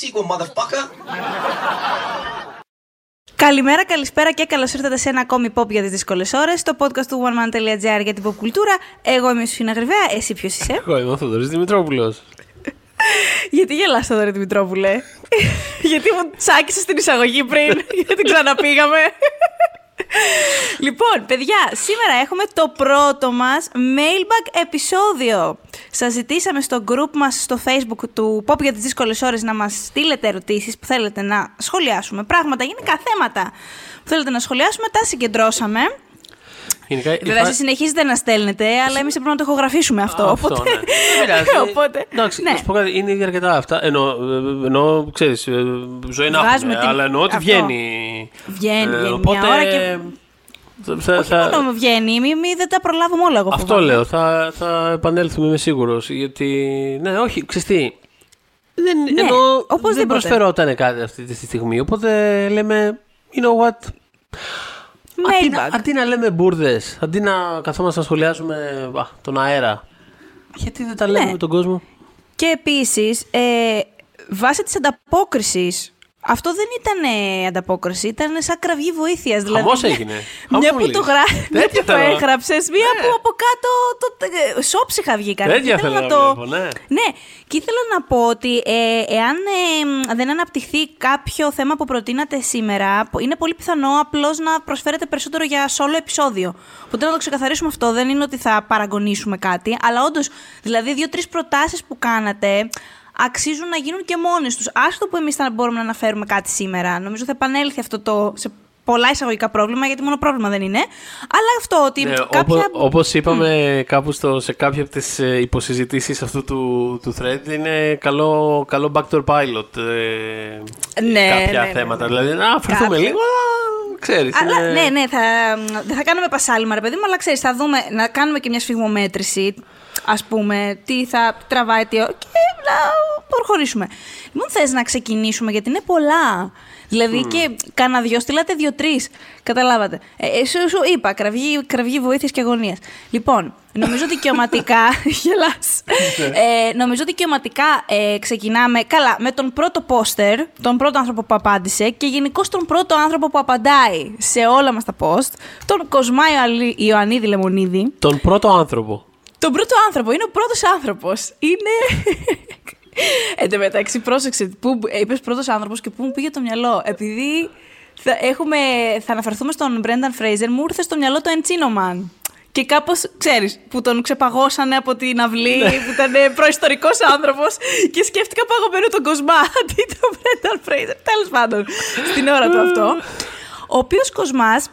sequel, motherfucker. Καλημέρα, καλησπέρα και καλώς ήρθατε σε ένα ακόμη pop για τις δύσκολες ώρες. Το podcast του oneman.gr για την pop κουλτούρα. Εγώ είμαι η Σουφίνα Γρυβαία, εσύ ποιος είσαι; Εγώ είμαι ο Θοδωρής Δημητρόπουλος. Γιατί γελάς τώρα, Δημητρόπουλε; Γιατί μου τσάκισες την εισαγωγή πριν, γιατί ξαναπήγαμε; Λοιπόν, παιδιά, σήμερα έχουμε το πρώτο μας mailbag επεισόδιο. Σας ζητήσαμε στο group μας στο facebook του Pop για τις δύσκολες ώρες να μας στείλετε ερωτήσεις που θέλετε να σχολιάσουμε. Πράγματα, γενικά θέματα που θέλετε να σχολιάσουμε, τα συγκεντρώσαμε. Γενικά, Βέβαια, υπά- εσείς συνεχίζετε να στέλνετε, αλλά εμείς πρέπει να το ηχογραφήσουμε αυτό. Α, οπότε... ναι. Δεν πειράζει. οπότε... Εντάξει, ναι. να σου πω κάτι, είναι ήδη αρκετά αυτά. Εννοώ, ε, εννοώ ξέρεις, ε, ζωή να Βγάζουμε έχουμε, την- αλλά εννοώ ότι αυτό. βγαίνει. Βγαίνει, Ε, βγαίνει οπότε, μια ώρα και... θα- θα- Όχι θα- μόνο μου βγαίνει, μη, μη δεν τα προλάβουμε όλα εγώ Αυτό φοβάμαι. λέω, θα, θα επανέλθουμε, είμαι σίγουρος. Γιατί, ναι, όχι, ξέρεις τι, δεν, Ναι, εννοώ, δεν οπωσδήποτε. προσφερόταν κάτι αυτή τη στιγμή. Οπότε λέμε, you know what, Αντί να, Mailbag. αντί να λέμε μπουρδες, αντί να καθόμαστε να σχολιάζουμε α, τον αέρα. Γιατί δεν τα λέμε Ναι. με τον κόσμο; Και επίσης, ε, βάσει της ανταπόκρισης. Αυτό δεν ήταν ε, ανταπόκριση, ήταν σαν κραυγή βοήθειας. Δηλαδή, Χαμός έγινε. Μια Χαμούλης. που το, γρα... μια Τέτοια που το θέλω. έγραψες, μια που από κάτω το... ε, σόψυχα βγήκαν. Τέτοια Και ήθελα θέλω να το... βλέπω, ναι. Ναι, και ήθελα να πω ότι ε, εάν ε, δεν αναπτυχθεί κάποιο θέμα που προτείνατε σήμερα, που είναι πολύ πιθανό απλώς να προσφέρετε περισσότερο για solo επεισόδιο. Οπότε να το ξεκαθαρίσουμε αυτό. Δεν είναι ότι θα παραγωνίσουμε κάτι, αλλά όντως, δηλαδή, δύο-τρεις προτάσεις που κάνατε αξίζουν να γίνουν και μόνες τους. Άστο που εμείς θα μπορούμε να αναφέρουμε κάτι σήμερα. Νομίζω θα επανέλθει αυτό το. Σε πολλά εισαγωγικά πρόβλημα, γιατί μόνο πρόβλημα δεν είναι. Αλλά αυτό ότι Ναι, κάποια. όπως, όπως είπαμε κάπου στο, σε κάποια από τις ε, υποσυζητήσεις αυτού του, του thread είναι καλό, καλό backdoor pilot ε, Ναι, κάποια ναι, ναι, θέματα. ναι. Δηλαδή να αφαιρθούμε Κάποια. λίγο, α, ξέρεις. Αλλά είναι- ναι, ναι, θα, δεν θα κάνουμε πασάλιμα, ρε παιδί μου, αλλά ξέρεις, θα δούμε να κάνουμε και μια σφιγμομέτρηση. Α πούμε, τι θα τραβάει, τι. ό- και να προχωρήσουμε. Λοιπόν, θες να ξεκινήσουμε, γιατί είναι πολλά. Δηλαδή και κάνα δυο, στείλατε δύο-τρει. Καταλάβατε. Ε, ε, σου, σου είπα, κραυγή, κραυγή βοήθειας και αγωνίας. Λοιπόν, νομίζω δικαιωματικά. γελάς. ε, νομίζω δικαιωματικά ε, ξεκινάμε. Καλά, με τον πρώτο πόστερ, τον πρώτο άνθρωπο που απάντησε και γενικώ τον πρώτο άνθρωπο που απαντάει σε όλα μας τα post, τον Κοσμά Ιωαλή- Ιωαννίδη Λεμονίδη. Τον πρώτο άνθρωπο. Τον πρώτο άνθρωπο. Είναι ο πρώτος άνθρωπος. Είναι. Εν τω μεταξύ, πρόσεξε. Πού είπες πρώτος άνθρωπος και πού μου πήγε το μυαλό. Επειδή θα, έχουμε, θα αναφερθούμε στον Μπρένταν Φρέιζερ, μου ήρθε στο μυαλό το Εντσίνο Man. Και κάπως, ξέρεις, που τον ξεπαγώσανε από την αυλή, που ήταν προϊστορικός άνθρωπος. Και σκέφτηκα παγωμένο τον Κοσμά αντί τον Μπρένταν Φρέιζερ. Τέλος πάντων, στην ώρα του αυτό. Ο οποίος Κοσμάς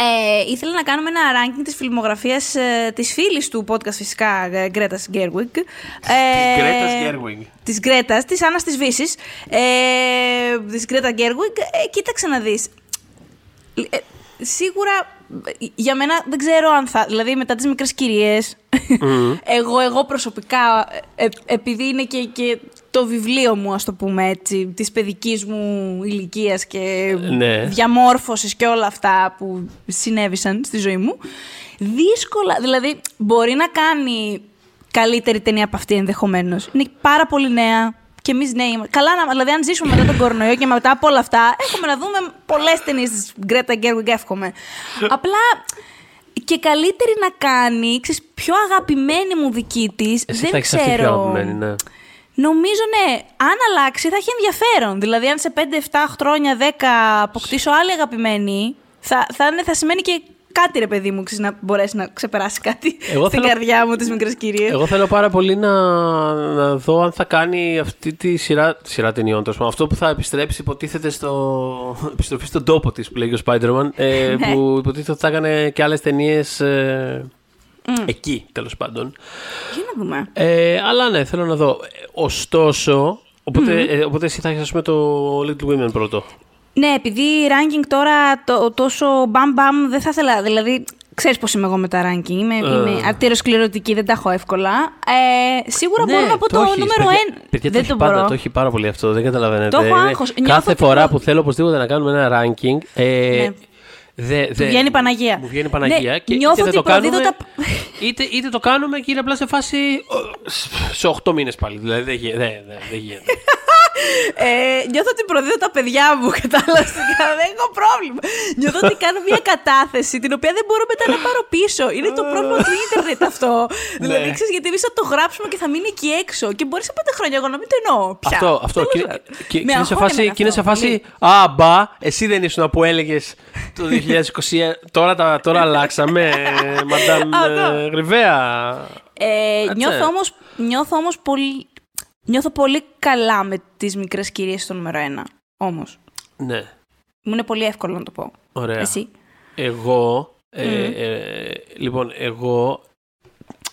ε, ήθελε να κάνουμε ένα ranking της φιλμογραφίας ε, της φίλης του podcast φυσικά, ε, Γκρέτας Γκέρουιγκ. Ε, Γκρέτας Γκέρουιγκ. Της Γκρέτας, της Άννας της Βύσης. Ε, της Γκρέτα Γκέρουιγκ. Ε, κοίταξε να δεις. Ε, σίγουρα ε, για μένα δεν ξέρω αν θα. Δηλαδή μετά τις μικρές κυρίες, εγώ, εγώ προσωπικά, ε, ε, επειδή είναι και, και το βιβλίο μου, ας το πούμε έτσι, της παιδικής μου ηλικίας και Ναι. διαμόρφωσης και όλα αυτά που συνέβησαν στη ζωή μου, δύσκολα, δηλαδή μπορεί να κάνει καλύτερη ταινία από αυτή ενδεχομένως. Είναι πάρα πολύ νέα. Και εμείς νέοι. είμαστε. Καλά, να- δηλαδή, αν ζήσουμε μετά τον κορονοϊό και μετά από όλα αυτά, έχουμε να δούμε πολλές ταινίες της Γκρέτα Γκέρουιγκ, εύχομαι. Απλά και καλύτερη να κάνει, ξέρεις, πιο αγαπημένη μου δική της. Εσύ δεν θα έχεις αυτή ξέρω. πιο αγαπημένη, ναι. Νομίζω ναι, αν αλλάξει θα έχει ενδιαφέρον. Δηλαδή, αν σε 5-7 χρόνια, 10 αποκτήσω άλλη αγαπημένη, θα, θα, είναι- θα σημαίνει και κάτι ρε παιδί μου, ξέρεις, να μπορέσει να ξεπεράσει κάτι Εγώ στην θέλω- καρδιά μου τις μικρές κυρίες. Εγώ θέλω πάρα πολύ να, να δω αν θα κάνει αυτή τη σειρά, τη σειρά ταινιών. τέλος πάντων. Αυτό που θα επιστρέψει, υποτίθεται στο. επιστροφή στον τόπο της που λέγει ο Spider-Man. Ε, Ναι. που υποτίθεται ότι θα έκανε και άλλες ταινίες. Ε, Εκεί, τέλος πάντων. Για να δούμε. Ε, αλλά ναι, θέλω να δω. Ε, Ωστόσο, οπότε, ε, οπότε εσύ θα έχεις ας πούμε το Little Women πρώτο. Ναι, επειδή ranking τώρα το, τόσο μπαμ μπαμ δεν θα ήθελα. Δηλαδή, ξέρεις πώς είμαι εγώ με τα ranking. Είμαι, είμαι αρτηροσκληρωτική, δεν τα έχω εύκολα. Ε, σίγουρα μπορώ να πω το, Ναι, έχεις, νούμερο παιδιά. 1. Παιδιά, δεν το το έχει πάντα, μπορώ. το έχει πάρα πολύ αυτό, δεν καταλαβαίνετε. Το έχω Είναι άγχος. Νιώθω Κάθε ότι φορά το- που θέλω οπωσδήποτε να κάνουμε ένα ranking. Ε, Ναι. Δε, δε, βγαίνει Παναγία. Μου βγαίνει Παναγία. Ναι, και νιώθω είτε δεν ότι το κάνουμε, προδίδω είτε, είτε το κάνουμε και είναι απλά σε φάση. ε, Σε 8 μήνες πάλι. Δηλαδή δεν γι- δεν- δεν- δεν γίνεται. Ε, νιώθω ότι προδίδω τα παιδιά μου, κατάλαβα. δεν έχω πρόβλημα. Νιώθω ότι κάνω μια κατάθεση την οποία δεν μπορώ μετά να πάρω πίσω. Είναι το πρόβλημα του ίντερνετ αυτό. δηλαδή, ξέρεις, γιατί εμείς θα το γράψουμε και θα μείνει εκεί έξω. Και μπορεί σε πέντε χρόνια εγώ να μην το εννοώ. Πια. Αυτό, αυτό. Τέλος Και, πάντων. και, Με και είναι σε αγχώνει φάση, εμένα και είναι σε αυτό, φάση πολύ. Α, μπα, εσύ δεν ήσουν που έλεγες το 2021. τώρα, τα, τώρα αλλάξαμε. Μαντάμ Αυτό. ε, Γρυβαία. Ε, Κάτσε. νιώθω όμως, νιώθω όμως πολύ, νιώθω πολύ καλά με τις μικρές κυρίες στο νούμερο ένα. Όμως, Ναι, μου είναι πολύ εύκολο να το πω. ωραία. Εσύ; Εγώ, ε, Μμμ. ε, λοιπόν, εγώ,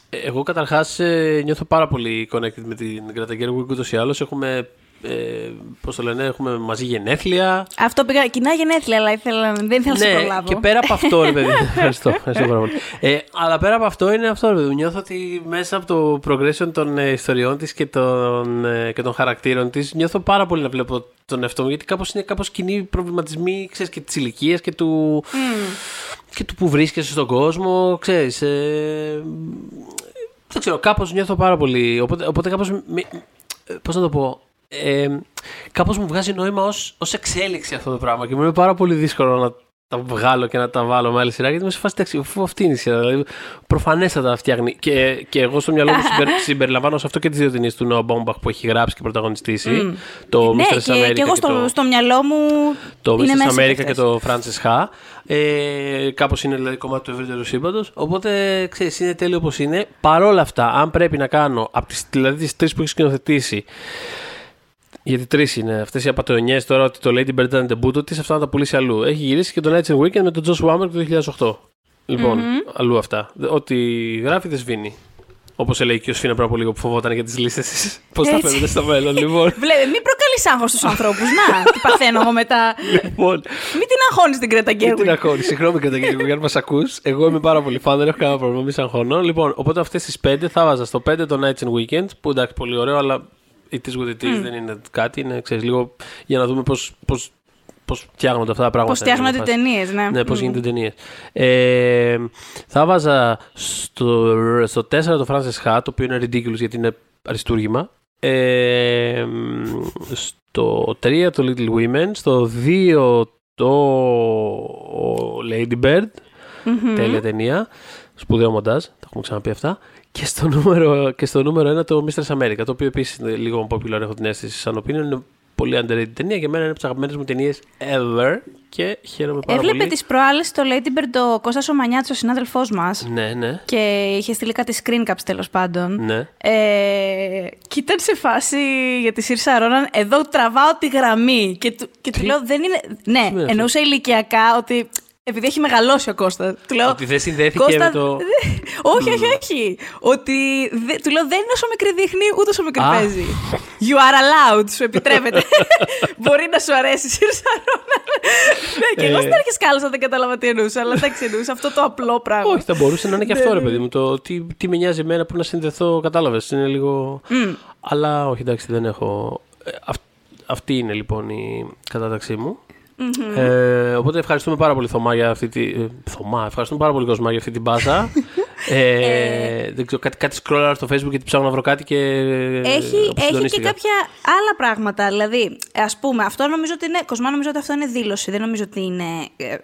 εγώ καταρχάς ε, νιώθω πάρα πολύ connected με την Greta Gerwig ούτως ή άλλως. Έχουμε, ε, πώς το λένε, έχουμε μαζί γενέθλια. Αυτό πήγα, κοινά γενέθλια, αλλά ήθελα, δεν ήθελα να σε προλάβω. Ναι, και πέρα από αυτό, ρε παιδί. ευχαριστώ, ευχαριστώ πάρα πολύ. Ε, αλλά πέρα από αυτό είναι αυτό, ρε παιδί. μου. Νιώθω ότι μέσα από το progression των ε, ιστοριών της και, των, ε, και των χαρακτήρων της, νιώθω πάρα πολύ να βλέπω τον εαυτό μου. Γιατί κάπως είναι κάπως κοινοί προβληματισμοί, ξέρεις, και της ηλικίας και του. και του που βρίσκεσαι στον κόσμο, ξέρεις, ε, δεν ξέρω, κάπως νιώθω πάρα πολύ, οπότε, οπότε κάπως, μη- ε, πώς να το πω, ε, κάπως μου βγάζει νόημα ως, ως εξέλιξη αυτό το πράγμα και μου είναι πάρα πολύ δύσκολο να τα βγάλω και να τα βάλω με άλλη σειρά γιατί είμαι σε φάση εντάξει, αφού αυτή είναι η σειρά. Δηλαδή, προφανέστατα φτιάχνει. Και, και εγώ στο μυαλό μου συμπερι- συμπεριλαμβάνω σε αυτό και τις δύο ταινίες του Noah Baumbach που έχει γράψει και πρωταγωνιστήσει. Το ναι, Mistress και, America και εγώ στο, το... στο μυαλό μου Το είναι Mrs. μέσα America και και το Francis Ha. Ε, Κάπως είναι δηλαδή κομμάτι του ευρύτερου σύμπαντος. Οπότε ξέρεις, είναι τέλειο όπως είναι. Παρ' όλα αυτά, αν πρέπει να κάνω από τις, δηλαδή τις τρεις που έχει σκηνοθετήσει. Γιατί τρεις είναι αυτές οι απαταιωνιές τώρα ότι το Lady Bird ήταν τεμπούτο τη, αυτά να τα πουλήσει αλλού. Έχει γυρίσει και το Nights and Weekend με τον Josh Wammer το 2008. λοιπον αλλού αυτά. Ό,τι γράφει δεν σβήνει. Όπως έλεγε και ο Σφίνα πριν από λίγο που φοβόταν για τις λίστες της. Πώς θα Έτσι. φαίνεται στο μέλλον, λοιπόν. Βλέπε, μην προκαλείς άγχος στους ανθρώπους. Να, τι παθαίνω εγώ μετά. λοιπόν Μην την αγχώνεις την Κρέτα Τι την Γκέρουιν. αγχώνεις. Συγγνώμη κατά κύριο για να μας ακούς. Εγώ είμαι πάρα πολύ φαν, δεν έχω κανένα πρόβλημα. Μη σε αγχώνω. Λοιπόν, οπότε αυτές τις πέντε θα βάζα στο 5 το Nights and Weekend, που εντάξει, πολύ ωραίο, αλλά it is what it is, δεν είναι κάτι. Είναι, ξέρεις, λίγο για να δούμε πώς πώς, πώς φτιάχνονται αυτά τα Πώς πράγματα. φτιάχνονται Είναι φάση. ταινίες, ναι. Ναι, πώς Μμ. γίνονται ταινίες. Ε, θα βάζα στο, στο 4 το Francis Ha, το οποίο είναι ridiculous γιατί είναι αριστούργημα. Ε, στο 3 το Little Women. Στο 2 το Lady Bird. Μμμ. Τέλεια ταινία. Σπουδαίο μοντάζ. Τα έχουμε ξαναπεί αυτά. Και στο νούμερο, και στο νούμερο 1 το Mistress America. Το οποίο επίσης είναι λίγο popular, έχω την αίσθηση σαν opinion. Είναι πολύ underrated ταινία. Για μένα είναι από τις αγαπημένες μου ταινίες ever. Και χαίρομαι πάρα Έβλεπε πολύ. τις προάλλες το Lady Bird ο Κώστας ο Μανιάτσος, ο συνάδελφός μας. Ναι, ναι. Και είχε στείλει κάτι screen caps τέλος πάντων. Ναι. Ε, και ήταν σε φάση για τη Σύρσα Ρόναν, εδώ τραβάω τη γραμμή. Και του, και του Τι; λέω, δεν είναι. Ναι, σημαίνει αυτό; εννοούσα ηλικιακά ότι. Επειδή έχει μεγαλώσει ο Κώστας. Του λέω, Ότι δεν συνδέθηκε «Κώστα, με το- δε- όχι, όχι, όχι. Ότι δε- του λέω δεν είναι όσο μικρή δείχνει, ούτε όσο μικρή Α. παίζει. You are allowed, σου επιτρέπεται. Μπορεί να σου αρέσει η Σύρσα Ρόναν. ναι, και εγώ Ε. στην αρχή σκάλωσα, δεν κατάλαβα τι εννοούσα, αλλά εντάξει, εννοούσα αυτό το απλό πράγμα. Όχι, θα μπορούσε να είναι και Ναι, αυτό, ρε ναι. παιδί μου. Το τι, τι με νοιάζει εμένα που να συνδεθώ, κατάλαβες. Είναι λίγο. Αλλά όχι, εντάξει, δεν έχω. Ε, αυ- αυτή είναι λοιπόν η κατάταξή μου. Ε, οπότε ευχαριστούμε πάρα πολύ Θωμά για αυτή τη. ε, Θωμά, ευχαριστούμε πάρα πολύ Κοσμά για αυτή την μπάσα. ε, δεν ξέρω, κάτι, κάτι σκρόλαρα στο facebook γιατί ψάχνω να βρω κάτι και. Έχει, έχει και αποσυντονίστηκα. κάποια άλλα πράγματα. Δηλαδή, ας πούμε, αυτό νομίζω ότι είναι. Κοσμά, νομίζω ότι αυτό είναι δήλωση. Δεν νομίζω ότι είναι. ε,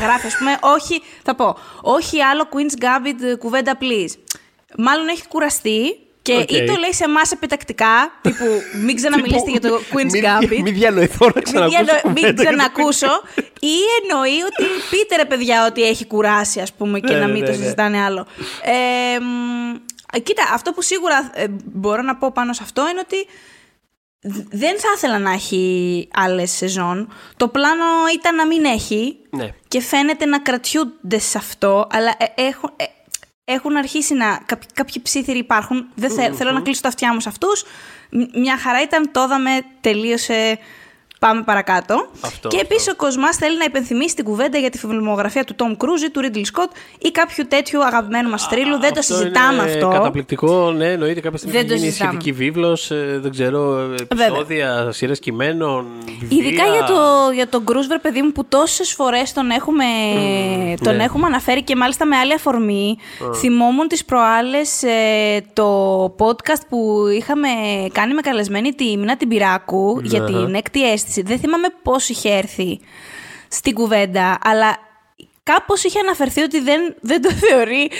γράφει, ας πούμε, όχι. Θα πω. Όχι άλλο Queen's Gambit ε, κουβέντα, please. Μάλλον έχει κουραστεί και Οκ. ή το λέει σε εμάς επιτακτικά, τύπου μην ξαναμιλήσετε για το Queen's Μην- Gambit. Μην διανοηθώ να Μην, ξανακούσω. διανο- μην κουβέντα για το ξανακούσω. ή εννοεί ότι πείτε ρε παιδιά ότι έχει κουράσει, ας πούμε, και Ναι, να ναι, μην ναι, το ναι. συζητάνε άλλο. Ε, μ, κοίτα, αυτό που σίγουρα ε, μπορώ να πω πάνω σε αυτό είναι ότι δ- δεν θα ήθελα να έχει άλλες σεζόν. Το πλάνο ήταν να μην έχει Ναι. και φαίνεται να κρατιούνται σε αυτό, αλλά ε, έχουν, ε, έχουν αρχίσει να. Κάποιοι, κάποιοι ψήθυροι υπάρχουν. Δεν θε- Θέλω να κλείσω τα αυτιά μου σε αυτούς. Μια χαρά ήταν, το είδαμε, τελείωσε. Πάμε παρακάτω. Αυτό, και αυτό. επίση ο Κοσμάς θέλει να υπενθυμίσει την κουβέντα για τη φιλμογραφία του Τόμ Κρούζ ή του Ρίτλ Σκοτ ή κάποιου τέτοιου αγαπημένου μας τρίλου. Δεν το συζητάμε είναι αυτό. Καταπληκτικό, ναι, εννοείται κάποια στιγμή Δεν θα το γίνει συζητάμε. σχετική βίβλος, δεν ξέρω, επεισόδια, σειρές κειμένων. Βιβλία. Ειδικά για, το, για τον Κρούσβερ, παιδί μου, που τόσες φορές τον, έχουμε, τον ναι. έχουμε αναφέρει και μάλιστα με άλλη αφορμή. Θυμόμουν τις προάλλες το podcast που είχαμε κάνει με καλεσμένη τη Μίνα την Πυράκου για Ναι. την έκτη αίσθηση. Δεν θυμάμαι πώς είχε έρθει στην κουβέντα, αλλά κάπως είχε αναφερθεί ότι δεν, δεν το θεωρεί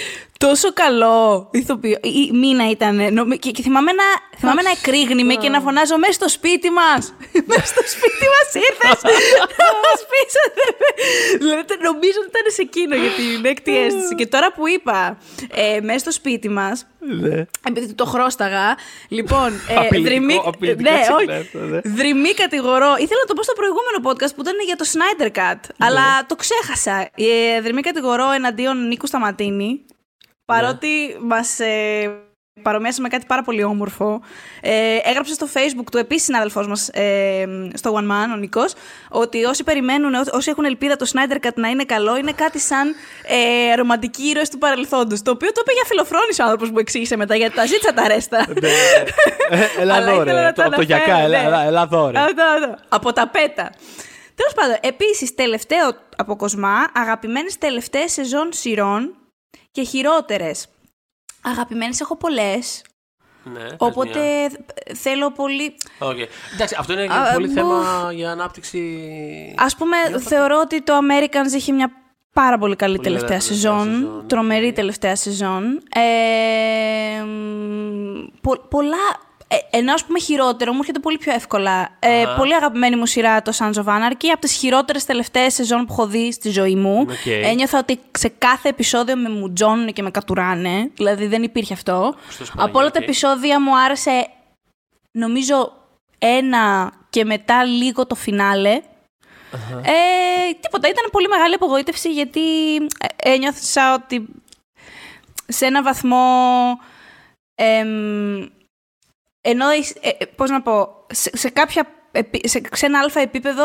τόσο καλό ηθοποιό. Η, η Μίνα ήταν. νομι- Και, και θυμάμαι να, θυμάμαι να εκρήγνει και να φωνάζω μέσα στο σπίτι μας. μέσα στο σπίτι μας ήρθες. να μας πεις. δηλαδή νομίζω ότι ήταν σε εκείνο για την έκτη αίσθηση. και τώρα που είπα ε, μέσα στο σπίτι μας. Ναι. Επειδή του το χρώσταγα. Λοιπόν, ε, Απειλητικό, δρυμή, απειλητικό ναι, ξεκινάει όχι. αυτό, ναι. Δρυμή κατηγορώ. Ήθελα να το πω στο προηγούμενο podcast που ήταν για το Snyder Cut, Ναι. αλλά το ξέχασα. Ε, δρυμή κατηγορώ εναντίον Νίκου Σταματίνη, παρότι μας ε, παρομοίασε με κάτι πάρα πολύ όμορφο. Ε, έγραψε στο facebook του επίσης συνάδελφός μας ε, στο One Man, ο Νίκος, ότι όσοι περιμένουν, ό- όσοι έχουν ελπίδα το Snyder Cut να είναι καλό, είναι κάτι σαν ε, ρομαντικοί ήρωες του παρελθόντος. Το οποίο το είπε για φιλοφρόνης ο άνθρωπος που εξήγησε μετά, γιατί τα ζήτησα τα ρέστα. Ε, Έλα Αλλά εδώ, ήθελα ρε. να το Το, το αναφέρω, γιακά, έλα, ναι. έλα, έλα εδώ, ρε. Αυτό, αυτό. Από τα πέτα. Τέλος πάντων, επίσης, τελευταίο από Κοσμά, αγαπημένες τελευταίες σεζόν σειρών και χειρότερες. Αγαπημένες έχω πολλές. Ναι, πες Οπότε μια. θέλω πολύ. Οκ. Εντάξει, αυτό είναι Α, πολύ μου- θέμα για ανάπτυξη. Α πούμε, θεωρώ ότι το Americans είχε μια πάρα πολύ καλή Πολύ τελευταία ωραία τελευταία σεζόν. σεζόν, Τρομερή ναι. τελευταία σεζόν. Ε, μ, πο- πολλά. Ε, ενώ ας πούμε χειρότερο, μου έρχεται πολύ πιο εύκολα. Ε, Αχα. πολύ αγαπημένη μου σειρά το Sons of Anarchy, από τις χειρότερες τελευταίες σεζόν που έχω δει στη ζωή μου. Οκ. Ένιωθα ότι σε κάθε επεισόδιο με μουτζώνουν και με κατουράνε. Δηλαδή δεν υπήρχε αυτό. Χριστός Από όλα τα Παναγιώτη. επεισόδια μου άρεσε, νομίζω, ένα και μετά λίγο το φινάλε. Ε, τίποτα, ήταν πολύ μεγάλη απογοήτευση γιατί ε, ένιωθα ότι σε ένα βαθμό εμ, ενώ έχεις- ε, ε, πώς να πω, σε, σε κάποια, επί- σε, σε ένα αλφα επίπεδο,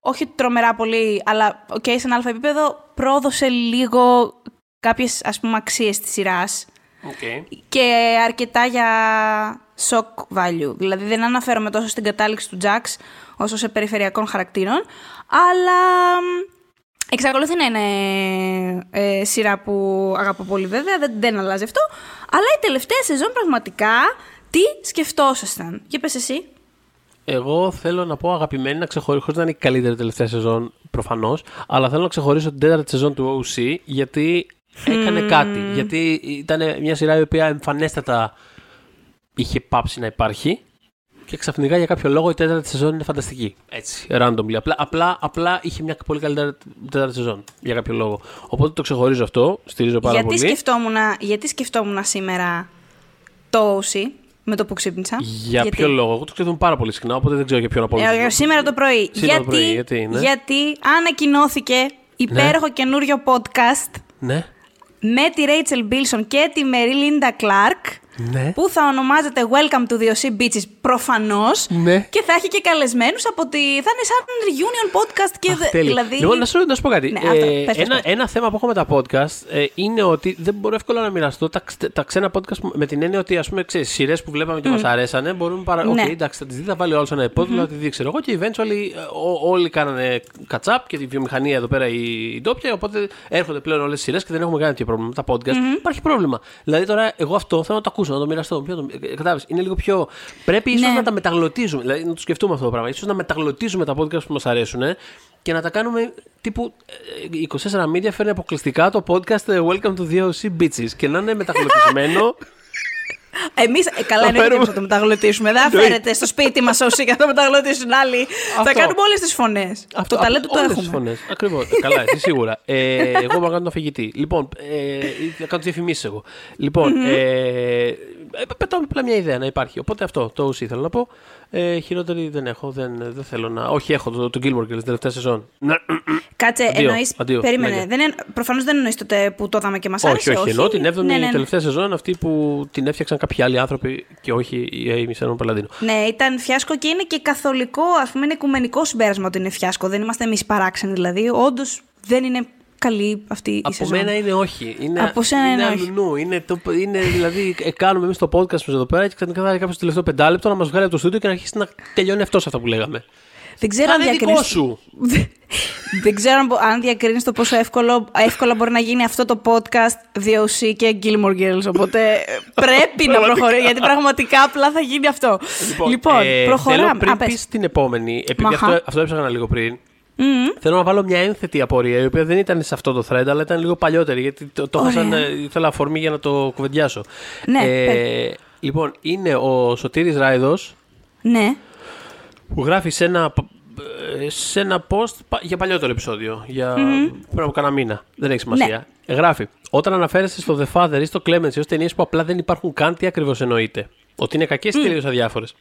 όχι τρομερά πολύ, αλλά οκ, σε ένα αλφα επίπεδο πρόδωσε λίγο κάποιες ας πούμε αξίες της σειράς Οκ. και αρκετά για shock value. Δηλαδή δεν αναφέρομαι τόσο στην κατάληξη του Jax όσο σε περιφερειακών χαρακτήρων, αλλά μ, εξακολουθεί να είναι ε, σειρά που αγαπώ πολύ βέβαια, δεν, δεν αλλάζει αυτό, αλλά η τελευταία σεζόν πραγματικά τι σκεφτόσασταν; Για πες εσύ. Εγώ θέλω να πω αγαπημένη να ξεχωρίσω, χωρίς να είναι η καλύτερη τελευταία σεζόν προφανώς, αλλά θέλω να ξεχωρίσω την τέταρτη σεζόν του OC γιατί έκανε κάτι. Γιατί ήταν μια σειρά η οποία εμφανέστατα είχε πάψει να υπάρχει και ξαφνικά για κάποιο λόγο η τέταρτη σεζόν είναι φανταστική. Έτσι, randomly. Απλά, απλά, απλά είχε μια πολύ καλύτερη τέταρτη σεζόν για κάποιο λόγο. Οπότε το ξεχωρίζω αυτό, στηρίζω πάρα γιατί, πολύ. σκεφτόμουν, γιατί σκεφτόμουν σήμερα το OC με το που ξύπνησα. Για γιατί; ποιο λόγο, εγώ το σκέφτομαι πάρα πολύ συχνά, οπότε δεν ξέρω για ποιο να πω. Ε, σήμερα το πρωί. Σήμερα το γιατί, πρωί, γιατί, ναι. γιατί ανακοινώθηκε υπέροχο καινούριο podcast Ναι, με τη Rachel Bilson και τη Melinda Clark ναι. που θα ονομάζεται Welcome to the OC Bitches προφανώς Ναι. και θα έχει και καλεσμένους από τη... θα είναι σαν reunion podcast και Αχ, δε- τέλειο. δηλαδή... Λοιπόν, να σου, να σου πω κάτι. Ναι, Ε, αυτό. Πες, πες, ένα, πες. ένα θέμα που έχω με τα podcast ε, είναι ότι δεν μπορώ εύκολα να μοιραστώ τα, ξ- τα ξένα podcast που- με την έννοια ότι ας πούμε ξέρεις, σειρές που βλέπαμε και μας αρέσανε μπορούμε παρα... Ναι. Οκ, εντάξει, θα τις δει, θα βάλει όλος ένα υπότιτλο, θα τη δει, ξέρω εγώ και eventually ε, ό- όλοι κάνανε catch up και τη βιομηχανία εδώ πέρα η, η ντόπια, οπότε έρχονται πλέον όλες οι σειρές και δεν έχουμε κανένα τέτοιο πρόβλημα. Με τα podcast υπάρχει πρόβλημα. Δηλαδή τώρα εγώ αυτό θέλω να το ακούσω, να το μοιραστώ. Ποιο το... ε, Κατάλαβες, είναι λίγο πιο... Πρέπει ίσως Ναι. να τα μεταγλωτίζουμε, δηλαδή να το σκεφτούμε αυτό το πράγμα. Ίσως να μεταγλωτίζουμε τα podcast που μας αρέσουν ε, και να τα κάνουμε τύπου ε, η 24 Media φέρνει αποκλειστικά το podcast ε, Welcome to the OC Beaches και να είναι μεταγλωτισμένο. Εμείς, ε, καλά Θα είναι φέρουμε- ότι θα το μεταγλωτήσουμε. Δεν θα Εννοείται. φέρετε στο σπίτι μας όσοι για να το μεταγλωτήσουν άλλοι. Θα Αυτό. κάνουμε όλες τις φωνές. το ταλέντο το έχουμε. Φωνές. Ακριβώς. Ε, Καλά, εσύ σίγουρα. Ε, εγώ μπορώ να κάνω τον αφηγητή. Λοιπόν, ε, θα κάνω τις διαφημίσεις εγώ. Λοιπόν, ε, ε, πετάω απλά μια ιδέα να υπάρχει. Οπότε αυτό το ουσί ήθελα να πω. Ε, χειρότερη δεν έχω. Δεν, δεν θέλω να. Όχι, έχω το, το Gilmore Girls την τελευταία σεζόν. Κάτσε, εννοείς. Περίμενε. Δεν, προφανώς δεν εννοείς τότε που το είδαμε και μας άρεσε. Όχι, όχι; Εννοώ την 7η ναι, ναι, ναι. τελευταία σεζόν αυτή που την έφτιαξαν κάποιοι άλλοι άνθρωποι και όχι η Amy Σέρμον Παλαντίνο. Ναι, ήταν φιάσκο και είναι και καθολικό, ας πούμε, είναι οικουμενικό συμπέρασμα ότι είναι φιάσκο. Δεν είμαστε εμείς παράξενοι δηλαδή. Όντως δεν είναι καλή αυτή η Από σεζόν. Από μένα είναι όχι. Είναι, Από σένα είναι, είναι όχι. Είναι, το, είναι δηλαδή, ε, κάνουμε εμείς το podcast μας εδώ πέρα και ξαφνικά θα κάποιος το τελευταίο πεντάλεπτο να μας βγάλει από το στούντιο και να αρχίσει να τελειώνει αυτό αυτό που λέγαμε. Δεν ξέρω αν διακρίνεις... σου. Δεν ξέρω αν διακρίνεις το πόσο εύκολο, εύκολα μπορεί να γίνει αυτό το podcast DOC και Gilmore Girls. Οπότε πρέπει να προχωρήσει, γιατί πραγματικά απλά θα γίνει αυτό. Λοιπόν, λοιπόν ε, προχωράμε. Θέλω πριν πεις την επόμενη, επειδή αυτό, αυτό έψαχνα λίγο πριν, Mm-hmm. Θέλω να βάλω μια ένθετη απορία, η οποία δεν ήταν σε αυτό το thread, αλλά ήταν λίγο παλιότερη, γιατί το, το σαν, ήθελα αφορμή για να το κουβεντιάσω. Ναι, ε, λοιπόν, είναι ο Σωτήρης Ράιδος, ναι. που γράφει σε ένα, σε ένα post για παλιότερο επεισόδιο, για mm-hmm. πριν από κανένα μήνα, δεν έχει σημασία. Ναι. Γράφει, όταν αναφέρεστε στο The Father ή στο Clemency ως ταινίες που απλά δεν υπάρχουν καν, τι ακριβώς εννοείται. Ότι είναι κακές ή mm. τελείως αδιάφορες.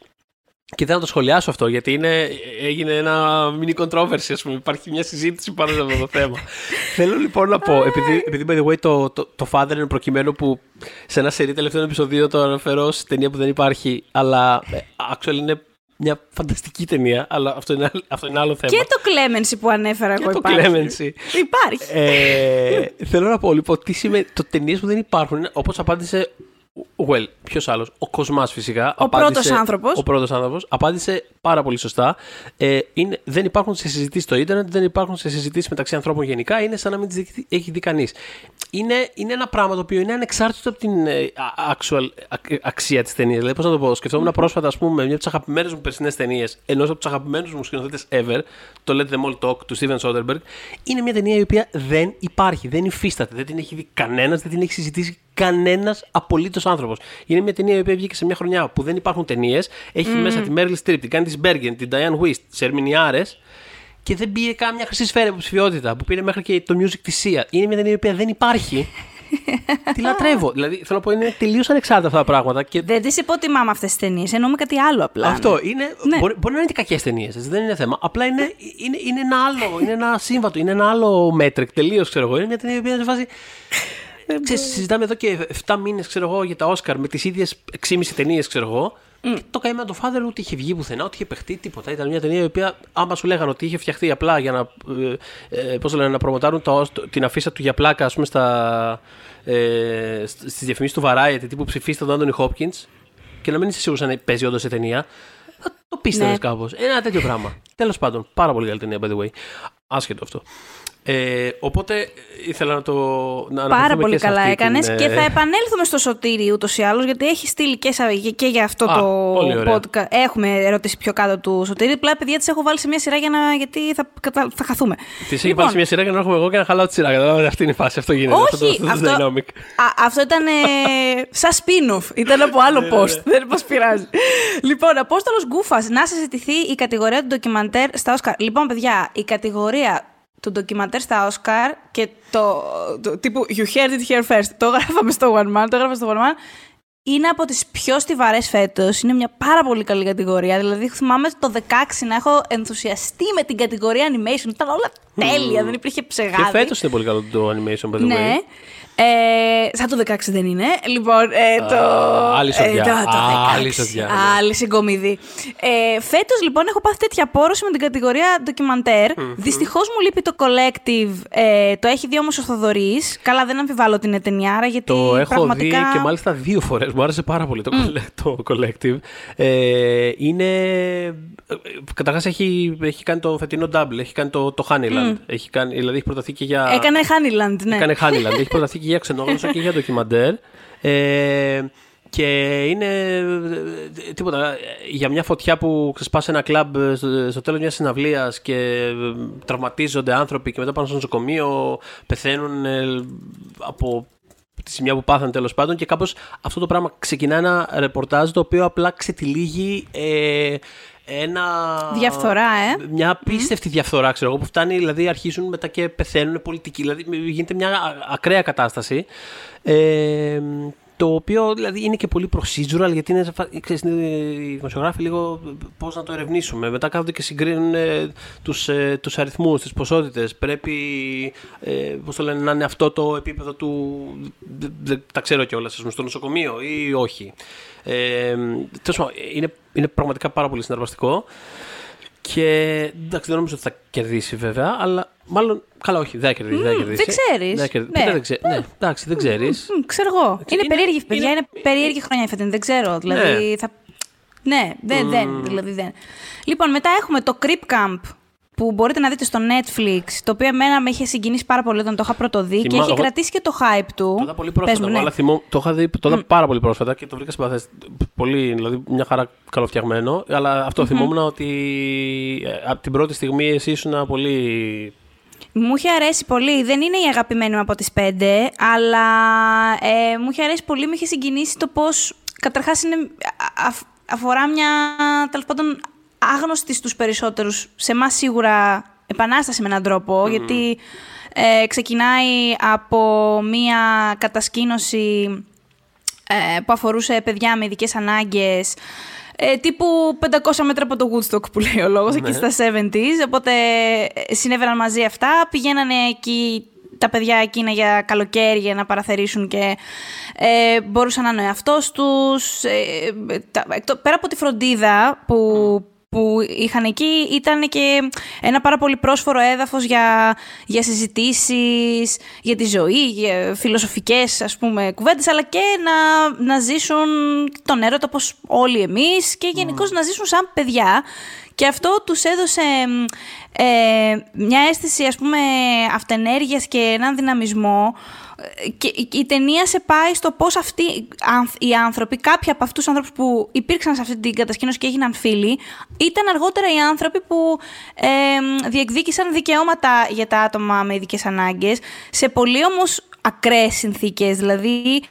Και θέλω να το σχολιάσω αυτό, γιατί είναι, έγινε ένα mini controversy, ας πούμε. Υπάρχει μια συζήτηση πάνω σε αυτό το θέμα. Θέλω λοιπόν να πω, επειδή, επειδή by the way το, το, το Father είναι προκειμένου που σε ένα σερί τελευταίο επεισοδίο το αναφέρω σε ταινία που δεν υπάρχει, αλλά ε, actually είναι μια φανταστική ταινία, αλλά αυτό είναι, αυτό είναι άλλο θέμα. Και το Clemency που ανέφερα εγώ το υπάρχει. Clemency. Υπάρχει. Ε, θέλω να πω λοιπόν τι σημαίνει το ταινίες που δεν υπάρχουν, όπως απάντησε Well, ποιος άλλος; Ο Κοσμάς φυσικά. Ο πρώτος άνθρωπος. Ο πρώτος άνθρωπος. Απάντησε πάρα πολύ σωστά. Ε, είναι, δεν υπάρχουν σε συζητήσεις στο ίντερνετ, δεν υπάρχουν σε συζητήσεις μεταξύ ανθρώπων γενικά. Είναι σαν να μην τις έχει δει κανείς. Είναι, είναι ένα πράγμα το οποίο είναι ανεξάρτητο από την ε, actual αξία της ταινίας. Δηλαδή, πώς να το πω. Σκεφτόμουν mm. πρόσφατα, ας πούμε, μια από τις αγαπημένες μου περσινές ταινίες, ενός από τους αγαπημένους μου σκηνοθέτες ever, το Let Them All Talk του Steven Soderbergh. Είναι μια ταινία η οποία δεν υπάρχει, δεν υφίσταται, δεν την έχει δει κανένας, δεν την έχει συζητήσει κανένας απολύτως άνθρωπος. Είναι μια ταινία η οποία βγήκε σε μια χρονιά που δεν υπάρχουν ταινίες. Έχει mm. μέσα τη Μέρλι Streep, την Κάντι Μπέργκεν, την Diane Wist, τι Ερμηνιάρε και δεν πήγε κάμια χρυσή σφαίρα υποψηφιότητα που πήρε μέχρι και το music της Sia. Είναι μια ταινία η οποία δεν υπάρχει. τη λατρεύω. Δηλαδή, θέλω να πω, είναι τελείως ανεξάρτητα αυτά τα πράγματα. Και... Δεν τι υποτιμάμε αυτές τις ταινίες. Εννοούμε κάτι άλλο απλά. Αυτό είναι. Ναι. Μπορεί, μπορεί να είναι και κακές ταινίες. Δεν είναι θέμα. Απλά είναι, είναι, είναι ένα άλλο. Είναι ένα σύμβατο. Είναι ένα άλλο μέτρικ. Τελείως ξέρω εγώ. Είναι μια ταινία η οποία σε βάζει. Ξέρεις, συζητάμε εδώ και 7 μήνες για τα Όσκαρ με τις ίδιες 6,5 ταινίες, ξέρω εγώ. Mm. Το καημένο το Father ούτε είχε βγει πουθενά, ούτε είχε παιχτεί τίποτα. Ήταν μια ταινία η οποία, άμα σου λέγανε ότι είχε φτιαχτεί απλά για να, ε, ε πώς λένε, να προμοτάρουν το, την αφίσα του για πλάκα, ας πούμε, στα, ε, στις διαφημίσεις του Variety, τύπου ψηφίστε τον Άντωνι Χόπκινς, και να μην είσαι σίγουρος αν παίζει όντω σε ταινία, θα το πίστευες ναι. κάπως. Ένα τέτοιο πράγμα. Τέλος πάντων, πάρα πολύ καλή ταινία, by the way. Άσχετο αυτό. Ε, οπότε ήθελα να το. Να Πάρα πολύ καλά έκανες. Την... Και θα επανέλθουμε στο σωτήρι ούτως ή άλλως, γιατί έχει στείλει και, και για αυτό Α, το podcast. Έχουμε ερώτηση πιο κάτω του σωτήρι. Απλά παιδιά τις έχω βάλει σε μια σειρά για να... γιατί θα, θα χαθούμε. Τις έχει λοιπόν, βάλει σε μια σειρά για να έρχομαι εγώ και να χαλάω τη σειρά. Αυτή είναι η φάση. Αυτό γίνεται. Όχι, αυτό, αυτό, αυτό, α, αυτό ήταν ε, σαν spin-off. Ήταν από άλλο ναι, ναι, post. Ναι. Δεν μας πειράζει. λοιπόν, Απόστολος Γκούφας, να συζητηθεί η κατηγορία του ντοκιμαντέρ στα Όσκαρ. Λοιπόν, παιδιά, η κατηγορία του ντοκιμαντέρ στα Oscar και το, το, τύπου You heard it here first. Το γράφαμε στο One Man, το γράφαμε στο One Man. Είναι από τις πιο στιβαρές φέτος. Είναι μια πάρα πολύ καλή κατηγορία. Δηλαδή, θυμάμαι το 16 να έχω ενθουσιαστεί με την κατηγορία animation. Ήταν όλα τέλεια, δεν υπήρχε ψεγάδι. Και φέτος είναι πολύ καλό το animation, by the ναι. Ε, σαν το 16 δεν είναι. Λοιπόν, ε, το. Άλλη σοδιά. Ε, το, άλλη σοδιά. Άλλη συγκομιδή. Ε, Φέτος λοιπόν έχω πάθει τέτοια πόρωση με την κατηγορία ντοκιμαντέρ. Mm-hmm. Δυστυχώς μου λείπει το collective. Ε, το έχει δει όμως ο Θοδωρής. Καλά, δεν αμφιβάλλω την εταινιάρα γιατί. Το έχω πραγματικά... δει και μάλιστα δύο φορές. Μου άρεσε πάρα πολύ το, mm. το collective. Ε, είναι. Καταρχάς έχει, έχει κάνει το φετινό double. Έχει κάνει το, το Honeyland. Mm. Έχει κάνει, δηλαδή έχει προταθεί και για. Έκανε Honeyland, ναι. Έκανε Honeyland. έχει προταθεί και για ξενόγλωσσα και για ντοκιμαντέρ. Ε, και είναι τίποτα. Για μια φωτιά που ξεσπάσει ένα κλαμπ στο, στο τέλος μιας συναυλίας και τραυματίζονται άνθρωποι και μετά πάνε στο νοσοκομείο, πεθαίνουν ε, από τη σημεία που πάθανε τέλος πάντων. Και κάπως αυτό το πράγμα ξεκινά ένα ρεπορτάζ το οποίο απλά ξετυλίγει. Ε, ένα... Διαφθορά, ε. Μια απίστευτη mm. διαφθορά, ξέρω εγώ, που φτάνει, δηλαδή αρχίζουν μετά και πεθαίνουν πολιτικοί. Δηλαδή γίνεται μια ακραία κατάσταση. Ε, το οποίο δηλαδή είναι και πολύ procedural γιατί είναι, ξέρεις, είναι οι δημοσιογράφοι λίγο πώς να το ερευνήσουμε. Μετά κάθονται και συγκρίνουν ε, τους, ε, τους αριθμούς, τις ποσότητες. Πρέπει ε, πώς το λένε, να είναι αυτό το επίπεδο του, δεν τα ξέρω κιόλας, στο νοσοκομείο ή όχι. Ε, είναι, είναι πραγματικά πάρα πολύ συναρπαστικό. Και εντάξει, δεν νομίζω ότι θα κερδίσει βέβαια, αλλά μάλλον. Καλά, όχι, δεν θα κερδίσει. δεν ξέρει. Δεν ξέρεις. Ναι. Δεν ξέ... ναι, εντάξει, δεν ξέρεις. ξέρω εγώ. Είναι, είναι περίεργη, παιδιά, είναι, είναι περίεργη χρονιά η φετινή. Δεν ξέρω. Δηλαδή, ναι. Θα... ναι, δεν, δεν, δηλαδή δεν. Λοιπόν, μετά έχουμε το Creep Camp που μπορείτε να δείτε στο Netflix, το οποίο εμένα με είχε συγκινήσει πάρα πολύ όταν το είχα πρωτοδεί και έχει κρατήσει και το hype του. Το είδα πολύ πρόσφατα, ναι. αλλά θυμώ, το είχα δει το είδα πάρα πολύ πρόσφατα και το βρήκα συμπαθές. Πολύ, δηλαδή μια χαρά καλοφτιαγμένο, αλλά αυτό mm-hmm. θυμόμουν ότι ε, από την πρώτη στιγμή εσύ ήσουν πολύ μου είχε αρέσει πολύ. Δεν είναι η αγαπημένη μου από τις πέντε, αλλά ε, μου είχε αρέσει πολύ. Μου είχε συγκινήσει το πώς, καταρχάς, είναι, αφορά μια, τέλος πάντων, άγνωστη στους περισσότερους, σε εμάς σίγουρα επανάσταση με έναν τρόπο, γιατί ε, ξεκινάει από μία κατασκήνωση ε, που αφορούσε παιδιά με ειδικές ανάγκες, ε, τύπου 500 μέτρα από το Woodstock που λέει ο λόγος, εκεί ναι. στα 70s, οπότε ε, συνέβαιναν μαζί αυτά, πηγαίνανε εκεί τα παιδιά εκείνα για καλοκαίρι για να παραθερήσουν και ε, μπορούσαν να είναι ο εαυτός τους. Ε, πέρα από τη φροντίδα που, που είχαν εκεί ήταν και ένα πάρα πολύ πρόσφορο έδαφος για, για συζητήσεις, για τη ζωή, για φιλοσοφικές ας πούμε κουβέντες, αλλά και να, να ζήσουν τον έρωτα όπως όλοι εμείς και γενικώ να ζήσουν σαν παιδιά. Και αυτό τους έδωσε ε, μια αίσθηση ας πούμε αυτενέργειας και έναν δυναμισμό και η ταινία σε πάει στο πώς αυτοί οι άνθρωποι, κάποιοι από αυτούς τους άνθρωπους που υπήρξαν σε αυτή την κατασκήνωση και έγιναν φίλοι, ήταν αργότερα οι άνθρωποι που ε, διεκδίκησαν δικαιώματα για τα άτομα με ειδικές ανάγκες σε πολύ όμως ακραίες συνθήκες. Δηλαδή,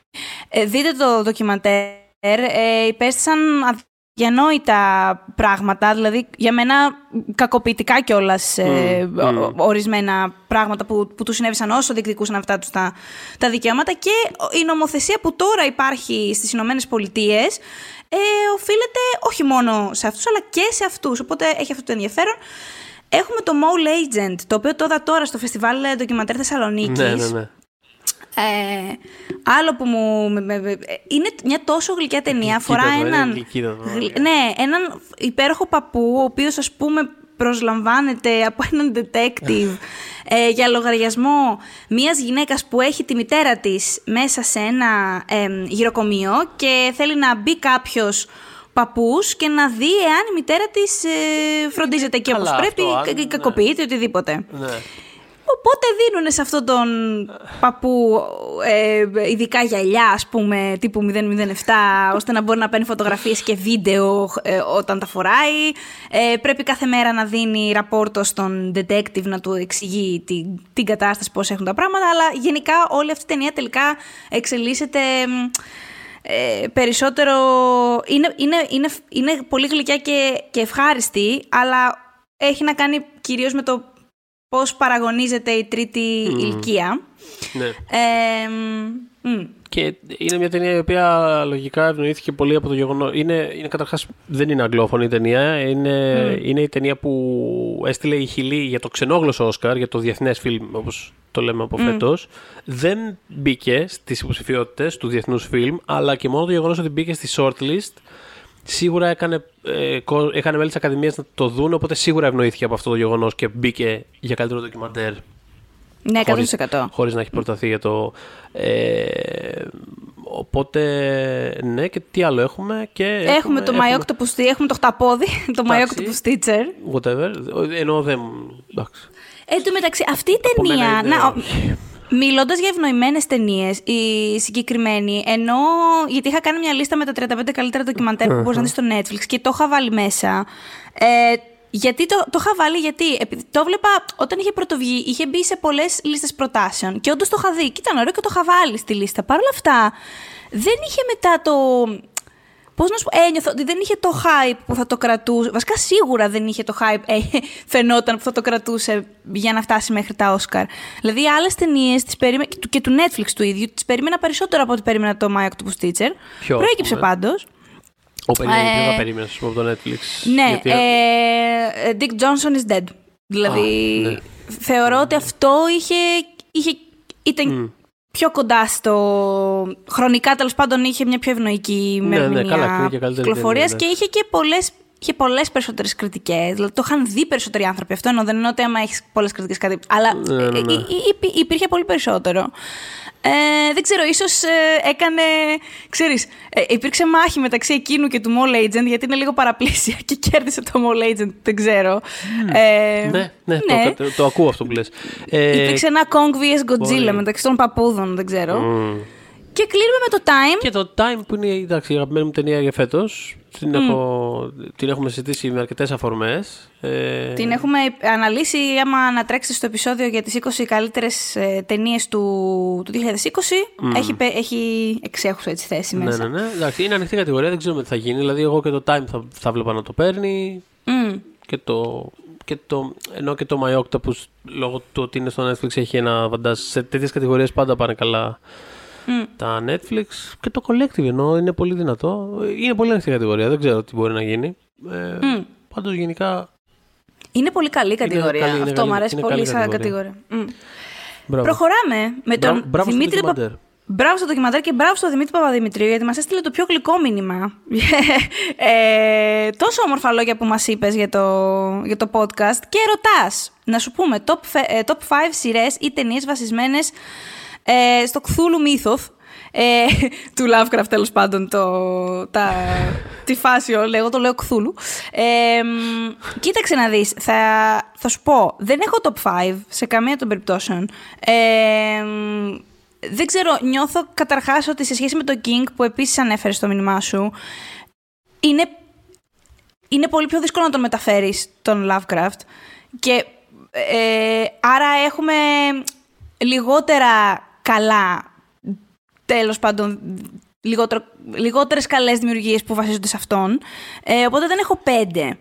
ε, δείτε το ντοκιμαντέρ, ε, υπέστησαν διανόητα πράγματα, δηλαδή για μένα κακοποιητικά κιόλας ε, ορισμένα πράγματα που, που τους συνέβησαν όσο διεκδικούσαν αυτά τους τα, τα δικαιώματα και η νομοθεσία που τώρα υπάρχει στις Ηνωμένες Πολιτείες ε, οφείλεται όχι μόνο σε αυτούς αλλά και σε αυτούς, οπότε έχει αυτό το ενδιαφέρον. Έχουμε το Mole Agent, το οποίο το είδα τώρα στο φεστιβάλ Ντοκιμαντέρ Θεσσαλονίκης. Ναι, ναι, ναι. Ε, άλλο που μου. Είναι μια τόσο γλυκιά ταινία. Αφορά έναν. ναι, έναν υπέροχο παππού, ο οποίος ας πούμε προσλαμβάνεται από έναν detective ε, για λογαριασμό μιας γυναίκας που έχει τη μητέρα της μέσα σε ένα ε, γυροκομείο και θέλει να μπει κάποιος παππούς και να δει εάν η μητέρα της ε, φροντίζεται και όπως πρέπει ή κακοποιείται ναι. οτιδήποτε. Ναι. Οπότε δίνουν σε αυτόν τον παππού ε, ειδικά γυαλιά, ας πούμε, τύπου 007, ώστε να μπορεί να παίρνει φωτογραφίες και βίντεο ε, όταν τα φοράει. Ε, πρέπει κάθε μέρα να δίνει ραπόρτο στον detective να του εξηγεί την, την κατάσταση, πώς έχουν τα πράγματα, αλλά γενικά όλη αυτή η ταινία τελικά εξελίσσεται... Ε, περισσότερο είναι, είναι, είναι, είναι πολύ γλυκιά και, και ευχάριστη, αλλά έχει να κάνει κυρίως με το πώς παραγωνίζεται η τρίτη ηλικία. Ναι. Και είναι μια ταινία η οποία λογικά ευνοήθηκε πολύ από το γεγονό. Είναι, είναι καταρχάς δεν είναι αγγλόφωνη η ταινία. Είναι, είναι η ταινία που έστειλε η Χιλή για το ξενόγλωσσο Όσκαρ, για το διεθνές φιλμ, όπως το λέμε από φέτος. Δεν μπήκε στις υποψηφιότητες του διεθνούς φιλμ, αλλά και μόνο το γεγονός ότι μπήκε στη shortlist σίγουρα έκανε, ε, έκανε μέλη της Ακαδημίας να το δουν, οπότε σίγουρα ευνοήθηκε από αυτό το γεγονός και μπήκε για καλύτερο ντοκιμαντέρ. Ναι, 100%. Χωρίς, να έχει προταθεί για το. Ε, οπότε, ναι, και τι άλλο έχουμε. Και έχουμε, έχουμε το My Octopus έχουμε το χταπόδι, το My Octopus Teacher. Whatever. Ενώ δεν. Εντάξει. Εν τω μεταξύ, αυτή η ταινία. Να, Μιλώντας για ευνοημένες ταινίες, η συγκεκριμένη, ενώ. Γιατί είχα κάνει μια λίστα με τα 35 καλύτερα ντοκιμαντέρ που μπορείς να δεις στο Netflix και το είχα βάλει μέσα. Ε, γιατί το, το είχα βάλει, γιατί το βλέπα όταν είχε πρωτοβγεί, είχε μπει σε πολλές λίστες προτάσεων. Και όντως το είχα δει. Και ήταν ωραίο και το είχα βάλει στη λίστα. Παρ' όλα αυτά, δεν είχε μετά το Πώς να σου πω, ένιωθω ότι δεν είχε το hype που θα το κρατούσε. Βασικά σίγουρα δεν είχε το hype, ε, φαινόταν που θα το κρατούσε για να φτάσει μέχρι τα Όσκαρ. Δηλαδή, άλλες ταινίες περίμε... και του Netflix του ίδιου τις περίμενα περισσότερο από ό,τι περίμενα το My Octopus Teacher. Ποιο, Προέκυψε πάντως. Ο περίμενε, Ε, ποιο θα περίμενες, από το Netflix; Ναι, Γιατί- ε, Dick Johnson is dead. Δηλαδή, Α, ναι. θεωρώ ότι αυτό είχε, είχε, ήταν πιο κοντά στο... Χρονικά, τέλος πάντων, είχε μια πιο ευνοϊκή Ναι, ναι, ημερομηνία καλά, κρίνει και καλύτερη κυκλοφορίας ταινία, και είχε και πολλές Είχε πολλές περισσότερες κριτικές. Δηλαδή το είχαν δει περισσότεροι άνθρωποι. Αυτό εννοώ. Δεν είναι ότι άμα έχεις πολλές κριτικές κάτι. Αλλά Ναι, ναι, ναι. ε, ε, ε, υπήρχε πολύ περισσότερο. Ε, δεν ξέρω, ίσως έκανε. Ξέρεις, ε, υπήρξε μάχη μεταξύ εκείνου και του Mall Agent, γιατί είναι λίγο παραπλήσια και κέρδισε το Mall Agent. Δεν ξέρω. Ε, Ναι, ναι, Το, το, το ακούω αυτό που λες. Ε, Υπήρξε ένα Kong vs Godzilla μπορεί. μεταξύ των παππούδων, δεν ξέρω. μ. Και κλείνουμε με το Time. Και το Time που είναι εντάξει, η αγαπημένη μου ταινία για φέτος. Την, έχω, την έχουμε συζητήσει με αρκετές αφορμές. Ε, Την έχουμε αναλύσει άμα ανατρέξετε στο επεισόδιο για τις 20 καλύτερες ε, ταινίες του, του 2020. Έχει, πε- έχει εξέχουσα έτσι θέση ναι, μέσα. ναι, ναι. Εντάξει, είναι ανοιχτή κατηγορία, δεν ξέρουμε τι θα γίνει. Δηλαδή, εγώ και το Time θα, θα βλέπα να το παίρνει. Μμ. Και το, και το, ενώ και το My Octopus, λόγω του ότι είναι στο Netflix, έχει ένα βαντάζ. Σε τέτοιες κατηγορίες πάντα πάνε καλά Μμ. τα Netflix. Και το Collective ενώ είναι πολύ δυνατό. Είναι πολύ ανοιχτή κατηγορία, δεν ξέρω τι μπορεί να γίνει. Ε, Μμ. Πάντως γενικά. Είναι πολύ καλή η κατηγορία. καλή, είναι Αυτό καλή- μου αρέσει είναι πολύ καλή σαν κατηγορία. κατηγορία. Μμ. Μπράβο. Προχωράμε με τον Μπράβο- μπράβο στο Δημήτρη Πα- ντοκιμαντέρ. Μπράβο στο ντοκιμαντέρ και μπράβο στο Δημήτρη Παπαδημητρίου γιατί μας έστειλε το πιο γλυκό μήνυμα. ε, τόσο όμορφα λόγια που μας είπες για το, για το podcast και ρωτάς να σου πούμε top, fe- ε, top 5 σειρές ή ταινίες βασισμένες ε, στο Cthulhu Mythos ε, του Lovecraft τέλος πάντων το, τα, τη φάση όλη, εγώ το λέω Cthulhu. Ε, μ, κοίταξε να δεις, θα, θα σου πω, δεν έχω top 5 σε καμία των περιπτώσεων. Ε, μ, δεν ξέρω, νιώθω καταρχάς ότι σε σχέση με το King που επίσης ανέφερες στο μήνυμά σου, είναι, είναι πολύ πιο δύσκολο να τον μεταφέρεις τον Lovecraft και ε, άρα έχουμε λιγότερα καλά, τέλος πάντων, λιγότερο, λιγότερες καλές δημιουργίες που βασίζονται σε αυτόν, ε, οπότε δεν έχω πέντε.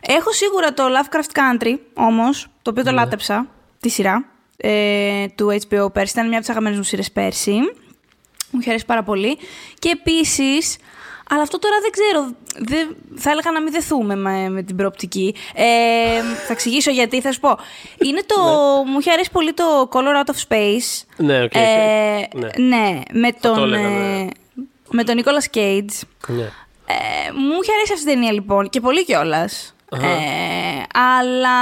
Έχω σίγουρα το Lovecraft Country, όμως, το οποίο το λάτρεψα, τη σειρά, ε, του HBO πέρσι. Ήταν μια από τις αγαπημένες μου σειρές πέρσι. Μου είχε αρέσει πάρα πολύ. Και επίσης, αλλά αυτό τώρα δεν ξέρω, δεν, θα έλεγα να μην δεθούμε με, με την προοπτική. Ε, θα εξηγήσω γιατί, θα σου πω. Είναι το, μου είχε αρέσει πολύ το Color Out of Space. Ναι, οκ. Ε, ναι. ναι, με το τον, έλεγα, ναι. ε, με τον Nicolas Cage. ναι. Ε, μου είχε αρέσει αυτή η ταινία λοιπόν και πολύ κιόλας. Ε, αλλά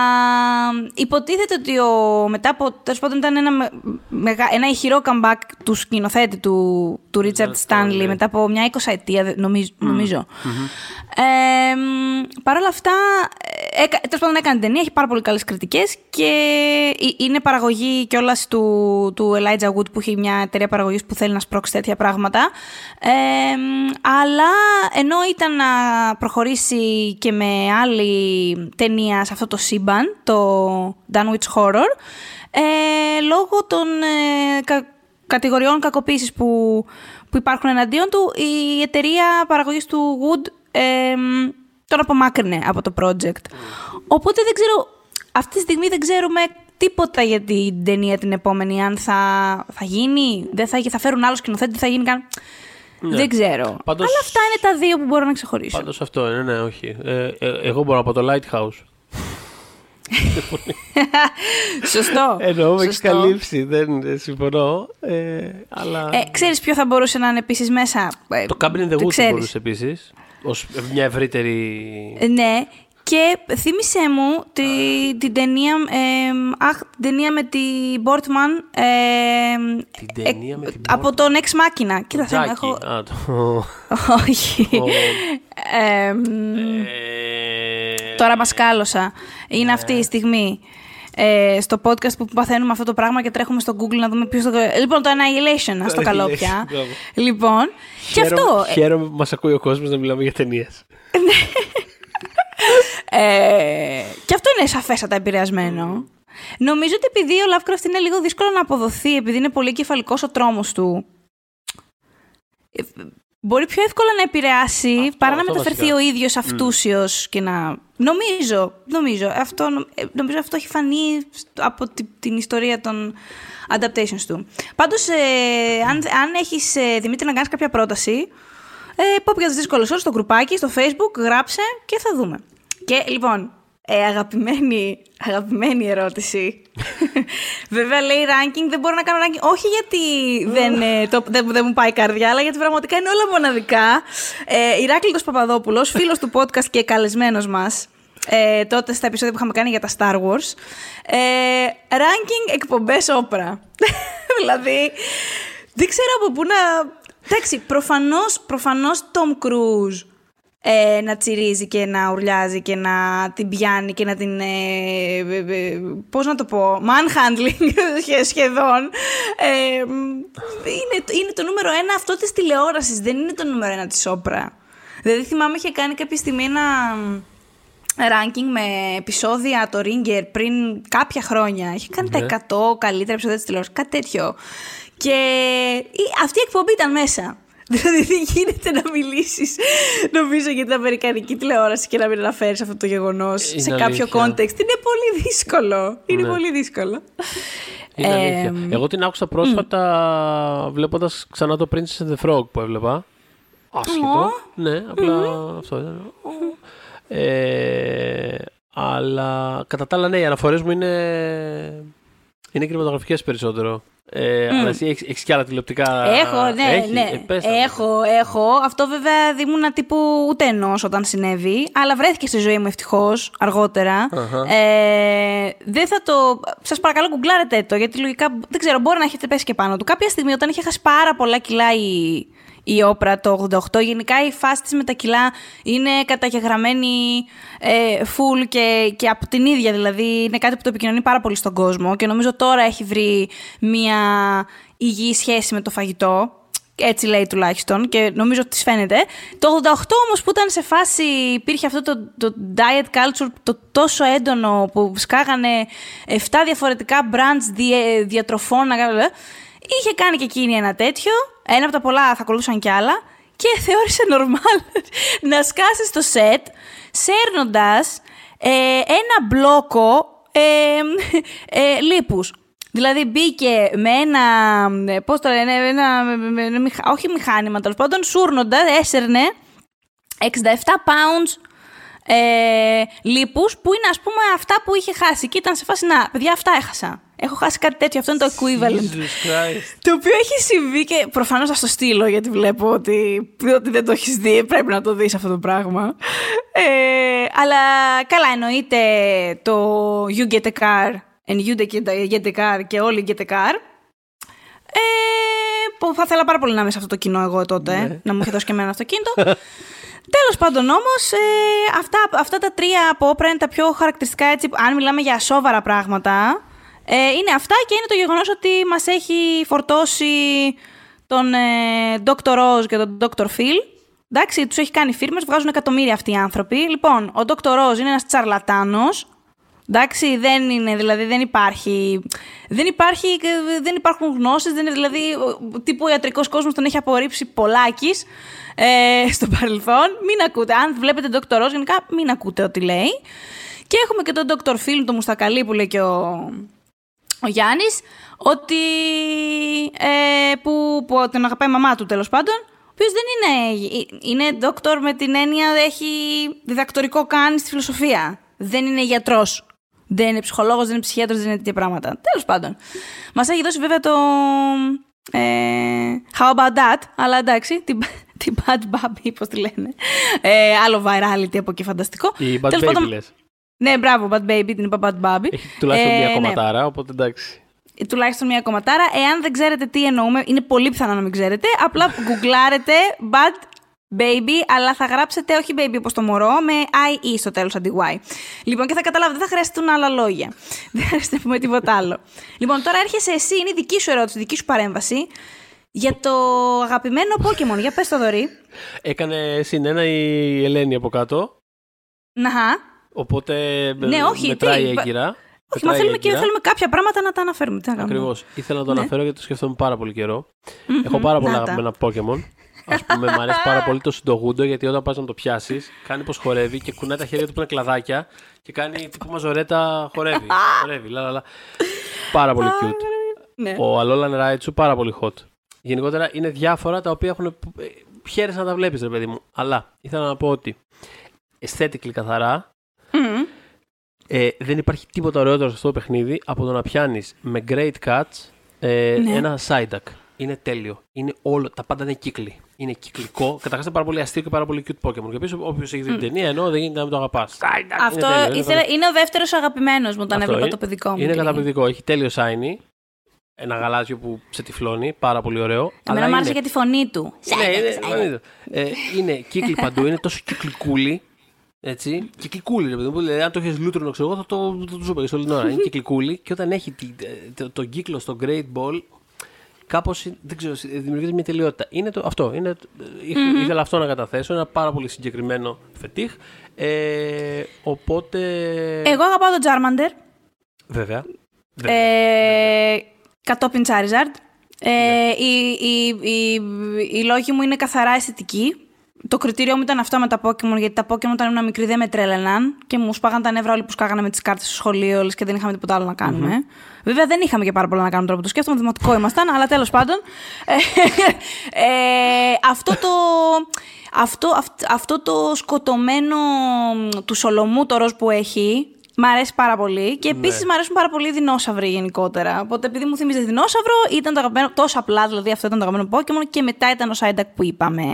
υποτίθεται ότι ο, μετά από. Τέλος πάντων ήταν ένα, με- μεγα, ένα ηχηρό comeback του σκηνοθέτη του, του Richard Stanley Stanley. μετά από μια εικοσαετία, δε- νομίζω. νομίζω. Ε, μ, Παρ' όλα αυτά, ε, έκα, τέλος πάντων έκανε την ταινία, έχει πάρα πολύ καλές κριτικές και ε- είναι παραγωγή κιόλας του, του Elijah Wood που έχει μια εταιρεία παραγωγής που θέλει να σπρώξει τέτοια πράγματα. Ε, μ, αλλά ενώ ήταν να προχωρήσει και με άλλη ταινία σε αυτό το σύμπαν, το Dunwich Horror, ε, λόγω των ε, κα- κατηγοριών κακοποίησης που, που υπάρχουν εναντίον του, η εταιρεία παραγωγής του Wood ε, μ, τον απομάκρυνε από το project. Οπότε δεν ξέρω, αυτή τη στιγμή δεν ξέρουμε τίποτα για την ταινία την επόμενη, αν θα, θα γίνει, δεν θα, θα φέρουν άλλο σκηνοθέτη, θα γίνει καν... Δεν ξέρω. Πάντως- Αλλά αυτά είναι τα δύο που μπορώ να ξεχωρίσω. Πάντως αυτό είναι, ναι, όχι. Ε, ε, εγώ μπορώ να πω το Lighthouse. Σωστό. Εννοώ με έχεις Σωστό. καλύψει, δεν δεν συμφωνώ. Ε, αλλά. Ε, ξέρεις ποιο θα μπορούσε να είναι επίσης μέσα. Ε, το Cabin in the το Woods θα ξέρεις. μπορούσε επίσης. Ω μια ευρύτερη. Ε, Ναι. Και θύμισε μου τη, την ταινία, ε, αχ, την ταινία με την Μπορτμαν. Ε, Την ταινία με την Από τον Ex Machina. Κοίτα, θέλω, Τζάκι. έχω... Α, το. Όχι. Ο- Ε, μ, Ε, τώρα μας κάλωσα. Είναι αυτή η στιγμή. Ε, στο podcast που παθαίνουμε αυτό το πράγμα και τρέχουμε στο Google να δούμε ποιος το... Λοιπόν, το Annihilation, ας το καλό Annihilation, πια. μπράβο. Λοιπόν, και χαίρομαι- αυτό. ε, Χαίρομαι που μας ακούει ο κόσμος να μιλάμε για ταινίες. Ε, και αυτό είναι σαφέστατα επηρεασμένο. Νομίζω ότι επειδή ο Lovecraft είναι λίγο δύσκολο να αποδοθεί, επειδή είναι πολύ κεφαλικός ο τρόμος του. ε, μπορεί πιο εύκολα να επηρεάσει Αυτό, παρά να αυτό μεταφερθεί βασικά. ο ίδιος αυτούσιος και να... Νομίζω, νομίζω. Αυτό, ε, νομίζω αυτό έχει φανεί στο- από τη- την ιστορία των adaptations του. Πάντως, ε, αν, αν έχεις, ε, Δημήτρη, να κάνεις κάποια πρόταση, ε, pop για τις δύσκολες ώρες στο γκρουπάκι, στο facebook, γράψε και θα δούμε. Και λοιπόν, ε, αγαπημένη, αγαπημένη ερώτηση. Βέβαια λέει ranking, δεν μπορώ να κάνω ranking. Όχι γιατί δεν, ε, το, δεν, δεν μου πάει η καρδιά, αλλά γιατί πραγματικά είναι όλα μοναδικά. Ε, Ηράκλειτος Παπαδόπουλος, φίλος του podcast και καλεσμένος μας, ε, τότε στα επεισόδια που είχαμε κάνει για τα Star Wars. Ε, ranking εκπομπές όπρα. δηλαδή, δεν ξέρω από πού να... Εντάξει, προφανώς, προφανώς Tom Cruise ε, να τσιρίζει και να ουρλιάζει και να την πιάνει και να την. Ε, ε, ε, πώς να το πω. Manhandling σχε- σχεδόν. Ε, είναι, είναι το νούμερο ένα αυτό της τηλεόρασης. Δεν είναι το νούμερο ένα της όπρα. Δηλαδή θυμάμαι είχε κάνει κάποια στιγμή ένα ranking με επεισόδια το Ringer πριν κάποια χρόνια. Είχε κάνει Ναι. τα 100 καλύτερα επεισόδια της τηλεόρασης. Κάτι τέτοιο. Και η- αυτή η εκπομπή ήταν μέσα. Δηλαδή δεν γίνεται να μιλήσεις, νομίζω, για την Αμερικανική τηλεόραση και να μην αναφέρεις αυτό το γεγονός σε Είναι κάποιο αλήθεια. context. Είναι πολύ δύσκολο. Είναι Ναι. πολύ δύσκολο. Είναι Ε, αλήθεια. Εγώ την άκουσα πρόσφατα βλέποντας ξανά το Princess and the Frog που έβλεπα. Άσχετο. Ναι, απλά αυτό ήταν. Ε, αλλά κατά τα άλλα, ναι, οι αναφορές μου είναι, είναι κινηματογραφικές περισσότερο. Ε, Αλλά εσύ έχεις, έχεις και άλλα τηλεοπτικά. Έχω, ναι, Έχει; ναι. Ε, πες τα. έχω, έχω. Αυτό βέβαια δεν ήμουν τύπου ούτε ενός όταν συνέβη, αλλά βρέθηκε στη ζωή μου ευτυχώς αργότερα. Αχα. Ε, δεν θα το. Σας παρακαλώ, γκουγκλάρετε το, γιατί λογικά δεν ξέρω, μπορεί να έχετε πέσει και πάνω του. Κάποια στιγμή, όταν είχε χάσει πάρα πολλά κιλά η, η όπρα το 88, γενικά η φάση της με τα κιλά είναι καταγεγραμμένη ε, full και, και από την ίδια. Δηλαδή, είναι κάτι που το επικοινωνεί πάρα πολύ στον κόσμο και νομίζω τώρα έχει βρει μια υγιή σχέση με το φαγητό. Έτσι λέει τουλάχιστον και νομίζω ότι της φαίνεται. Το 88 όμως που ήταν σε φάση, υπήρχε αυτό το, το diet culture το τόσο έντονο που σκάγανε 7 διαφορετικά brands δια, διατροφών. Να κάνουν, ε, Είχε κάνει και εκείνη ένα τέτοιο, ένα από τα πολλά θα ακολούθησαν κι άλλα και θεώρησε normal να σκάσει στο σετ σέρνοντας ε, ένα μπλόκο ε, ε, λίπους. Δηλαδή μπήκε με ένα, ε, πώς το λένε, ένα, με- με- με- μηχα- όχι μηχάνημα τέλος πάντων, σούρνοντας, έσερνε 67 pounds ε, λίπους που είναι ας πούμε αυτά που είχε χάσει και ήταν σε φάση να, παιδιά αυτά έχασα. Έχω χάσει κάτι τέτοιο, αυτό είναι το equivalent. Jesus Christ. Το οποίο έχει συμβεί και προφανώς θα στο στείλω γιατί βλέπω ότι, ότι δεν το έχεις δει. Πρέπει να το δεις αυτό το πράγμα. Ε, αλλά καλά, εννοείται το You get a car and you get a car και όλοι get a car. Ε, που θα ήθελα πάρα πολύ να είμαι σε αυτό το κοινό εγώ τότε, Ναι. να μου είχε δώσει και εμένα αυτοκίνητο. Τέλος πάντων όμως, ε, αυτά, αυτά τα τρία από όπρα είναι τα πιο χαρακτηριστικά έτσι, αν μιλάμε για σόβαρα πράγματα. Ε, είναι αυτά και είναι το γεγονός ότι μας έχει φορτώσει τον ε, Dr. Oz και τον Dr. Phil. Εντάξει, τους έχει κάνει φίρμες, βγάζουν εκατομμύρια αυτοί οι άνθρωποι. Λοιπόν, ο Dr. Oz είναι ένας τσαρλατάνος. Εντάξει, δεν είναι, δηλαδή δεν υπάρχει, δεν υπάρχει, δεν υπάρχουν γνώσεις, δεν είναι, δηλαδή ο- τύπου ο ιατρικός κόσμος τον έχει απορρίψει πολλάκις ε, στο παρελθόν. Μην ακούτε, αν βλέπετε Dr. Oz γενικά μην ακούτε ό,τι λέει. Και έχουμε και τον Dr. Phil, το Μουστακαλί που λέει και ο, ο Γιάννης, ότι ε, που, που τον αγαπάει η μαμά του τέλος πάντων, ο οποίος δεν είναι, είναι δόκτωρ με την έννοια, έχει διδακτορικό κάνει στη φιλοσοφία. Δεν είναι γιατρός. Δεν είναι ψυχολόγος, δεν είναι ψυχίατρος, δεν είναι τέτοια πράγματα. Τέλος πάντων. Μας έχει δώσει βέβαια το... Ε, how about that, αλλά εντάξει, την, την Bad Baby, πώς τη λένε. Ε, άλλο virality από εκεί φανταστικό. Η Bad Τέλος Baby πάντων- λες. Ναι, μπράβο, Bad Baby, την είπα Bad Baby. Έχει τουλάχιστον Ε, μία ναι. κομματάρα, οπότε εντάξει. τουλάχιστον μία κομματάρα. Εάν δεν ξέρετε τι εννοούμε, είναι πολύ πιθανό να μην ξέρετε. Απλά γκουγκλάρετε bad baby, αλλά θα γράψετε όχι baby όπως το μωρό, με IE στο τέλος αντί Y. Λοιπόν, και θα καταλάβετε, δεν θα χρειαστούν άλλα λόγια. Δεν χρειάζεται να πούμε τίποτα άλλο. Λοιπόν, τώρα έρχεσαι εσύ, είναι η δική σου ερώτηση, η δική σου παρέμβαση. Για το αγαπημένο Pokemon, για πες το δωρή. Έκανε συνένα η Ελένη από κάτω. Να, Οπότε Ναι, όχι, μετράει τι, η έγκυρα. όχι, μα Μετράει η θέλουμε, και, έγκυρα. θέλουμε κάποια πράγματα να τα αναφέρουμε. Τι να κάνουμε. Ακριβώς. Ήθελα να το Ναι. αναφέρω γιατί το σκεφτόμουν πάρα πολύ καιρό. Μμμ, Έχω πάρα πολλά να τα. αγαπημένα Pokémon. Α πούμε, μου αρέσει πάρα πολύ το συντογούντο γιατί όταν πας να το πιάσεις, κάνει πως χορεύει και κουνάει τα χέρια του που είναι κλαδάκια και κάνει τύπου μαζορέτα χορεύει. χορεύει, λα, λα, λα. Πάρα πολύ cute. Ναι. Ο Αλόλαν Ράιτσου πάρα πολύ hot. Γενικότερα είναι διάφορα τα οποία έχουν. Χαίρεσαι να τα βλέπεις, ρε παιδί μου. Αλλά ήθελα να πω ότι aesthetically καθαρά Μμμ. Ε, δεν υπάρχει τίποτα ωραιότερο σε αυτό το παιχνίδι από το να πιάνεις με great cuts ε, Ναι. ένα side Είναι τέλειο. Είναι όλο, τα πάντα είναι κύκλοι. Είναι κυκλικό. Καταρχάς είναι πάρα πολύ αστείο και πάρα πολύ cute Pokémon. Και επίσης, όποιος έχει δει την ταινία, ενώ δεν γίνεται να μην το αγαπάς. Αυτό ήθελα, είναι ο δεύτερος αγαπημένος μου όταν Αυτό έβλεπα είναι. το παιδικό μου. Είναι μικρή. καταπληκτικό. Έχει τέλειο shiny. Ένα γαλάζιο που σε τυφλώνει. Πάρα πολύ ωραίο. Εμένα μου είναι- άρεσε και τη φωνή του. Ναι, είναι, είναι, ε, είναι κύκλοι παντού, είναι τόσο κυκλικούλη. Έτσι. Κυκλικούλη, ρε παιδί μου. Δηλαδή, αν το έχεις λούτρονο, ξέρω εγώ, θα το, θα το σου έλεγε όλη την ώρα. Είναι κυκλικούλη και όταν έχει τη- το, τον κύκλο στο Great Ball, κάπως δεν ξέρω, δημιουργείται μια τελειότητα. Είναι το, αυτό. Είναι, mm Ήθελα αυτό να καταθέσω. Ένα πάρα πολύ συγκεκριμένο φετίχ. Ε, οπότε. Εγώ αγαπάω τον Charmander. Βέβαια. Βέβαια. Ε, κατόπιν Charizard. Ε, Ναι. οι, οι, οι, οι λόγοι μου είναι καθαρά αισθητικοί. Το κριτήριό μου ήταν αυτό με τα Pokémon, γιατί τα Pokémon όταν ήμουν μικρή δεν με τρέλαιναν και μου σπάγαν τα νεύρα όλοι που σκάγανε με τις κάρτες στο σχολείο όλες και δεν είχαμε τίποτα άλλο να κάνουμε. Βέβαια δεν είχαμε και πάρα πολλά να κάνουμε τώρα που το σκέφτομαι, δημοτικό ήμασταν, αλλά τέλος πάντων. Ε, ε, αυτό το. Αυτό, αυ- αυτό το σκοτωμένο του Σολομού το ροζ που έχει, Μ' αρέσει πάρα πολύ. Και επίσης μ' αρέσουν πάρα πολύ οι δεινόσαυροι γενικότερα. Οπότε επειδή μου θύμιζε δεινόσαυρο, ήταν το αγαπημένο. Τόσο απλά δηλαδή αυτό ήταν το αγαπημένο Pokémon και μετά ήταν ο Psyduck που είπαμε.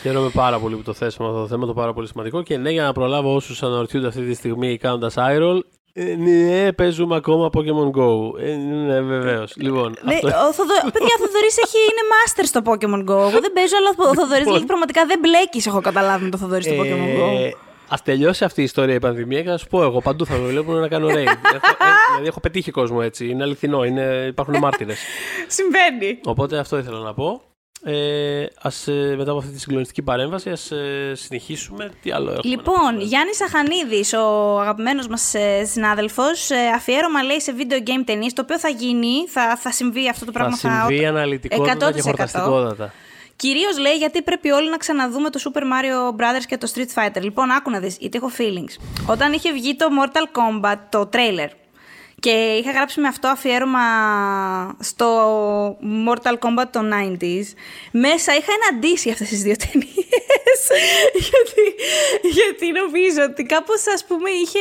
Χαίρομαι πάρα πολύ που το θέσαμε αυτό το θέμα, το πάρα πολύ σημαντικό. Και ναι, για να προλάβω όσους αναρωτιούνται αυτή τη στιγμή κάνοντας iRoll, ε, ναι, παίζουμε ακόμα Pokemon Go. Ε, ναι, βεβαίως. Λοιπόν, Ναι, αυτό... ο Θοδο... Παιδιά, ο Θοδωρής έχει... είναι master στο Pokemon Go. Εγώ δεν παίζω, αλλά ο Θοδωρής Λοιπόν. δηλαδή πραγματικά δεν μπλέκεις, έχω καταλάβει με το Θοδωρή στο Pokemon Go. Ε, Α τελειώσει αυτή η ιστορία η πανδημία και να σου πω εγώ παντού θα με βλέπουν να κάνω raid. έχω, ε, δηλαδή έχω πετύχει κόσμο έτσι. Είναι αληθινό, είναι, υπάρχουν μάρτυρες. Συμβαίνει. Οπότε αυτό ήθελα να πω. Ε, ας, ε, μετά από αυτή τη συγκλονιστική παρέμβαση, ας ε, συνεχίσουμε. Τι άλλο έχουμε. να Λοιπόν, πούμε; Γιάννης Αχανίδης, ο αγαπημένος μας ε, συνάδελφος, αφιέρωμα λέει σε video game ταινίες, το οποίο θα γίνει, θα, θα συμβεί αυτό το θα πράγμα. συμβεί αναλυτικότατα και 100%. χορταστικότατα. Κυρίως λέει γιατί πρέπει όλοι να ξαναδούμε το Super Mario Brothers και το Street Fighter. Λοιπόν, άκου να δεις, γιατί έχω feelings. Όταν είχε βγει το Mortal Kombat, το trailer, και είχα γράψει με αυτό αφιέρωμα στο Mortal Kombat το 90s, μέσα είχα εναντίσει αυτές τις δύο ταινίες. γιατί, γιατί νομίζω ότι κάπως ας πούμε είχε...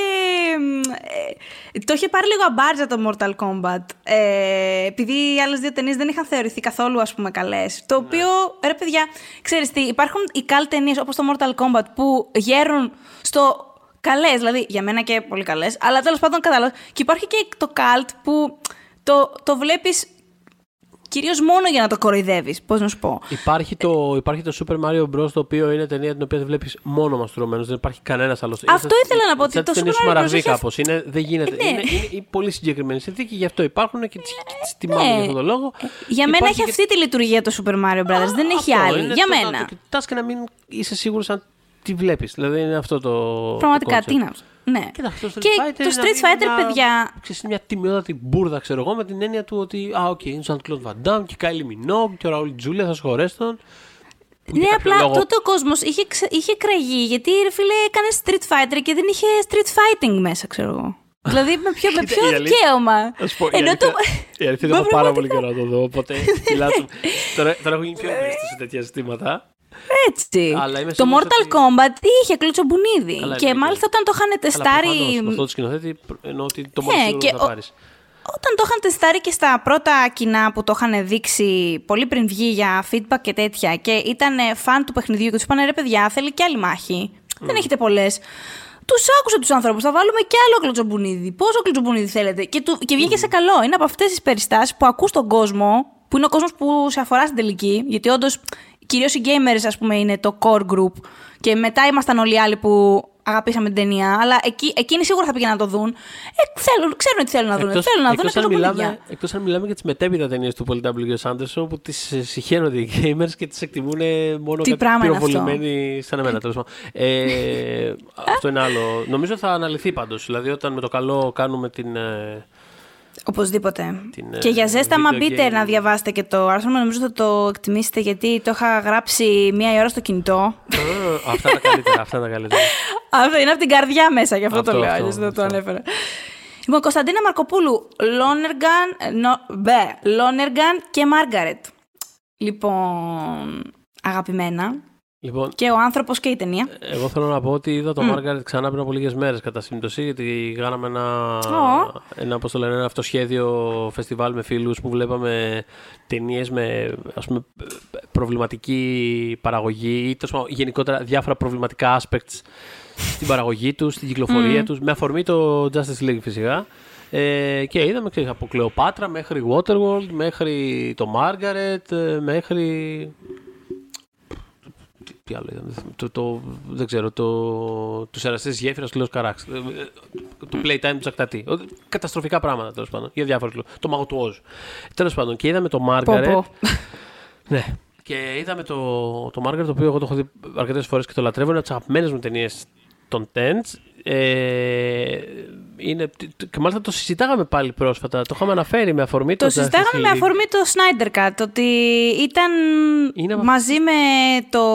ε, το είχε πάρει λίγο αμπάρτζα το Mortal Kombat. Ε, επειδή οι άλλες δύο ταινίες δεν είχαν θεωρηθεί καθόλου ας πούμε καλές. Το οποίο, ρε παιδιά, ξέρεις τι, υπάρχουν οι καλ ταινίες όπως το Mortal Kombat που γέρουν στο καλέ, δηλαδή για μένα και πολύ καλέ, αλλά τέλο πάντων κατάλαβα. Και υπάρχει και το cult που το, το βλέπει κυρίω μόνο για να το κοροϊδεύει. Πώ να σου πω. Υπάρχει το, υπάρχει το Super Mario Bros. το οποίο είναι ταινία την οποία βλέπει μόνο μαστρωμένο. Δεν υπάρχει κανένα άλλο. Αυτό ήθελα να πω, ότι το Super Mario Bros. έχει κάπω. Είναι, δεν γίνεται. Ε, ναι. είναι, είναι, είναι πολύ συγκεκριμένη συνθήκη, γι' αυτό υπάρχουν και τι τις τιμάμε ναι. για αυτόν τον λόγο. Για μένα Υπάρχει έχει και- αυτή τη λειτουργία το Super Mario Brothers. δεν έχει Αυτό, άλλη. είναι Για το να μένα. Το κοιτά και να μην είσαι σίγουρο αν τη βλέπεις. Δηλαδή είναι αυτό το. Πραγματικά, το τι να. Ναι. Κοίταξε, το Street και Fighter το είναι Street να- Fighter, είναι μια- παιδιά. Ξέρεις, είναι μια τιμιότατη μπουρδα, ξέρω εγώ, με την έννοια του ότι. Α, οκ, είναι Ζαν Κλοντ Βαντάμ και Κάιλι Μινόγκ και ο Ραούλ Τζούλια, θα σου χωρέσει τον. Που Ναι, για κάποιο απλά λόγο- τότε ο κόσμος είχε, ξε- είχε εκραγεί γιατί ρε φίλε έκανε Street Fighter και δεν είχε Street Fighting μέσα, ξέρω εγώ. δηλαδή με ποιο, με Κοίτα, ποιο η αλήθεια- δικαίωμα. Να σου πω, η Ενώ αλήθεια, το- η αλήθεια Μα είναι έχω πάρα πολύ πραγματικά. καιρό να το δω, οπότε κοιλάω. τώρα, τώρα έχω γίνει πιο ευαίσθητο σε τέτοια ζητήματα. Έτσι. Αλλά είμαι το σίγουρος Mortal ότι- Kombat είχε κλωτσομπουνίδι. Καλά, και εννοείται. μάλιστα όταν το είχαν Αλλά τεστάρει. προφανώς, με αυτό το σκηνοθέτη εννοώ ότι το Ναι, μόνο σίγουρο και θα ο- πάρεις. Όταν το είχαν τεστάρει και στα πρώτα κοινά που το είχαν δείξει πολύ πριν βγει για feedback και τέτοια και ήταν φαν του παιχνιδιού και τους είπαν ρε παιδιά, θέλει και άλλη μάχη. Δεν έχετε πολλές. Τους άκουσα τους ανθρώπου. Θα βάλουμε και άλλο κλωτσομπουνίδι. Πόσο κλωτσομπουνίδι θέλετε; Και, του, και βγήκε σε καλό. Είναι από αυτές τις περιστάσεις που ακούς τον κόσμο, που είναι ο κόσμος που σε αφορά στην τελική. Γιατί όντως, κυρίως οι gamers, ας πούμε, είναι το core group. Και μετά ήμασταν όλοι οι άλλοι που αγαπήσαμε την ταινία. Αλλά εκεί, εκείνοι σίγουρα θα πήγαιναν να το δουν. Ε, θέλουν, ξέρουν τι θέλουν να δουν. Εκτός, θέλουν να δουν εκτός, αν κλωτσομπουνίδια. μιλάμε, εκτός αν μιλάμε για τις μετέπειτα ταινίες του Paul W. Anderson που τις ε, συχαίνονται οι gamers και τις εκτιμούν μόνο Τι κάποιοι πράγμα είναι αυτό; πυροβολημένοι σαν εμένα. τέλος πάντων. Ε, αυτό είναι άλλο. Νομίζω θα αναλυθεί πάντως. Δηλαδή όταν με το καλό κάνουμε την, ε, Οπωσδήποτε. Την, και για ε, ζέστα, άμα video μπείτε game. να διαβάσετε και το άρθρο μου, νομίζω θα το εκτιμήσετε γιατί το είχα γράψει μία η ώρα στο κινητό. Α, αυτά είναι τα καλύτερα. Αυτά είναι τα καλύτερα. Αυτό είναι από την καρδιά μέσα, γι' αυτό, Αυτό, το λέω. αυτό, αλλιώς δεν το αυτό. ανέφερα. Λοιπόν, Κωνσταντίνα Μαρκοπούλου, Λόνεργαν, νο, μπε, Λόνεργαν και Μάργαρετ. Λοιπόν, αγαπημένα. Λοιπόν, Και ο άνθρωπος και η ταινία. εγώ θέλω να πω ότι είδα το Margaret ξανά πριν από λίγες μέρες κατά σύμπτωση, γιατί κάναμε ένα, Ω. ένα, πώς το λένε, ένα αυτοσχέδιο φεστιβάλ με φίλους που βλέπαμε ταινίες με ας πούμε, προβληματική παραγωγή ή τέλος πάντων, γενικότερα διάφορα προβληματικά aspects στην παραγωγή τους, στην κυκλοφορία τους, με αφορμή το Justice League φυσικά. Ε, και είδαμε ξέρεις, από Κλεοπάτρα μέχρι Waterworld, μέχρι το Margaret, ε, μέχρι τι, τι άλλο ήταν, δεν θυμάμαι. το, το, δεν ξέρω, το, τους εραστές γέφυρας του Λέος Καράξ, ε, ε, το Playtime τους Τσακτατή. Ε, Καταστροφικά πράγματα τέλος πάντων, για διάφορους λόγους. Το Μάγο του Όζου. Τέλος πάντων, και είδαμε το Πω, Margaret. πω. Ναι. Και είδαμε το, το Margaret, το οποίο εγώ το έχω δει αρκετές φορές και το λατρεύω. Είναι από τις αγαπημένες μου ταινίες των Tents. Ε, είναι, και μάλιστα το συζητάγαμε πάλι πρόσφατα. Το είχαμε αναφέρει με αφορμή Το Justice συζητάγαμε με League. αφορμή το Snyder Cut, ότι ήταν Είναι από- μαζί με το,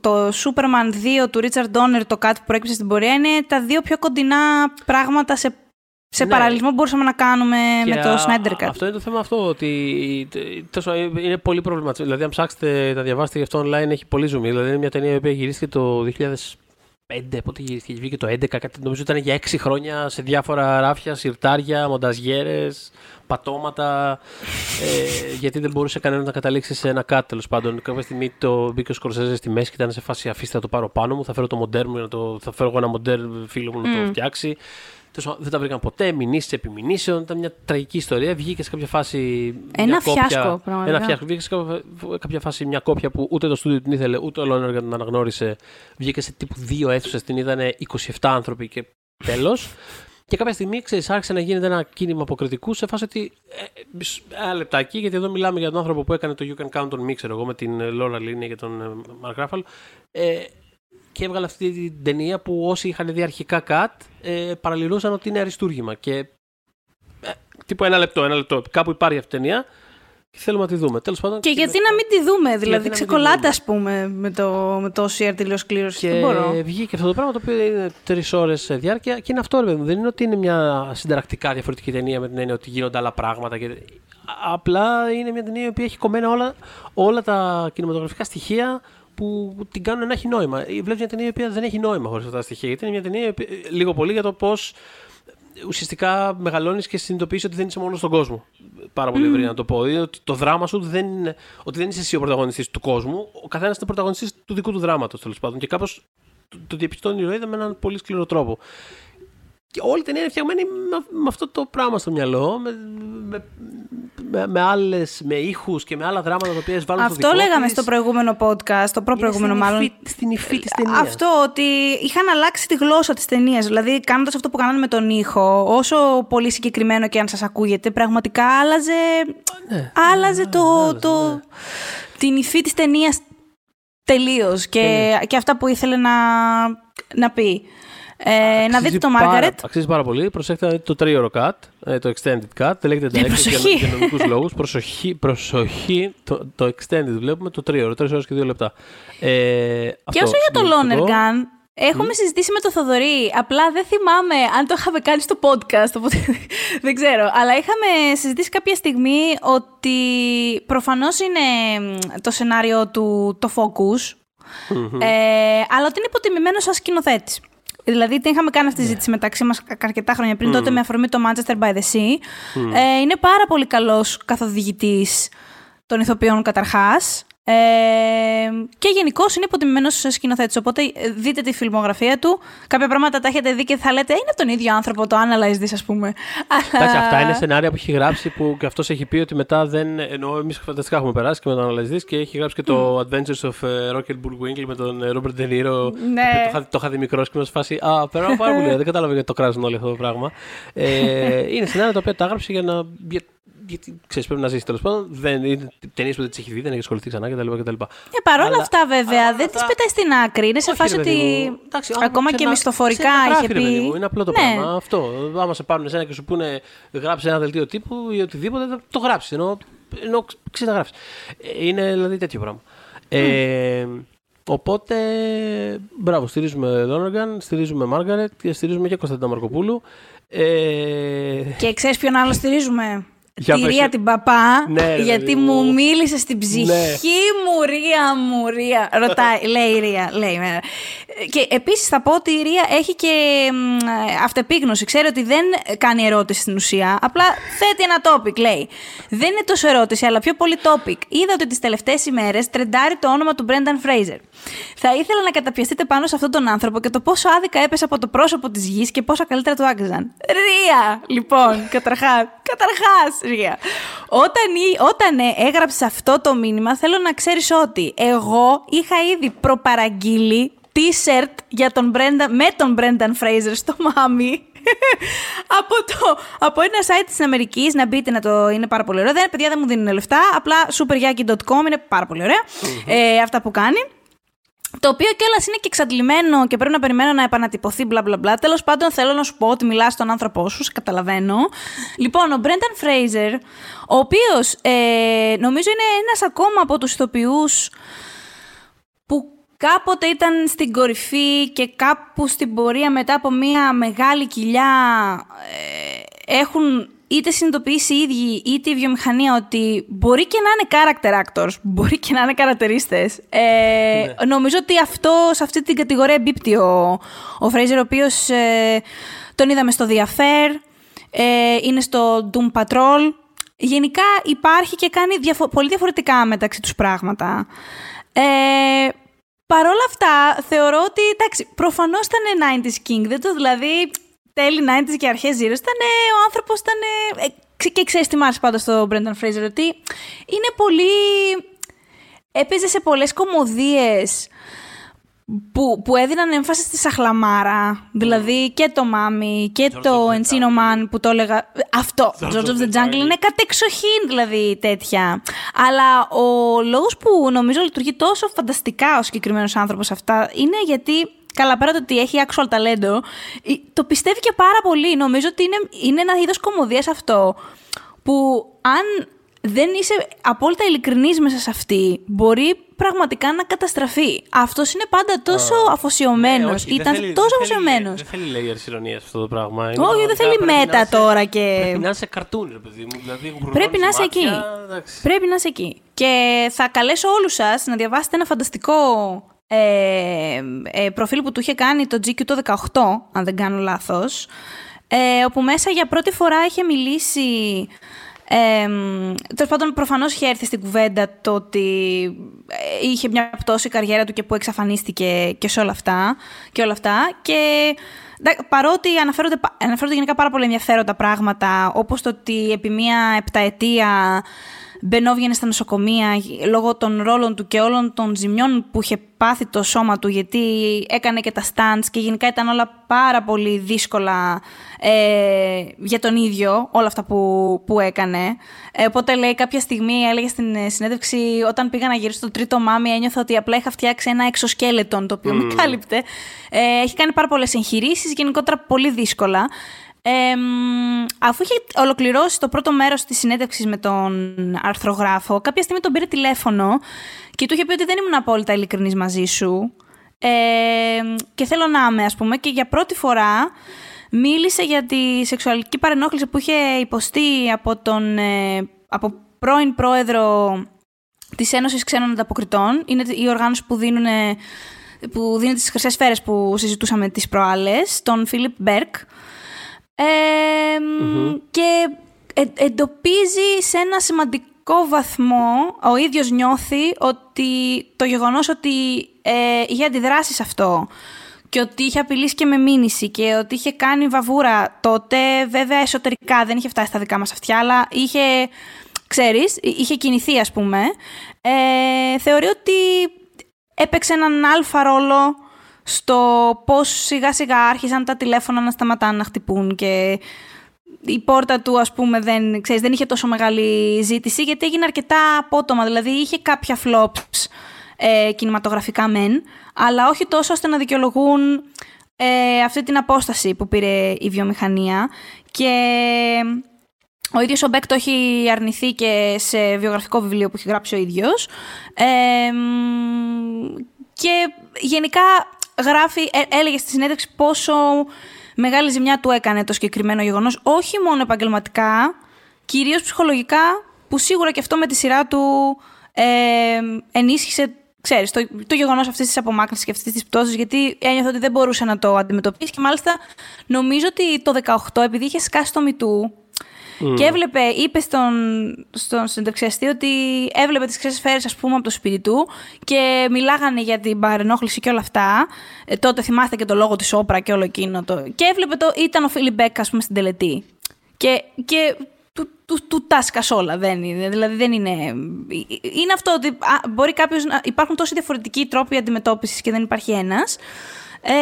το Superman 2 του Richard Donner, το Cut που προέκυψε στην πορεία, είναι τα δύο πιο κοντινά πράγματα σε, σε Ναι. παραλληλισμό που μπορούσαμε να κάνουμε Και με το α- Snyder Cut. Αυτό είναι το θέμα αυτό, ότι τέλος πάντων, είναι πολύ προβληματικό. Δηλαδή, αν ψάξετε, τα διαβάσετε γι' αυτό online, έχει πολύ ζουμί. Δηλαδή, είναι μια ταινία η οποία γυρίστηκε το 2005, πότε γυρίστηκε, βγήκε το 2011, κάτι, νομίζω ήταν για 6 χρόνια σε διάφορα ράφια, σιρτάρια, μονταζιέρες, πατώματα, ε, γιατί δεν μπορούσε κανένας να καταλήξει σε ένα κάτι τέλος πάντων. Κάποια στιγμή το μπήκε ο Σκορσέζε στη μέση και ήταν σε φάση αφήστε να το πάρω πάνω μου, θα φέρω το μοντέρ μου, να το, θα φέρω εγώ ένα μοντέρ φίλο μου να το φτιάξει. Τέλος πάντων, δεν τα βρήκαν ποτέ, μηνύσεις επιμηνύσεων. Ήταν μια τραγική ιστορία. Βγήκε σε κάποια φάση. Ένα μια κόπια- φιάσκο, πραγματικά. Ένα φιάσκο. Βγήκε σε κάποια, κάποια φάση μια κόπια που ούτε το στούντιο την ήθελε, ούτε ο Λόνερ την αναγνώρισε. Βγήκε σε τύπου δύο αίθουσες, την είδανε 27 άνθρωποι και τέλος. Και κάποια στιγμή, ξέρεις, άρχισε να γίνεται ένα κίνημα αποκριτικού σε φάση ότι. Ε, ε, μισ- ένα λεπτάκι, γιατί εδώ μιλάμε για τον άνθρωπο που έκανε το You Can Count on Me, ξέρω εγώ, με την Λόρα Λίνη και τον ε, Mark Ruffalo. Ε, και έβγαλε αυτή την ταινία που όσοι είχαν δει αρχικά cut ε, παραλληλούσαν ότι είναι αριστούργημα. Και. Ε, τύπου ένα λεπτό, ένα λεπτό. Κάπου υπάρχει αυτή η ταινία και θέλουμε να τη δούμε. Τέλος πάντων. Και γιατί με- να μην τη δούμε, δηλαδή να μην τη ξεκολλάτε δούμε. ας πούμε με το, με το OCR τελείως κλήρωση. Και Δεν μπορώ. βγήκε αυτό το πράγμα το οποίο είναι τρεις ώρες διάρκεια και είναι αυτό, ρε παιδί μου. Δεν είναι ότι είναι μια συνταρακτικά διαφορετική ταινία με την έννοια ότι γίνονται άλλα πράγματα. Και... Α- Απλά είναι μια ταινία η οποία έχει κομμένα όλα, όλα τα κινηματογραφικά στοιχεία που την κάνουν να έχει νόημα. Βλέπεις μια ταινία η οποία δεν έχει νόημα χωρίς αυτά τα στοιχεία. Γιατί είναι μια ταινία η οποία- λίγο πολύ για το πώς ουσιαστικά μεγαλώνεις και συνειδητοποιείς ότι δεν είσαι μόνος στον κόσμο. Πάρα πολύ ευρύ να το πω. Είναι ότι το δράμα σου δεν είναι, ότι δεν είσαι εσύ ο πρωταγωνιστής του κόσμου. Ο καθένας είναι πρωταγωνιστής του δικού του δράματος τέλος πάντων. Και κάπως το, το διαπιστώνει η Ροίδα με έναν πολύ σκληρό τρόπο. Και όλη η ταινία είναι φτιαγμένη με, με αυτό το πράγμα στο μυαλό, με, με, με, με, άλλες, με ήχους και με άλλα δράματα τα οποία βάλουν στο Αυτό δικό λέγαμε της. στο προηγούμενο podcast, το προ-προηγούμενο Είναι στην μάλλον. υφή- στην υφή της ταινίας. Αυτό ότι είχαν αλλάξει τη γλώσσα της ταινίας. Δηλαδή, κάνοντας αυτό που κάνανε με τον ήχο, όσο πολύ συγκεκριμένο και αν σας ακούγεται, πραγματικά άλλαζε, ναι, άλλαζε το, το, την υφή της ταινίας τελείως και, και αυτά που ήθελε να, να πει. Ε, να δείτε το πάρα- Margaret. Αξίζει πάρα πολύ. Προσέξτε να δείτε το τρίωρο cut, ε, το extended cut. Δεν λέγεται direct για, προσοχή. για νομικούς λόγους. Προσοχή, προσοχή. Το, το extended βλέπουμε το τρίωρο, 3 ώρες και 2 λεπτά. Ε, Και αυτό, όσο για το Loner συμπληρωματικό. Gun, έχουμε συζητήσει με το Θοδωρή. Απλά δεν θυμάμαι αν το είχαμε κάνει στο podcast, οπότε δεν ξέρω. Αλλά είχαμε συζητήσει κάποια στιγμή ότι προφανώς είναι μ, το σενάριο του το focus, ε, αλλά ότι είναι υποτιμημένος σαν σκηνοθέτης. Δηλαδή, την είχαμε κάνει αυτή τη συζήτηση μεταξύ μας αρκετά χρόνια πριν, τότε με αφορμή το Manchester by the Sea. Ε, είναι πάρα πολύ καλός καθοδηγητής των ηθοποιών καταρχάς. Ε, και γενικώ είναι υποτιμημένος σκηνοθέτης. Οπότε ε, δείτε τη φιλμογραφία του. Κάποια πράγματα τα έχετε δει και θα λέτε είναι από τον ίδιο άνθρωπο το Analyze This, ας πούμε. Αλλά... Εντάξει, αυτά είναι σενάρια που έχει γράψει που και αυτός έχει πει ότι μετά δεν. Ενώ εμείς φανταστικά έχουμε περάσει και με τον Αναλυστή και έχει γράψει και το Adventures of ε, Rocket Bullwinkle με τον ε, Robert De Niro. Ναι. Το, είχα- το είχα δει μικρός και με φάση. Α, πέρα πάρα πολύ. ωραία, δεν κατάλαβα γιατί το κράζουν όλοι αυτό το πράγμα. Ε, είναι σενάρια τα οποία τα έγραψε για να. Για, γιατί ξέρεις, πρέπει να ζήσει τέλος πάντων. Δεν είναι ταινίες που δεν τις έχει δει, δεν έχει ασχοληθεί ξανά κτλ. κτλ. Ε, παρόλα Αλλά- αυτά, βέβαια, αλλά δεν αυτά- τι πετάει στην άκρη. Είναι σε Όχι, φάση ρε παιδί ότι. μου. Εντάξει, ακόμα άμα και ξενα- μισθοφορικά ξεναγράφει, είχε ρε παιδί πει. μου, Είναι απλό το Ναι. πράγμα. Αυτό. Άμα σε πάρουν εσένα και σου πούνε γράψει ένα δελτίο τύπου ή οτιδήποτε, θα το γράψεις. Ενώ, ενώ ξεναγράφει. Είναι δηλαδή τέτοιο πράγμα. Ε, οπότε, μπράβο, στηρίζουμε Λόνεργαν, στηρίζουμε Μάργαρετ και στηρίζουμε και Κωνσταντίνα Μαρκοπούλου. Ε, Και ξέρεις ποιον άλλο στηρίζουμε; Για τη πες. Ρία την παπά, Ναι, ρε, γιατί παιδί μου μου. μίλησε στην ψυχή Ναι. μου, Ρία μου, Ρία. Ρωτάει, λέει η Ρία, λέει. ναι. Και επίσης θα πω ότι η Ρία έχει και μ, αυτεπίγνωση. Ξέρει ότι δεν κάνει ερώτηση στην ουσία, απλά θέτει ένα topic, λέει. Δεν είναι τόσο ερώτηση, αλλά πιο πολύ topic. Είδα ότι τις τελευταίες ημέρες τρεντάρει το όνομα του Brendan Fraser. Θα ήθελα να καταπιαστείτε πάνω σε αυτόν τον άνθρωπο και το πόσο άδικα έπεσε από το πρόσωπο της γης και πόσα καλύτερα του άξιζαν. Ρία, λοιπόν, καταρχάς. Καταρχάς, Ρία. Όταν, ή- όταν ε, έγραψες αυτό το μήνυμα, θέλω να ξέρεις ότι εγώ είχα ήδη προπαραγγείλει t-shirt για τον Brendan, με τον Brendan Fraser στο μάμι. από, το, από ένα site της Αμερικής, να μπείτε να το είναι πάρα πολύ ωραίο. Δεν, παιδιά δεν μου δίνουν λεφτά, απλά superyaki.com είναι πάρα πολύ ωραία. Ε, αυτά που κάνει. Το οποίο κιόλα είναι και εξαντλημένο και πρέπει να περιμένω να επανατυπωθεί, μπλα μπλα μπλα. Τέλος πάντων, θέλω να σου πω ότι μιλάς στον άνθρωπό σου, σε καταλαβαίνω. Λοιπόν, ο Brendan Fraser, ο οποίος ε, νομίζω είναι ένας ακόμα από τους ηθοποιούς που κάποτε ήταν στην κορυφή και κάπου στην πορεία μετά από μια μεγάλη κοιλιά ε, έχουν είτε συνειδητοποιήσει οι ίδιοι είτε η βιομηχανία ότι μπορεί και να είναι character actors, μπορεί και να είναι καρατερίστες. Ε, Νομίζω ότι αυτό, σε αυτή την κατηγορία εμπίπτει ο, ο Fraser, ο οποίος ε, τον είδαμε στο The Affair, ε, είναι στο Doom Patrol. Γενικά υπάρχει και κάνει διαφο- πολύ διαφορετικά μεταξύ τους πράγματα. Ε, Παρ' όλα αυτά, θεωρώ ότι, εντάξει, προφανώς ήταν 90s King, δεν το δηλαδή τέλη 90s και αρχές Zeros, ήταν ο άνθρωπος, ήταν... Ε, ξε- και ξέρεις τι μ' άρεσε πάντα στο Brendan Fraser, ότι είναι πολύ... Έπαιζε σε πολλές κομμωδίες που, που έδιναν έμφαση στη σαχλαμάρα. Δηλαδή και το Μάμι και το Encino Man που το έλεγα. Αυτό. George of the Jungle είναι κατεξοχήν δηλαδή τέτοια. Αλλά ο λόγος που νομίζω λειτουργεί τόσο φανταστικά ο συγκεκριμένος άνθρωπος αυτά είναι γιατί. Καλά, πέρα το ότι έχει actual talento, ε, το πιστεύει και πάρα πολύ. Νομίζω ότι είναι, είναι ένα είδος κομμωδίας αυτό που αν δεν είσαι απόλυτα ειλικρινής μέσα σε αυτή, μπορεί πραγματικά να καταστραφεί. Αυτός είναι πάντα τόσο αφοσιωμένος. Ναι, όχι, δεν Ήταν θέλει- τόσο δεν θέλει- αφοσιωμένος. Δεν θέλει layers ηρωνία αυτό το πράγμα. Είναι Όχι, πραγματικά δεν θέλει πρέπει να μέτα είσαι- τώρα και- Πρέπει να είσαι καρτούν, ρε παιδί μου. Δηλαδή, γουρλώνεις Πρέπει να είσαι εκεί. μάτια, εντάξει. Πρέπει να είσαι εκεί. Και θα καλέσω όλους σας να διαβάσετε ένα φανταστικό ε, ε, προφίλ που του είχε κάνει το GQ το 18, αν δεν κάνω λάθος, ε, όπου μέσα για πρώτη φορά είχε μιλήσει... Ε, Τέλος πάντων, προφανώς είχε έρθει στην κουβέντα το ότι ε, είχε μια πτώση η καριέρα του και που εξαφανίστηκε και σε όλα αυτά. Και, όλα αυτά. και εντά- παρότι αναφέρονται, πα- αναφέρονται γενικά πάρα πολύ ενδιαφέροντα πράγματα, όπως το ότι επί μια επταετία μπαινόβγαινε στα νοσοκομεία λόγω των ρόλων του και όλων των ζημιών που είχε πάθει το σώμα του γιατί έκανε και τα stunts και γενικά ήταν όλα πάρα πολύ δύσκολα ε, για τον ίδιο όλα αυτά που, που έκανε. Ε, οπότε λέει κάποια στιγμή έλεγε στην ε, συνέντευξη όταν πήγα να γυρίσω στο τρίτο μάμι ένιωθα ότι απλά είχα φτιάξει ένα εξοσκέλετον το οποίο με κάλυπτε. Ε, έχει κάνει πάρα πολλές εγχειρήσεις, γενικότερα πολύ δύσκολα. Ε, μ, αφού είχε ολοκληρώσει το πρώτο μέρος της συνέντευξης με τον αρθρογράφο, κάποια στιγμή τον πήρε τηλέφωνο και του είχε πει ότι δεν ήμουν απόλυτα ειλικρινής μαζί σου ε, και θέλω να είμαι, ας πούμε, και για πρώτη φορά μίλησε για τη σεξουαλική παρενόχληση που είχε υποστεί από τον ε, από πρώην πρόεδρο της Ένωσης Ξένων Ανταποκριτών. Είναι η οργάνωση που δίνουν που δίνει τις χρυσές σφαίρες που συζητούσαμε τις προάλλες, τον Φίλιπ Μπέρκ. Ε, Και ε- εντοπίζει σε ένα σημαντικό βαθμό, ο ίδιος νιώθει ότι το γεγονός ότι ε, είχε αντιδράσει σε αυτό και ότι είχε απειλήσει και με μήνυση και ότι είχε κάνει βαβούρα τότε, βέβαια εσωτερικά δεν είχε φτάσει στα δικά μας αυτιά, αλλά είχε, ξέρεις, είχε κινηθεί ας πούμε, ε, θεωρεί ότι έπαιξε έναν αλφα ρόλο στο πώς σιγά σιγά άρχισαν τα τηλέφωνα να σταματάνε να χτυπούν και η πόρτα του, ας πούμε, δεν, ξέρεις, δεν είχε τόσο μεγάλη ζήτηση, γιατί έγινε αρκετά απότομα. Δηλαδή, είχε κάποια flops ε, κινηματογραφικά μεν, αλλά όχι τόσο ώστε να δικαιολογούν ε, αυτή την απόσταση που πήρε η βιομηχανία. Και ο ίδιος ο Μπέκ το έχει αρνηθεί και σε βιογραφικό βιβλίο που έχει γράψει ο ίδιος. Ε, και γενικά γράφει, ε, έλεγε στη συνέντευξη πόσο μεγάλη ζημιά του έκανε το συγκεκριμένο γεγονός, όχι μόνο επαγγελματικά, κυρίως ψυχολογικά, που σίγουρα και αυτό με τη σειρά του ε, ενίσχυσε ξέρεις, το, το γεγονός αυτής της απομάκρυνσης και αυτής της πτώσης, γιατί ένιωθε ότι δεν μπορούσε να το αντιμετωπίσει. Και μάλιστα νομίζω ότι το 18, επειδή είχε σκάσει το μητού, και έβλεπε, είπε στον, στον συνταξιαστή ότι έβλεπε τις χρυσές σφαίρες ας πούμε από το σπίτι του και μιλάγανε για την παρενόχληση και όλα αυτά. Ε, τότε θυμάστε και το λόγο της όπρα και όλο εκείνο. Το... Και έβλεπε το, ήταν ο Φίλιπ Μπέκ ας πούμε στην τελετή. Και, και του, του, του τάσκας όλα. Δεν είναι. Δηλαδή δεν είναι. Είναι αυτό ότι μπορεί κάποιος να. Υπάρχουν τόσοι διαφορετικοί τρόποι αντιμετώπισης και δεν υπάρχει ένας. Ε,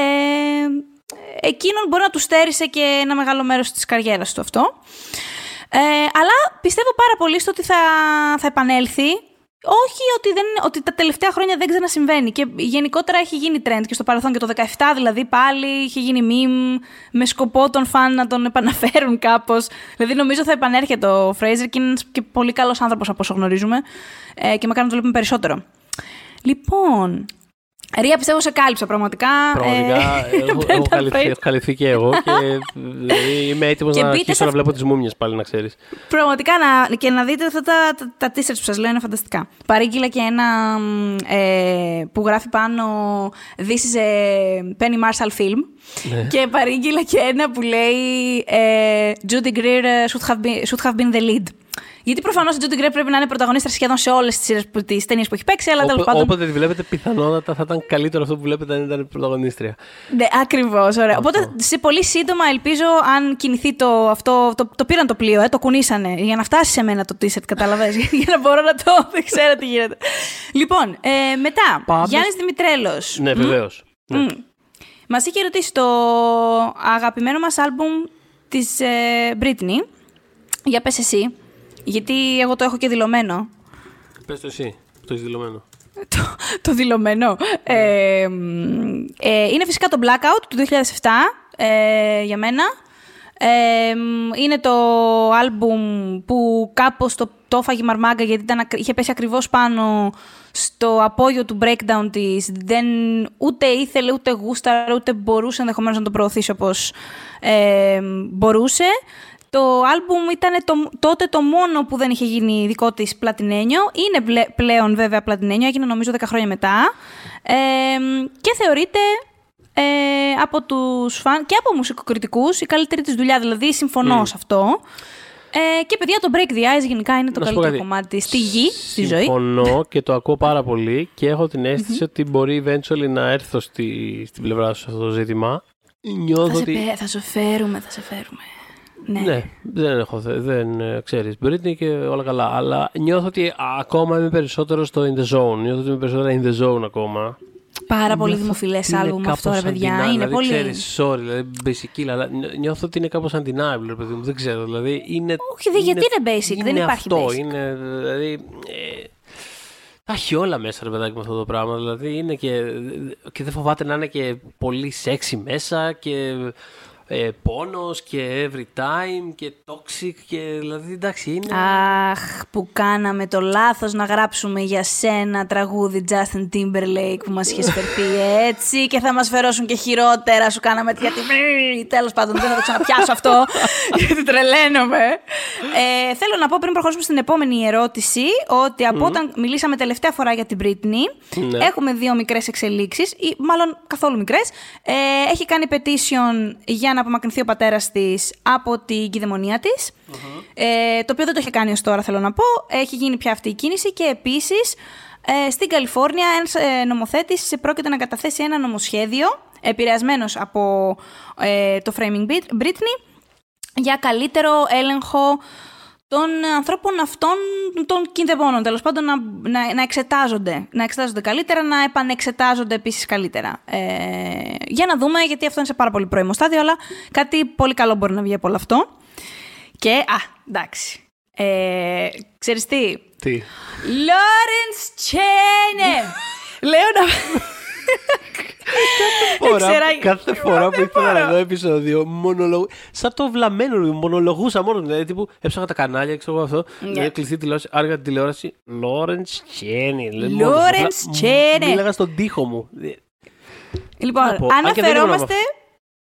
εκείνον μπορεί να του στέρισε και ένα μεγάλο μέρος της καριέρας του αυτό. Ε, αλλά πιστεύω πάρα πολύ στο ότι θα, θα επανέλθει. Όχι ότι, δεν, ότι τα τελευταία χρόνια δεν ξανασυμβαίνει. Και γενικότερα έχει γίνει trend και στο παρελθόν και το 17 δηλαδή πάλι είχε γίνει meme με σκοπό τον φαν να τον επαναφέρουν κάπως. Δηλαδή νομίζω θα επανέρχεται ο Fraser και είναι και πολύ καλός άνθρωπος από όσο γνωρίζουμε. Ε, και μακάρι να το βλέπουμε περισσότερο. Λοιπόν, Ρία, πιστεύω σε κάλυψα πραγματικά. Πραγματικά. Ε, έχω, έχω, καλυφθεί, έχω καλυφθεί και εγώ και δηλαδή, είμαι έτοιμος να αρχίσω να βλέπω τις μούμιες πάλι, να ξέρεις. Πραγματικά να, και να δείτε αυτά τα, τα, τα t-shirts που σας λέω είναι φανταστικά. Παρήγγειλα και ένα ε, που γράφει πάνω This is a Penny Marshall film. Ναι. Και παρήγγειλα και ένα που λέει ε, Judy Greer should have been, should have been the lead. Γιατί προφανώς η Τζούντι Γκρέπ πρέπει να είναι πρωταγωνίστρα σχεδόν σε όλες τις ταινίες που έχει παίξει, αλλά τέλος πάντων. Όποτε τη βλέπετε, πιθανότατα θα ήταν καλύτερο αυτό που βλέπετε αν ήταν πρωταγωνίστρια. Ναι, ακριβώς. Ωραία. Αυτό. Οπότε σε πολύ σύντομα ελπίζω, αν κινηθεί το αυτό. Το, το πήραν το πλοίο, ε, το κουνήσανε για να φτάσει σε μένα το t-shirt, κατάλαβες. για να μπορώ να το. Δεν ξέρω τι γίνεται. Λοιπόν, ε, μετά. Γιάννης Δημητρέλος. Ναι, βεβαίως. Mm. Ναι. Mm. Μας είχε ρωτήσει το αγαπημένο μας άλμπουμ της ε, Britney. Για πες εσύ. Γιατί εγώ το έχω και δηλωμένο. Πες το εσύ, το έχεις δηλωμένο. το, το δηλωμένο. Ε, ε, είναι φυσικά το Blackout του 2007 ε, για μένα. Ε, είναι το άλμπουμ που κάπως το, το έφαγε μαρμάγκα γιατί ήταν, είχε πέσει ακριβώς πάνω στο απόγειο του breakdown της. Δεν, ούτε ήθελε, ούτε γούσταρα, ούτε μπορούσε ενδεχομένως να το προωθήσει όπως ε, μπορούσε. Το άλμπουμ ήταν το, τότε το μόνο που δεν είχε γίνει δικό της πλατινένιο. Είναι πλέον βέβαια πλατινένιο, έγινε νομίζω 10 χρόνια μετά. Ε, και θεωρείται ε, από τους φαν και από μουσικοκριτικούς η καλύτερη της δουλειά, δηλαδή συμφωνώ mm. σε αυτό. Ε, και παιδιά, το Break the Ice γενικά είναι το καλύτερο κομμάτι στη γη, στη ζωή. Συμφωνώ και το ακούω πάρα πολύ και έχω την αισθηση ότι μπορεί eventually να έρθω στη, στην πλευρά σου σε αυτό το ζήτημα. Νιώθω θα, ότι... σε, θα σε φέρουμε, θα σε φέρουμε. Ναι. ναι, δεν έχω, δεν ε, ξέρεις, Britney και όλα καλά, αλλά νιώθω ότι ακόμα είμαι περισσότερο στο in the zone, νιώθω ότι είμαι περισσότερο in the zone ακόμα. Πάρα πολύ δημοφιλές άλμπουμ αυτό, ρε παιδιά. είναι δηλαδή, πολύ. Ξέρεις, sorry, δηλαδή basic, αλλά νιώθω ότι είναι κάπως undeniable, ρε παιδί μου. Δεν ξέρω. Δηλαδή είναι. Όχι, είναι, γιατί είναι basic, είναι δεν υπάρχει αυτό, basic. Είναι, δηλαδή. Ε, τα έχει όλα μέσα, ρε παιδάκι, με αυτό το πράγμα. Δηλαδή είναι και. και δεν φοβάται να είναι και πολύ sexy μέσα και ε, πόνος και every time και toxic και δηλαδή εντάξει είναι... Αχ, που κάναμε το λάθος να γράψουμε για σένα τραγούδι Justin Timberlake που μας είχες φερθεί έτσι και θα μας φερώσουν και χειρότερα, σου κάναμε γιατί τέλος πάντων δεν θα το ξαναπιάσω αυτό γιατί τρελαίνομαι. Ε, θέλω να πω πριν προχωρήσουμε στην επόμενη ερώτηση ότι από mm. όταν μιλήσαμε τελευταία φορά για την Britney ναι. έχουμε δύο μικρές εξελίξεις ή μάλλον καθόλου μικρές. Ε, έχει κάνει petition για να απομακρυνθεί ο πατέρας της από την κυδαιμονία της. Ε, το οποίο δεν το είχε κάνει ως τώρα, θέλω να πω. Έχει γίνει πια αυτή η κίνηση και επίσης ε, στην Καλιφόρνια ένας ε, νομοθέτης πρόκειται να καταθέσει ένα νομοσχέδιο επηρεασμένος από ε, το Framing Britney για καλύτερο έλεγχο των ανθρώπων αυτών των κινδεμόνων, τέλος πάντων να, να, να, εξετάζονται. Να εξετάζονται καλύτερα, να επανεξετάζονται επίσης καλύτερα. Ε, για να δούμε, γιατί αυτό είναι σε πάρα πολύ πρώιμο στάδιο, αλλά κάτι πολύ καλό μπορεί να βγει από όλο αυτό. Και, α, εντάξει. Ε, ξέρεις τι; Τι; Λόρενς Τσένε! Λέω να... Φορά, Ξέρα- κάθε φορά που Δεν ήθελα μπορώ. να δω επεισόδιο, μονολογ... σαν το βλαμμένο, μονολογούσα μόνο. Δηλαδή, τύπου έψαχα τα κανάλια, ξέρω εγώ αυτό. Ναι. Δηλαδή, κλειστή τηλεόραση, άργα την τηλεόραση. Λόρεντς Τσένι. Λόρεντς Τσένι. Μίλαγα στον τοίχο μου. Λοιπόν, να πω, αν και δεν ήμουν αναφερόμαστε.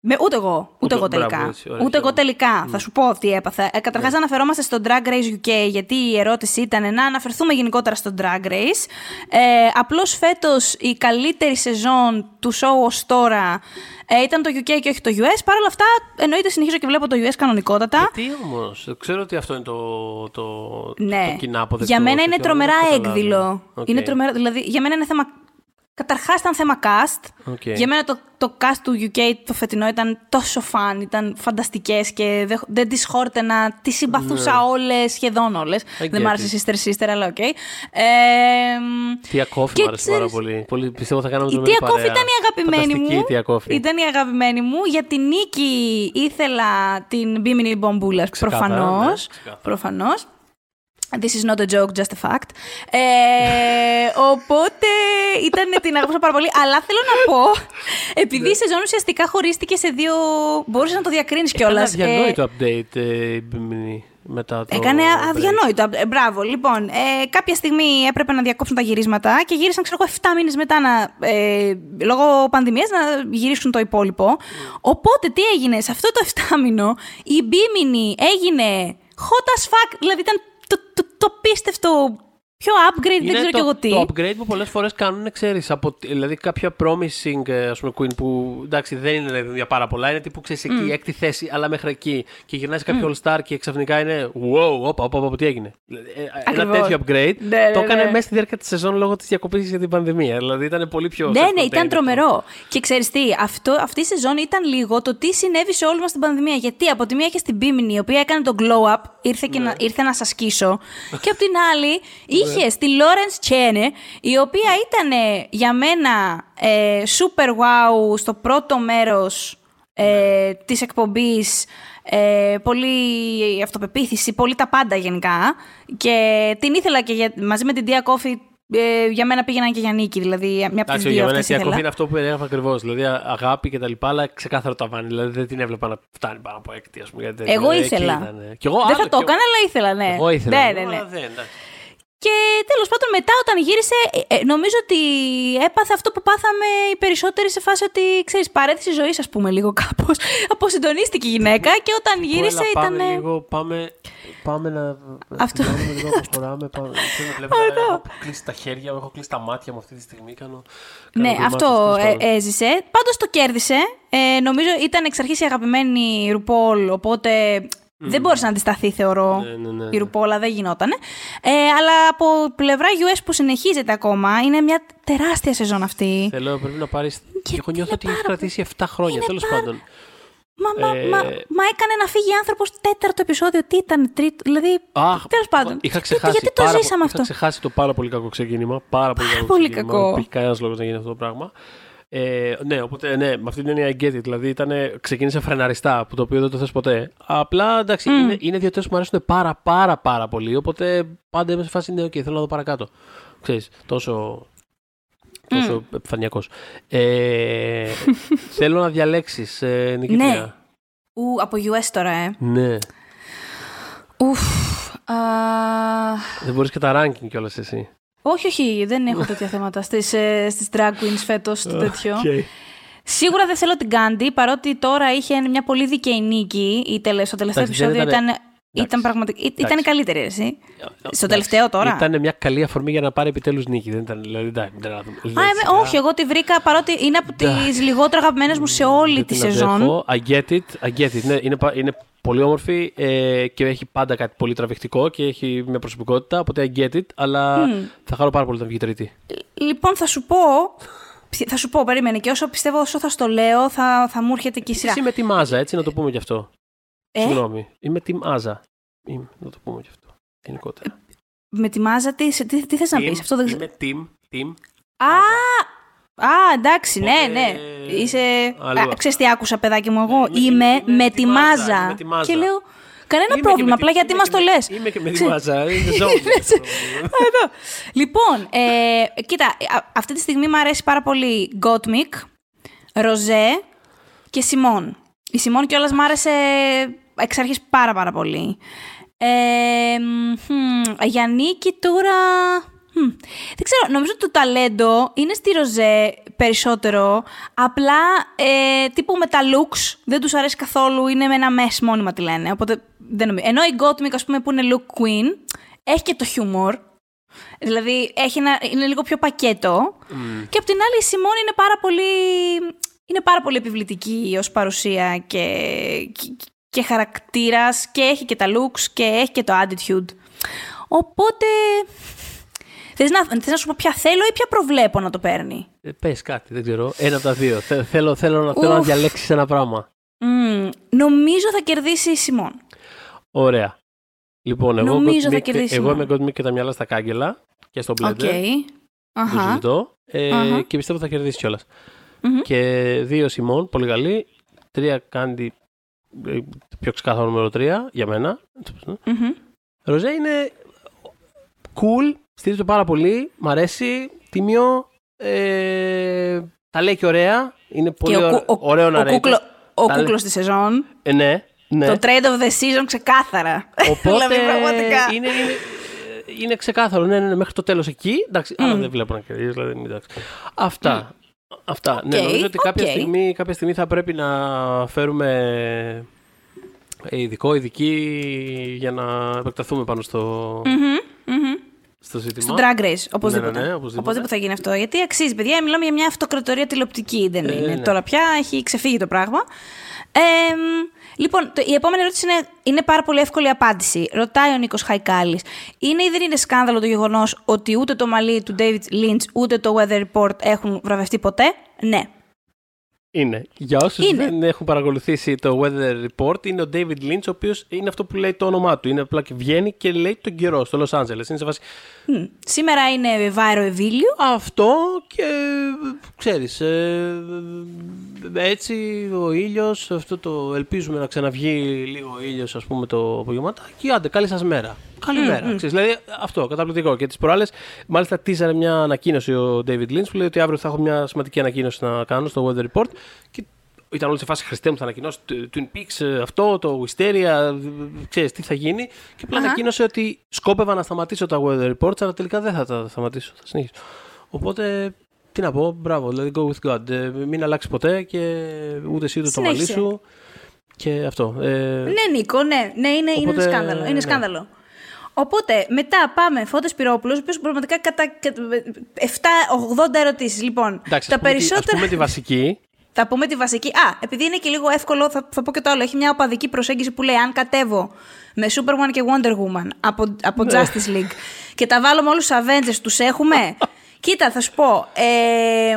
Με, ούτε εγώ, ούτε, Ούτε- εγώ μπράβο, τελικά. έτσι, ωραία, ούτε εγώ χαίρομαι. τελικά. Θα σου πω τι έπαθα. Ε, Καταρχάς, αναφερόμαστε στο Drag Race UK, γιατί η ερώτηση ήταν να αναφερθούμε γενικότερα στο Drag Race. Ε, Απλώς φέτος η καλύτερη σεζόν του show ως τώρα ε, ήταν το UK και όχι το US. Παρ' όλα αυτά, εννοείται συνεχίζω και βλέπω το US κανονικότατα. Τι όμως, ξέρω ότι αυτό είναι το, το, Ναι. το κοινά αποδεκτό. Για μένα είναι τέτοιο, τρομερά δεν το καταλάβω. έκδηλο. Οκ. Είναι τρομερά, δηλαδή, για μένα είναι θέμα. Καταρχάς ήταν θέμα cast. Οκ. Για μένα το, το cast του UK το φετινό ήταν τόσο φαν, ήταν φανταστικές και δεν, δεν τις χόρταινα. Τις συμπαθούσα όλες, σχεδόν όλες. Ναι. I Δεν get μ' άρεσε η Sister Sister, αλλά οκ. Ε, Τία Κόφη Και μου άρεσε πάρα ξέρεις- πολύ. πολύ. Πιστεύω θα κάναμε η τρομερή Τία Κόφη παρέα. ήταν η αγαπημένη Φανταστική μου. η Τία Κόφη. Ήταν η αγαπημένη μου. Για την νίκη ήθελα την Μπίμινη Μπομπούλα. Ξεκάθαρα, Προφανώς. Ναι, ξεκάθαρα. Προφανώ. This is not a joke, just a fact. Ε, οπότε ήταν την αγαπούσα πάρα πολύ. Αλλά θέλω να πω, επειδή η σεζόν ουσιαστικά χωρίστηκε σε δύο. Μπορούσες να το διακρίνεις κιόλας. Έκανε αδιανόητο update ε, η Μπιμινή μετά το. Έκανε break. αδιανόητο. Ε, μπράβο. Λοιπόν, ε, κάποια στιγμή έπρεπε να διακόψουν τα γυρίσματα και γύρισαν, ξέρω εγώ, 7 μήνες μετά να, ε, λόγω πανδημίας να γυρίσουν το υπόλοιπο. Οπότε τι έγινε, σε αυτό το 7 μήνο η Μπίμινη έγινε hot as fuck. Δηλαδή ήταν το, το, το πίστευτο πιο upgrade, Είναι δεν ξέρω το, κι εγώ τι. Το upgrade που πολλές φορές κάνουν, ξέρεις. Δηλαδή κάποια promising ε, ας πούμε, queen που εντάξει δεν είναι δηλαδή, για πάρα πολλά. Είναι τύπου ξέρεις εκεί, έκτη θέση, αλλά μέχρι εκεί. Και γυρνάει σε κάποιο all star και ξαφνικά είναι wow, όπα, όπα, όπα, τι έγινε. Ε, Ένα Ακριβώς. τέτοιο upgrade Ναι, ναι, το έκανε ναι. μέσα στη διάρκεια της σεζόν λόγω της διακοπής για την πανδημία. Δηλαδή ήταν πολύ πιο. Ναι, ναι, self-contained ήταν αυτό. τρομερό. Και ξέρεις τι, αυτό, αυτή η σεζόν ήταν λίγο το τι συνέβη σε όλου μας στην πανδημία. Γιατί από τη μία είχε την Bimini, η οποία έκανε το glow up, ήρθε, Ναι. και να, ήρθε να σας σκίσω. και από την άλλη είχε τη Lawrence Chene, η οποία ήταν για μένα ε, super wow στο πρώτο μέρος ε, της εκπομπής ε, πολύ αυτοπεποίθηση, πολύ τα πάντα γενικά και την ήθελα και για, μαζί με την Dia Coffee ε, για μένα πήγαιναν και για νίκη, δηλαδή μια από τις Εντάξει, δύο για μένα η αυτές διακοπή ήθελα. είναι αυτό που έγραφα ακριβώς. Δηλαδή α- αγάπη και τα λοιπά, αλλά ξεκάθαρο ταβάνι. Δηλαδή δεν την έβλεπα να φτάνει πάνω από έκτη, ας πούμε. γιατί Εγώ εκεί ήθελα. ήτανε. Κι εγώ, Δεν άλλο, θα το κι έκανα, αλλά ήθελα, ναι. Εγώ ήθελα. Ναι, ναι, ναι. Αλλά δεν, εντάξει. Και τέλος πάντων, μετά όταν γύρισε, ε, ε, νομίζω ότι έπαθε αυτό που πάθαμε οι περισσότεροι σε φάση ότι ξέρεις, παρέτηση ζωής, ας πούμε, λίγο κάπως. Αποσυντονίστηκε η γυναίκα και όταν γύρισε Έλα, ήταν. Πάμε, λίγο, πάμε, πάμε να. Αυτό. Να κάνουμε λίγο να προχωράμε. Πάμε. Ξέρω, βλέπω, Αυτό. έχω κλείσει τα χέρια μου, έχω κλείσει τα μάτια μου αυτή τη στιγμή. Κάνω, κάνω Ναι, grimaces, αυτό τέλος ε, πάντων. έζησε. Πάντως το κέρδισε. Ε, νομίζω ήταν εξ αρχής η αγαπημένη Ρουπόλ, οπότε δεν μπόρεσε να αντισταθεί, θεωρώ. Ναι, ναι, ναι, Η Ρουπόλα δεν γινότανε. Ε, αλλά από πλευρά US που συνεχίζεται ακόμα, είναι μια τεράστια σεζόν αυτή. Θέλω, πρέπει να πάρει. Και εγώ είναι νιώθω ότι έχει πάρα κρατήσει 7 χρόνια. είναι Τέλος πάρα- πάντων. Μα, μα, Ε, μα, μα έκανε να φύγει άνθρωπος τέταρτο επεισόδιο. Τι ήταν, τρίτο. Δηλαδή. Αχ, Τέλος πάντων. Είχα Γιατί- ξεχάσει, γιατί το πάρα, ζήσαμε πο- αυτό; Είχα ξεχάσει το πάρα πολύ κακό ξεκίνημα. Πάρα πολύ κακό. πολύ ξεκίνημα. κακό. Δεν υπήρχε κανένας λόγος να γίνει αυτό το πράγμα. Ε, ναι, οπότε ναι, με αυτή την έννοια I get it. Δηλαδή ήταν, ξεκίνησε φρεναριστά, που το οποίο δεν το θες ποτέ. Απλά εντάξει, είναι, είναι δύο τέσσερις που μου αρέσουν πάρα πάρα πάρα πολύ. Οπότε πάντα είμαι σε φάση ναι, OK, θέλω να δω παρακάτω. Ξέρεις, τόσο. Τόσο mm. επιφανειακός. Ε, θέλω να διαλέξεις ε, νικήτρια. Ναι. Ου, από US τώρα, ε. ναι. Ουφ. α, Δεν μπορείς και τα ranking κιόλας εσύ. Όχι, όχι, δεν έχω τέτοια θέματα στις, ε, στις drag queens φέτος, το τέτοιο. Okay. Σίγουρα δεν θέλω την Κάντι, παρότι τώρα είχε μια πολύ δίκαιη νίκη. Η τελε- στο τελευταίο Εντάξει, δεν επεισόδιο ήταν, ήτανε- ήταν, πραγματικά, ήταν Εντάξει. η καλύτερη, εσύ. Στο τελευταίο τώρα. Ήταν μια καλή αφορμή για να πάρει επιτέλους νίκη. Δεν ήταν. Δηλαδή, εντάξει, δεν Α, ήταν- εμέ- όχι, εγώ τη βρήκα παρότι είναι από τις λιγότερο αγαπημένες μου σε όλη δεν τη την σεζόν. αντέχω. I get it. I get it. Ναι, είναι, πα- είναι πολύ όμορφη ε, και έχει πάντα κάτι πολύ τραβηχτικό και έχει μια προσωπικότητα. Οπότε I get it. Αλλά θα χαρώ πάρα πολύ όταν βγει τρίτη. Λοιπόν, θα σου πω. Θα σου πω, περίμενε. Και όσο πιστεύω, όσο θα στο λέω, θα, θα μου έρχεται και η σειρά. Εσύ με τη Μάζα, έτσι να το πούμε κι αυτό. Ε; Συγγνώμη. Είμαι τη Μάζα. Είμαι, να το πούμε κι αυτό. Γενικότερα. Με τη μάζα, τι, σε- τι, τι θες να Team, πεις, αυτό δεν ξέρω. Είμαι team. team. Α, α, εντάξει, ναι, Οπότε, ναι. Είσαι. αλλού Α, αυτό. ξέρεις τι άκουσα, παιδάκι μου, εγώ. Είμαι- Είμαι, είμαι- είμαι με τη τη μάζα, μάζα. είμαι με τη μάζα. Και λέω, Κανένα Είμαι και πρόβλημα, με απλά τη- γιατί είμαι μας και το με- λες. Είμαι και με τη μάζα. Είναι ζώδιο. Εδώ. Λοιπόν, ε, κοίτα, α- αυτή τη στιγμή μου αρέσει πάρα πολύ Gottmik, Ροζέ και Σιμών. Η Σιμών κιόλας μ' άρεσε εξ αρχής πάρα πάρα πολύ. Ε, μ, χμ, για Νίκη τώρα... χμ, δεν ξέρω, νομίζω ότι το ταλέντο είναι στη Ροζέ περισσότερο. Απλά ε, τύπου με τα looks δεν τους αρέσει καθόλου. Είναι με ένα mess μόνιμα τη λένε. Οπότε δεν νομίζω. Ενώ η Gottmik, ας πούμε, που είναι look queen, έχει και το χιούμορ. Δηλαδή έχει ένα, είναι λίγο πιο πακέτο. Και απ' την άλλη η Σιμών είναι πάρα πολύ, είναι πάρα πολύ επιβλητική ως παρουσία και, και, και χαρακτήρας και έχει και τα looks και έχει και το attitude. Οπότε... Θες να, θες να σου πω ποια θέλω ή ποια προβλέπω να το παίρνει; Ε, Πες κάτι, δεν ξέρω. Ένα από τα δύο. Θε- Θέλω, θέλω, να- θέλω να Ουφ. διαλέξεις ένα πράγμα. Μμμ, νομίζω θα κερδίσει η Symone. Ωραία. Λοιπόν, εγώ, Νομίζω θα Gottmik- κερδίσει εγώ μόνο. είμαι Gottmik και τα μυαλά στα κάγκελα και στο Οκ. blender. Το Αχα. συζητώ. Ε, Αχα. Και πιστεύω θα κερδίσει κιόλας. Μμμ. Και δύο Σιμών, πολύ καλή. Τρία Κάντι, ε, πιο ξεκάθαρο νούμερο τρία για μένα. Μμμ. Ροζέ είναι cool, στηρίζω πάρα πολύ, μ' αρέσει, τίμιο, ε, τα λέει και ωραία, είναι πολύ Και ο, ωραίο, κου- ο, ωραίο να ο, κούκλο, ο Τα λέει- κούκλος της σεζόν. Ε, ναι, ναι. Το trade of the season ξεκάθαρα. Οπότε δηλαδή, πραγματικά. είναι, είναι, είναι ξεκάθαρο, ναι, ναι, ναι, μέχρι το τέλος εκεί. Εντάξει, αλλά Μμ. δεν βλέπω να κερδίσει, δηλαδή, μην εντάξει. Αυτά. Αυτά. Ναι, Οκ, νομίζω ότι κάποια, οκ. στιγμή, κάποια στιγμή θα πρέπει να φέρουμε ειδικό, ειδική για να επεκταθούμε πάνω στο, Μμμ, μμμ. στο ζήτημα. Στο Drag Race, οπωσδήποτε. Ναι, ναι, ναι, οπωσδήποτε. θα γίνει αυτό. Γιατί αξίζει, παιδιά. Μιλάμε για μια αυτοκρατορία τηλεοπτική, δεν Ε, είναι. ναι. Τώρα πια έχει ξεφύγει το πράγμα. Ε, μ, λοιπόν, το, η επόμενη ερώτηση είναι, είναι πάρα πολύ εύκολη απάντηση. Ρωτάει ο Νίκος Χαϊκάλης. Είναι ή δεν είναι σκάνδαλο το γεγονός ότι ούτε το μαλλί του David Lynch ούτε το Weather Report έχουν βραβευτεί ποτέ; Ναι. Είναι. Για όσους Είναι. δεν έχουν παρακολουθήσει το Weather Report, είναι ο David Lynch, ο οποίος είναι αυτό που λέει το όνομά του. Είναι απλά και βγαίνει και λέει τον καιρό στο Los Angeles. Είναι σε βάση Μ, Σήμερα είναι Βάρο Ευήλιο. αυτό και ξέρεις, ε, έτσι ο ήλιος, αυτό το ελπίζουμε να ξαναβγεί λίγο ο ήλιος ας πούμε το απογευματάκι, άντε καλή σας μέρα. Καλημέρα. ξέρεις, δηλαδή αυτό, καταπληκτικό. Και τις προάλλες, μάλιστα τίζαρε μια ανακοίνωση ο David Lynch που λέει ότι αύριο θα έχω μια σημαντική ανακοίνωση να κάνω στο Weather Report και ήταν όλοι σε φάση Χριστέ μου θα ανακοινώσει το Twin Peaks, ε, αυτό, το Wisteria, ξέρεις τι θα γίνει. Και απλά Αχα. ανακοίνωσε ότι σκόπευα να σταματήσω τα Weather Reports, αλλά τελικά δεν θα τα σταματήσω, θα συνεχίσω. Οπότε, τι να πω, μπράβο, δηλαδή go with God. Ε, μην αλλάξει ποτέ και ούτε εσύ ούτε το μαλλί Συνέχισε. σου. Και αυτό. Ε, Ναι, Νίκο, ναι, ναι είναι, είναι Οπότε, σκάνδαλο. Είναι ναι. Σκάνδαλο. Οπότε, μετά πάμε Φώτης Πυρόπουλος, ο οποίος πραγματικά κατά, κατά 7-80 ερωτήσεις. Λοιπόν, εντάξει, τα ας πούμε, τη- περισσότερα... ας πούμε τη βασική. Θα πούμε τη βασική. Α, επειδή είναι και λίγο εύκολο, θα, θα πω και το άλλο. Έχει μια οπαδική προσέγγιση που λέει: Αν κατέβω με Superman και Wonder Woman από, από Ναι. Justice League και τα βάλω με όλους του Avengers, τους έχουμε; Κοίτα, θα σου πω. Ε,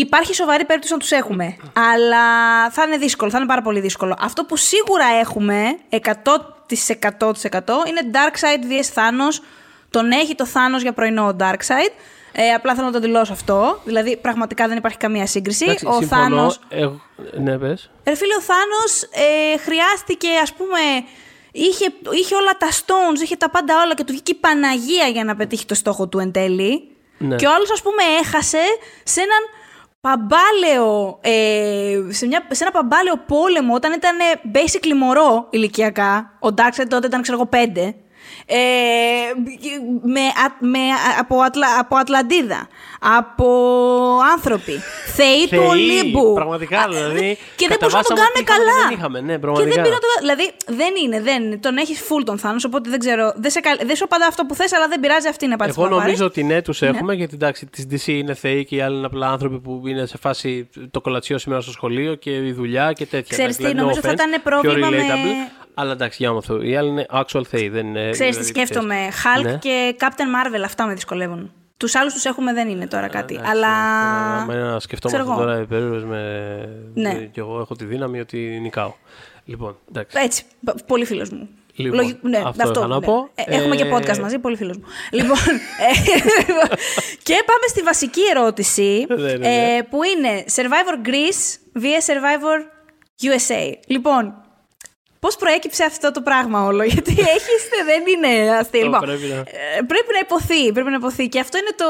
Υπάρχει σοβαρή περίπτωση να τους έχουμε. Αλλά θα είναι δύσκολο, θα είναι πάρα πολύ δύσκολο. Αυτό που σίγουρα έχουμε 100% είναι Darkseid vs Thanos. Τον έχει το Thanos για πρωινό ο Darkseid. Ε, απλά θέλω να το δηλώσω αυτό. Δηλαδή, πραγματικά δεν υπάρχει καμία σύγκριση. Εντάξει, ο συμφωνώ. Thanos. Εγώ- ναι, πες. Ρε φίλε, ο Θάνος ε, χρειάστηκε, ας πούμε, είχε, είχε όλα τα stones, είχε τα πάντα όλα και του βγήκε η Παναγία για να πετύχει το στόχο του εν τέλει. Ναι. Και ο άλλος, ας πούμε, έχασε σε έναν παμπάλαιο, ε, σε, μια, σε ένα παμπάλαιο πόλεμο όταν ήταν ε, basically μωρό ηλικιακά. Ο Darkseid τότε ήταν, ξέρω εγώ, πέντε. Ε, με, α- με, α- από, Ατλα, από Ατλαντίδα, από άνθρωποι, θεοί του Θεοί, Ολύμπου. πραγματικά, Α, δηλαδή, Και δεν μπορούσαν να τον καταβάσαμε κάνουν ό,τι είχαμε, καλά. δεν είχαμε, ναι, και πραγματικά. δεν πήραν το. Δηλαδή δεν είναι, δεν είναι. Τον έχεις full τον Θάνος, οπότε δεν ξέρω. Δεν, σε, καλ- δεν σου απαντά αυτό που θες, αλλά δεν πειράζει αυτή είναι απάντηση. Εγώ που θα νομίζω πάρεις. ότι ναι, τους έχουμε γιατί εντάξει, της DC είναι θεοί και οι άλλοι είναι απλά άνθρωποι που είναι σε φάση το κολατσίο σήμερα στο σχολείο και η δουλειά και τέτοια. Ξέρεις Εντάξει, τι, δηλαδή, no νομίζω θα offense, ήταν πρόβλημα πιο με- relatable, Αλλά εντάξει, για όνομα Θεού. Οι άλλοι είναι actual θεοί. Δεν είναι, Ξέρεις τι δηλαδή, σκέφτομαι. ξέρεις. Hulk Ναι. και Captain Marvel, αυτά με δυσκολεύουν. Τους άλλους τους έχουμε, δεν είναι τώρα κάτι. Εντάξει, αλλά. τώρα, άμα είναι να σκεφτόμαστε ξέρω εγώ. τώρα οι περίεργες με. Ναι. Και εγώ έχω τη δύναμη ότι νικάω. Λοιπόν, εντάξει. Έτσι. π- Πολύ φίλος μου. Λοιπόν, Λογι- ναι, αυτό είχα να ναι. πω. Ε, Έχουμε και Ε, podcast μαζί, πολύ φίλος μου. λοιπόν, ε, και πάμε στη βασική ερώτηση, Ναι, ναι, ναι. ε, που είναι Survivor Greece vs Survivor USA. Λοιπόν, πώς προέκυψε αυτό το πράγμα όλο. Γιατί έχει, δεν είναι αστείο. Λοιπόν, πρέπει, να... Ε, πρέπει να υποθεί. Πρέπει να υποθεί. Και αυτό είναι το.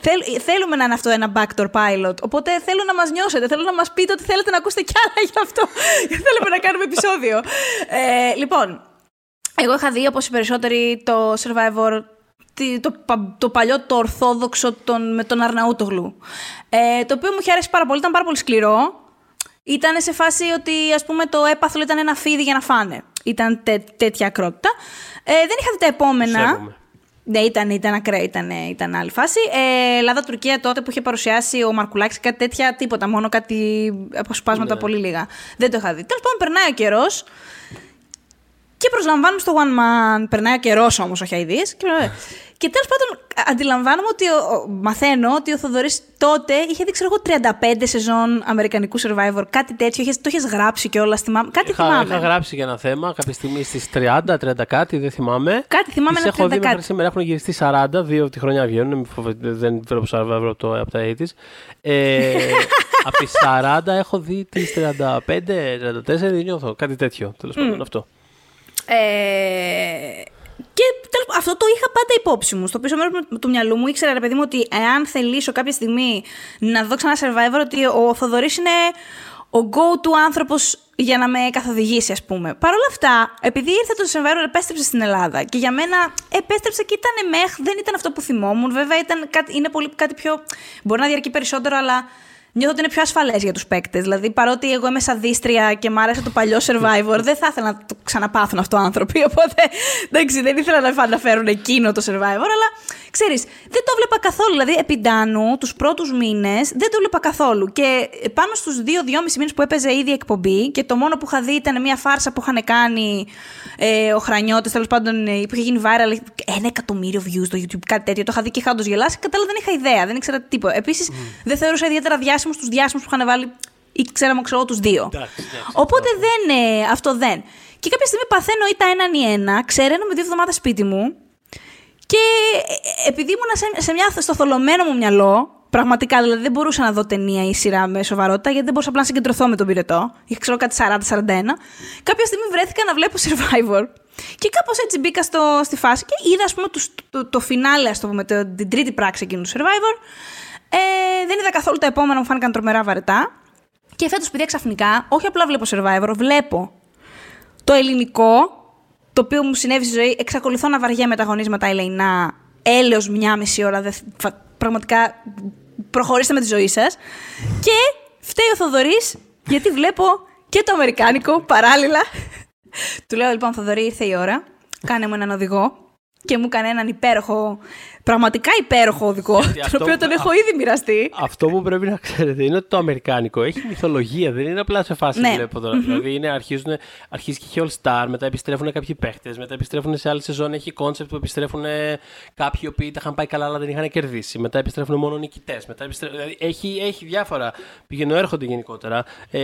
Θέλ, θέλουμε να είναι αυτό ένα backdoor pilot. Οπότε θέλω να μας νιώσετε. Θέλω να μας πείτε ότι θέλετε να ακούσετε κι άλλα γι' αυτό. Θέλουμε να κάνουμε επεισόδιο. Ε, λοιπόν, εγώ είχα δει όπως οι περισσότεροι το Survivor το, το παλιό, το ορθόδοξο τον, με τον Αρναούτογλου. Ε, το οποίο μου είχε αρέσει πάρα πολύ, ήταν πάρα πολύ σκληρό. Ήταν σε φάση ότι ας πούμε το έπαθλο ήταν ένα φίδι για να φάνε. Ήταν τέ, τέτοια ακρότητα. Ε, δεν είχα δει τα επόμενα. Ναι, ήταν, ήταν ακραία, ήταν, ήταν άλλη φάση. Ε, Ελλάδα-Τουρκία τότε που είχε παρουσιάσει ο Μαρκουλάκης κάτι τέτοια, τίποτα, μόνο κάτι αποσπάσματα ναι. πολύ λίγα. Δεν το είχα δει. Τέλος πάντων, περνάει ο καιρός και προσλαμβάνουμε στο One Man. Περνάει ο καιρός όμως, όχι αειδίε. Και, και τέλος πάντων, αντιλαμβάνομαι ότι. Ο, μαθαίνω ότι ο Θοδωρής τότε είχε δει, ξέρω εγώ, 35 σεζόν Αμερικανικού Survivor. Κάτι τέτοιο. Είχες, το είχες γράψει κιόλας. Κάτι είχα, θυμάμαι. Είχα γράψει για ένα θέμα κάποια στιγμή στις 30, 30 κάτι, δεν θυμάμαι. Κάτι θυμάμαι Τις έχω δει μέχρι σήμερα έχουν γυριστεί 40, δύο τη χρονιά βγαίνουν. Δεν βλέπω Survivor από, το, από τα 80 ε, από τις 40 έχω δει τις 35, 34, δεν νιώθω. Κάτι τέτοιο. Τέλος πάντων αυτό. Ε, και αυτό το είχα πάντα υπόψη μου. Στο πίσω μέρος του μυαλού μου ήξερα, ρε παιδί μου, ότι εάν θελήσω κάποια στιγμή να δω ξανά survivor, ότι ο Θοδωρής είναι ο go-to άνθρωπος για να με καθοδηγήσει, ας πούμε. Παρ' όλα αυτά, επειδή ήρθε το survivor, επέστρεψε στην Ελλάδα. Και για μένα επέστρεψε και ήταν μεχ, δεν ήταν αυτό που θυμόμουν. Βέβαια, ήταν κάτι, είναι πολύ, κάτι πιο. Μπορεί να διαρκεί περισσότερο, αλλά νιώθω ότι είναι πιο ασφαλές για τους παίκτες. Δηλαδή, παρότι εγώ είμαι σαδίστρια και μ' άρεσε το παλιό survivor, δεν θα ήθελα να το ξαναπάθουν αυτό άνθρωποι. Οπότε, εντάξει, δεν ήθελα να αναφέρουν εκείνο το survivor, αλλά ξέρεις, δεν το βλέπα καθόλου. Δηλαδή, επί Ντάνου, τους πρώτους μήνες, δεν το βλέπα καθόλου. Και πάνω στους δύο-δυόμιση μήνες που έπαιζε ήδη εκπομπή και το μόνο που είχα δει ήταν μια φάρσα που είχαν κάνει ε, ο Χρανιώτης, τέλος πάντων, ε, που είχε γίνει viral. Ένα εκατομμύριο views στο YouTube, κάτι τέτοιο. Το είχα δει και είχα όντως γελάσει. Κατάλαβα δεν είχα ιδέα, δεν ήξερα τίποτα. Επίσης, mm. δεν θεωρούσα ιδιαίτερα διάσημους τους διάσημους που είχαν βάλει ή ξέραμε, ξέρω τους δύο. Οπότε δεν, ε, αυτό δεν. Και κάποια στιγμή παθαίνω ή τα έναν ή ένα, ξέραίνω με δύο εβδομάδες σπίτι μου και ε, επειδή ήμουν σε, σε μια, στο θολωμένο μου μυαλό, πραγματικά δηλαδή δεν μπορούσα να δω ταινία ή σειρά με σοβαρότητα, γιατί δεν μπορούσα απλά να συγκεντρωθώ με τον πυρετό. Είχα ξέρω κάτι 40-41. Κάποια στιγμή βρέθηκα να βλέπω survivor. Και κάπως έτσι μπήκα στο, στη φάση και είδα, ας πούμε, το, το, το φινάλε, ας το πούμε, το, την τρίτη πράξη εκείνου του survivor. Ε, δεν είδα καθόλου τα επόμενα, μου φάνηκαν τρομερά βαρετά. Και φέτος, παιδιά, ξαφνικά, όχι απλά βλέπω survivor, βλέπω το ελληνικό το οποίο μου συνέβη στη ζωή, εξακολουθώ να βαριέμαι τα αγωνίσματα ελεηνά, έλεος μια μισή ώρα, δε, πραγματικά προχωρήστε με τη ζωή σας. Και φταίει ο Θοδωρής, γιατί βλέπω και το αμερικάνικο παράλληλα. Του λέω λοιπόν, Θοδωρή, ήρθε η ώρα, κάνε μου έναν οδηγό και μου έκανε έναν υπέροχο, πραγματικά υπέροχο οδηγό, τον οποίο τον έχω ήδη μοιραστεί. Αυτό που πρέπει να ξέρετε είναι ότι το αμερικάνικο έχει μυθολογία, δεν είναι απλά σε φάση ναι. βλέπω τώρα. Mm-hmm. Δηλαδή είναι, αρχίζουν, αρχίζει και έχει All Star, μετά επιστρέφουν κάποιοι παίχτε, μετά επιστρέφουν σε άλλη σεζόν, έχει κόνσεπτ που επιστρέφουν κάποιοι οι οποίοι τα είχαν πάει καλά αλλά δεν είχαν κερδίσει. Μετά επιστρέφουν μόνο νικητές. Επιστρέφουν... Δηλαδή έχει, έχει διάφορα. Πηγαίνουν, έρχονται γενικότερα. Ε,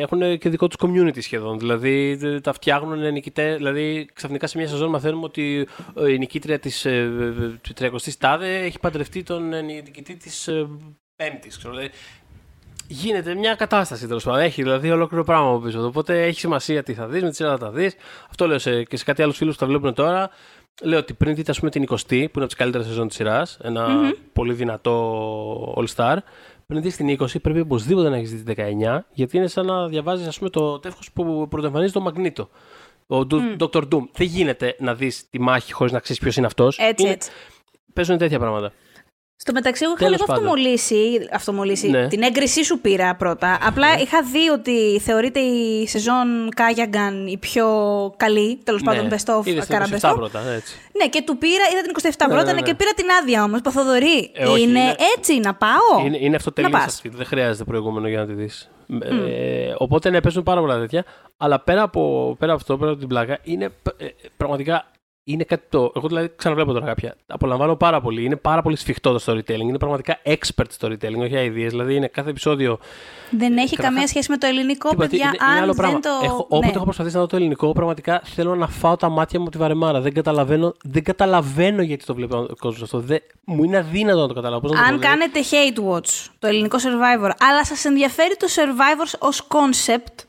έχουν και δικό τους community σχεδόν. Δηλαδή τα φτιάχνουν νικητέ. Δηλαδή ξαφνικά σε μια σεζόν μαθαίνουμε ότι η νικήτρια της 30η ε, Τάδε έχει παντρευτεί τον νικητή της ε, Πέμπτης. Δηλαδή, γίνεται μια κατάσταση τέλος πάντων. Έχει δηλαδή ολόκληρο πράγμα από πίσω. Οπότε έχει σημασία τι θα δεις, με τι θα τα δεις. Αυτό λέω σε, και σε κάτι άλλους φίλους που τα βλέπουν τώρα. Λέω ότι πριν δείτε, ας πούμε, την 20η, που είναι από τις καλύτερες σεζόν της σειράς, ένα mm-hmm. πολύ δυνατό All Star, πριν δεις την 20, πρέπει οπωσδήποτε να έχεις δει την 19, γιατί είναι σαν να διαβάζεις, ας πούμε, το τεύχος που πρωτοεμφανίζει το Μαγνήτο. Ο mm. Dr. Doom. Δεν γίνεται να δεις τη μάχη χωρίς να ξέρεις ποιος είναι αυτός; Έτσι, είναι... έτσι. Παίζουν τέτοια πράγματα. Στο μεταξύ, εγώ είχα λίγο αυτομολύσει. αυτομολύσει. Ναι. Την έγκρισή σου πήρα πρώτα. Απλά ναι. είχα δει ότι θεωρείται η σεζόν Κάγιαγκαν η πιο καλή. Τέλος ναι. πάντων, best of Καραμπεστό. πρώτα, έτσι. Ναι, και του πήρα, είδα την 27 ναι, πρώτα ναι, ναι, και πήρα την άδεια όμως. Παθοδορή. Ε, είναι, είναι, έτσι να πάω. Είναι, είναι αυτοτελή αυτή. Δεν χρειάζεται προηγούμενο για να τη δεις. Mm. Ε, οπότε ναι, παίζουν πάρα πολλά τέτοια. Αλλά πέρα από, πέρα από αυτό, πέρα από την πλάκα, είναι ε, πραγματικά είναι κάτι το. Εγώ δηλαδή ξαναβλέπω τώρα κάποια. Απολαμβάνω πάρα πολύ. Είναι πάρα πολύ σφιχτό το storytelling. Είναι πραγματικά expert storytelling, όχι ideas. Δηλαδή είναι κάθε επεισόδιο. Δεν έχει καμία σχέση με το ελληνικό, Τίποτε, παιδιά. Είναι, αν είναι άλλο πράγμα. Δεν το... έχω, όποτε ναι. έχω προσπαθήσει να δω το ελληνικό, πραγματικά θέλω να φάω τα μάτια μου από τη βαρεμάρα. Δεν καταλαβαίνω, δεν καταλαβαίνω γιατί το βλέπει ο κόσμος αυτό. Δεν, μου είναι αδύνατο να το καταλάβω. Αν το δηλαδή- κάνετε hate watch, το ελληνικό survivor, αλλά σας ενδιαφέρει το survivor ως concept,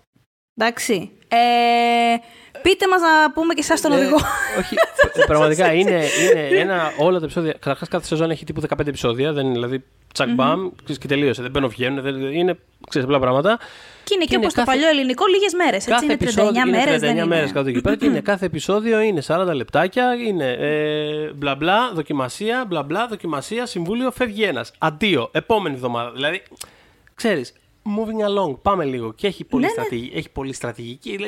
Εντάξει. Ε, πείτε μας να πούμε και εσάς τον οδηγό. όχι, πραγματικά είναι, είναι ένα, όλα τα επεισόδια. Καταρχάς, κάθε σεζόν έχει τύπου 15 επεισόδια. Δεν είναι δηλαδή τσακ μπαμ και τελείωσε. Δεν μπαίνω, βγαίνουν. Δεν, είναι ξέρεις, απλά πράγματα. Και είναι και, όπως το παλιό ελληνικό, λίγες μέρες. Έτσι είναι 39 μέρες. 39 μέρες κάτω εκεί πέρα και είναι κάθε επεισόδιο είναι 40 λεπτάκια. Είναι ε, μπλα μπλα, δοκιμασία, μπλα μπλα, δοκιμασία, συμβούλιο, φεύγει ένας. Αντίο, επόμενη εβδομάδα. Δηλαδή, ξέρεις, moving along, πάμε λίγο. Και έχει πολύ, ναι, ναι. στρατηγική, έχει πολύ στρατηγική.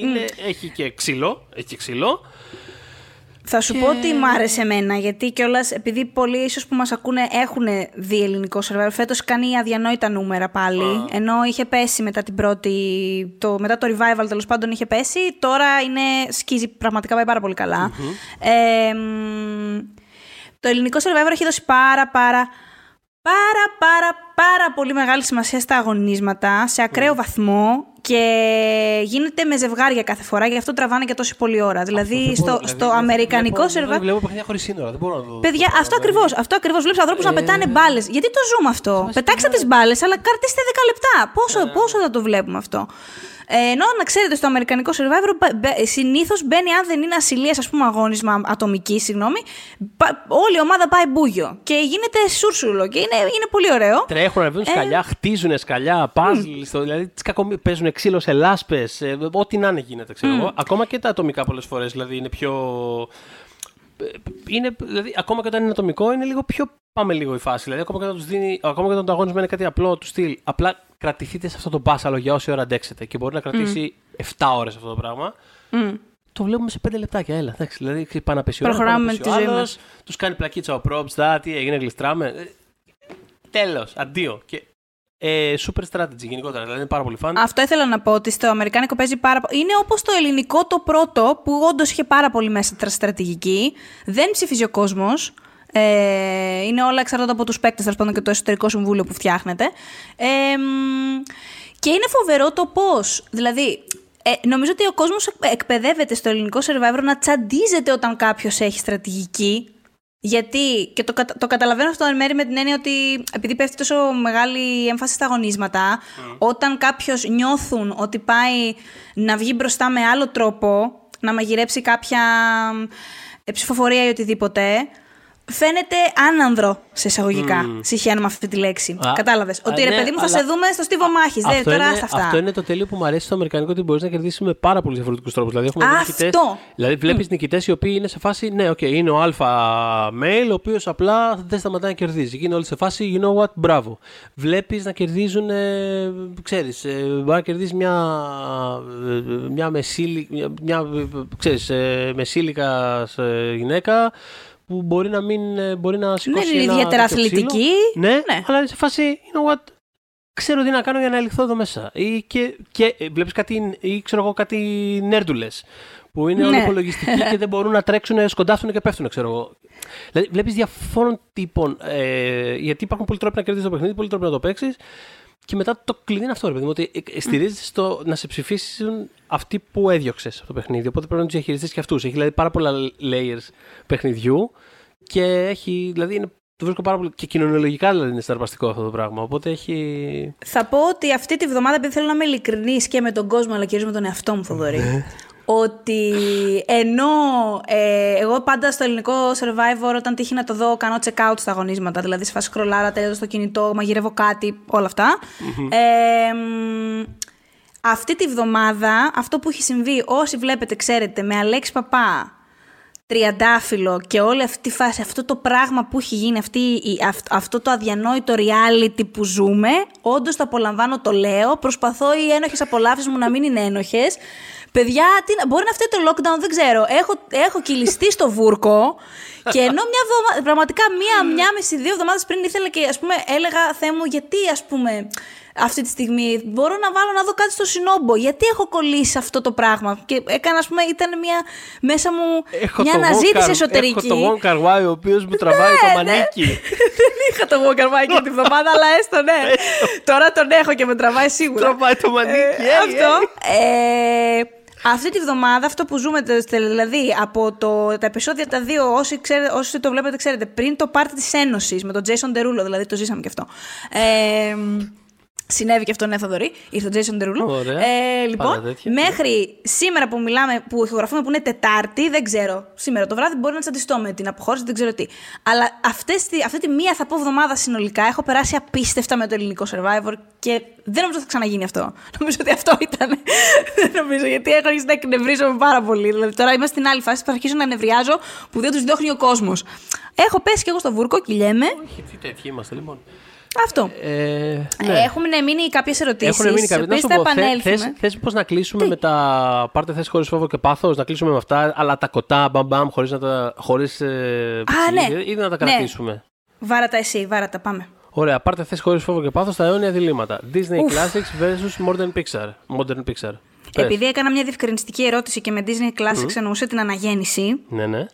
Είναι, έχει και ξύλο. Έχει και ξύλο. Θα σου πω ότι μου άρεσε εμένα, γιατί κιόλας επειδή πολλοί ίσως που μας ακούνε έχουν δει ελληνικό σερβέρ, φέτος κάνει αδιανόητα νούμερα πάλι. Ενώ είχε πέσει μετά την πρώτη. Το, μετά το revival τέλος πάντων είχε πέσει. Τώρα είναι. σκίζει, πραγματικά πάει πάρα πολύ Ε, το ελληνικό survivor έχει δώσει πάρα πάρα πάρα πάρα πάρα πολύ μεγάλη σημασία στα αγωνίσματα, σε ακραίο βαθμό και γίνεται με ζευγάρια κάθε φορά, γι' αυτό τραβάνε και τόση πολλή ώρα. Δηλαδή στο, δηλαδή, στο αμερικανικό σερβά. Δεν βλέπω παιχνίδια χωρίς σύνορα, δεν μπορώ να το. Παιδιά, αυτό ακριβώς. Αυτό ακριβώς. Βλέπεις ανθρώπους να ε, πετάνε μπάλες. Γιατί το ζούμε αυτό; Πετάξτε τις μπάλες, αλλά κρατήστε 10 λεπτά. Πόσο, ε. πόσο θα το βλέπουμε αυτό; Ε, ενώ να ξέρετε, στο αμερικανικό survivor συνήθως μπαίνει, αν δεν είναι ασυλίας, ας πούμε, αγώνισμα ατομική, συγγνώμη, όλη η ομάδα πάει μπούγιο. Και γίνεται σούρσουλο. Και είναι, είναι πολύ ωραίο. Τρέχουν, ρεβούν ε, σκαλιά, χτίζουν σκαλιά, πάζλ. Mm. Δηλαδή, παίζουν ξύλο σε λάσπες. Ε, ό,τι να είναι γίνεται, ξέρω mm. εγώ. Ακόμα και τα ατομικά πολλές φορές δηλαδή είναι πιο. Ε, είναι, δηλαδή, ακόμα και όταν είναι ατομικό, είναι λίγο πιο πάμε λίγο η φάση. Δηλαδή, ακόμα και όταν, τους δίνει, ακόμα και όταν το αγώνισμα είναι κάτι απλό του στυλ, απλά κρατηθείτε σε αυτό το μπάσαλο για όση ώρα αντέξετε. Και μπορεί να κρατήσει mm. 7 ώρες αυτό το πράγμα. Mm. Το βλέπουμε σε 5 λεπτάκια. Έλα, εντάξει. Δηλαδή, πάει να πέσει Προχωράμε τη ζωή μα. Τους κάνει πλακίτσα ο props, δά, τι έγινε, γλιστράμε. Ε, Τέλος, αντίο. Και ε, super strategy γενικότερα, δηλαδή είναι πάρα πολύ φαν. Αυτό ήθελα να πω ότι στο Αμερικάνικο παίζει πάρα πολύ. Είναι όπως το ελληνικό το πρώτο που όντως είχε πάρα πολύ μέσα στρατηγική. Δεν ψηφίζει ο κόσμος. Ε, είναι όλα εξαρτάται από τους παίκτες, τέλος πάντων και το εσωτερικό συμβούλιο που φτιάχνεται. Ε, και είναι φοβερό το πώς. Δηλαδή, ε, νομίζω ότι ο κόσμος εκπαιδεύεται στο ελληνικό survivor να τσαντίζεται όταν κάποιος έχει στρατηγική. Γιατί, και το, το καταλαβαίνω αυτό εν μέρει με την έννοια ότι επειδή πέφτει τόσο μεγάλη έμφαση στα αγωνίσματα, όταν κάποιος νιώθουν ότι πάει να βγει μπροστά με άλλο τρόπο, να μαγειρέψει κάποια ψηφοφορία ή οτιδήποτε, φαίνεται άνανδρο σε εισαγωγικά. Mm. Συχαίνω με αυτή τη λέξη. Κατάλαβες. Ότι ρε ναι, παιδί μου θα σε δούμε στο στίβο μάχης. Δεν τώρα είναι, αυτά. Αυτό είναι το τέλειο που μου αρέσει στο Αμερικανικό ότι μπορείς να κερδίσεις με πάρα πολλούς διαφορετικούς τρόπους. Δηλαδή, έχουμε νικητέ. Δηλαδή, βλέπεις mm. νικητές οι οποίοι είναι σε φάση. Ναι, okay, είναι ο Α mail, ο οποίος απλά δεν σταματάει να κερδίζει. Και είναι όλοι σε φάση, you know what, μπράβο. Βλέπεις να κερδίζουν. Ε, ξέρεις, ε, μπορεί να κερδίσεις μια, ε, μια μεσήλικα, μια, ξέρεις, ε, μεσήλικα γυναίκα που μπορεί να, μην, ε, μπορεί να σηκώσει Δεν είναι ιδιαίτερα αθλητική. Ναι, ναι, αλλά είναι σε φάση, you know what, ξέρω τι να κάνω για να ελιχθώ εδώ μέσα. Ή και, και ε, βλέπεις κάτι, ή ξέρω εγώ κάτι νέρντουλες που είναι ναι. όλοι υπολογιστικοί και δεν μπορούν να τρέξουν, σκοντάφτουν και πέφτουν, ξέρω εγώ. Δηλαδή, βλέπεις διαφόρων τύπων. Ε, γιατί υπάρχουν πολλοί τρόποι να κερδίσει το παιχνίδι, πολλοί τρόποι να το παίξεις. Και μετά το κλειδί είναι αυτό, ρε παιδί μου, ότι στηρίζεται στο να σε ψηφίσουν αυτοί που έδιωξες αυτό το παιχνίδι. Οπότε πρέπει να τους διαχειριστείς και αυτούς. Έχει δηλαδή πάρα πολλά layers παιχνιδιού και έχει, δηλαδή είναι το βρίσκω πάρα πολύ. και κοινωνιολογικά δηλαδή είναι συναρπαστικό αυτό το πράγμα. Οπότε έχει. Θα πω ότι αυτή τη βδομάδα, επειδή θέλω να είμαι ειλικρινής και με τον κόσμο, αλλά κυρίως με τον εαυτό μου, Θοδωρή. Ναι ότι ενώ ε, εγώ πάντα στο ελληνικό survivor όταν τύχει να το δω κάνω check out στα αγωνίσματα, δηλαδή σε φάση κρολάρα, τέλειω στο κινητό, μαγειρεύω κάτι, όλα Ε, αυτή τη βδομάδα αυτό που έχει συμβεί, όσοι βλέπετε ξέρετε, με Αλέξη Παπά, τριαντάφυλλο και όλη αυτή τη φάση, αυτό το πράγμα που έχει γίνει, αυτή, αυτό το αδιανόητο reality που ζούμε, όντως το απολαμβάνω, το λέω. Προσπαθώ οι ένοχες απολαύσεις μου να μην είναι ένοχες. Παιδιά, τι, μπορεί να φταίει το lockdown, δεν ξέρω. Έχω, έχω κυλιστεί στο βούρκο και ενώ μια βδομα, πραγματικά μία, μια μισή, δύο εβδομάδες πριν ήθελα και ας πούμε έλεγα Θεέ μου, γιατί ας πούμε αυτή τη στιγμή μπορώ να βάλω να δω κάτι στο συνόμπο. Γιατί έχω κολλήσει αυτό το πράγμα; Και έκανα, ας πούμε, ήταν μια μέσα μου έχω μια αναζήτηση εσωτερική. Έχω τον Γον Καρβάη, ο οποίος μου τραβάει το ναι, ναι. μανίκι. Δεν είχα τον Γον Καρβάη και την εβδομάδα, αλλά έστω ναι. Τώρα τον έχω και με τραβάει σίγουρα. Τραβάει το μανίκι, ε, Αυτό. Ε, αυτή τη βδομάδα, αυτό που ζούμε, δηλαδή από το, τα επεισόδια τα δύο, όσοι, ξέρετε, όσοι το βλέπετε, ξέρετε, πριν το πάρτι της Ένωσης με τον Jason Derulo, δηλαδή το ζήσαμε και αυτό. Ε, Συνέβη και αυτό, ναι, Θοδωρή. Ήρθε ο Jason Derulo. Ωραία. Ε, λοιπόν, Πάρα τέτοια. μέχρι σήμερα που μιλάμε, που ηχογραφούμε, που είναι Τετάρτη, δεν ξέρω. Σήμερα το βράδυ μπορεί να τσαντιστώ με την αποχώρηση, δεν ξέρω τι. Αλλά αυτές, τη- αυτή τη μία θα πω εβδομάδα συνολικά έχω περάσει απίστευτα με το ελληνικό survivor και δεν νομίζω ότι θα ξαναγίνει αυτό. Νομίζω ότι αυτό ήταν. δεν νομίζω, γιατί έχω αρχίσει να εκνευρίζομαι πάρα πολύ. Δηλαδή τώρα είμαστε στην άλλη φάση που θα αρχίσω να νευριάζω που δεν τους διώχνει ο κόσμος. Έχω πέσει κι εγώ στο βούρκο, κυλιέμαι. Όχι, τι τέτοιοι είμαστε λοιπόν. Αυτό. Ε, ναι. Έχουν μείνει κάποιες ερωτήσεις. Έχουν μείνει κάποια. Να σου θα πω, θε, επανέλθουμε. θες, θες πώς να κλείσουμε με τα πάρτε θέση χωρίς φόβο και πάθος, να κλείσουμε με αυτά, αλλά τα κοτά, μπαμ μπαμ, χωρίς να τα, χωρίς, ε, ψηλή, ναι. ή να τα Ναι. κρατήσουμε. Βάρατα εσύ, βάρατα, πάμε. Ωραία, πάρτε θέση χωρίς φόβο και πάθος στα αιώνια διλήμματα. Disney Classics versus Modern Pixar. Modern Pixar. Πες. Επειδή έκανα μια διευκρινιστική ερώτηση και με Disney Classics εννοούσε την αναγέννηση, Ναι, ναι.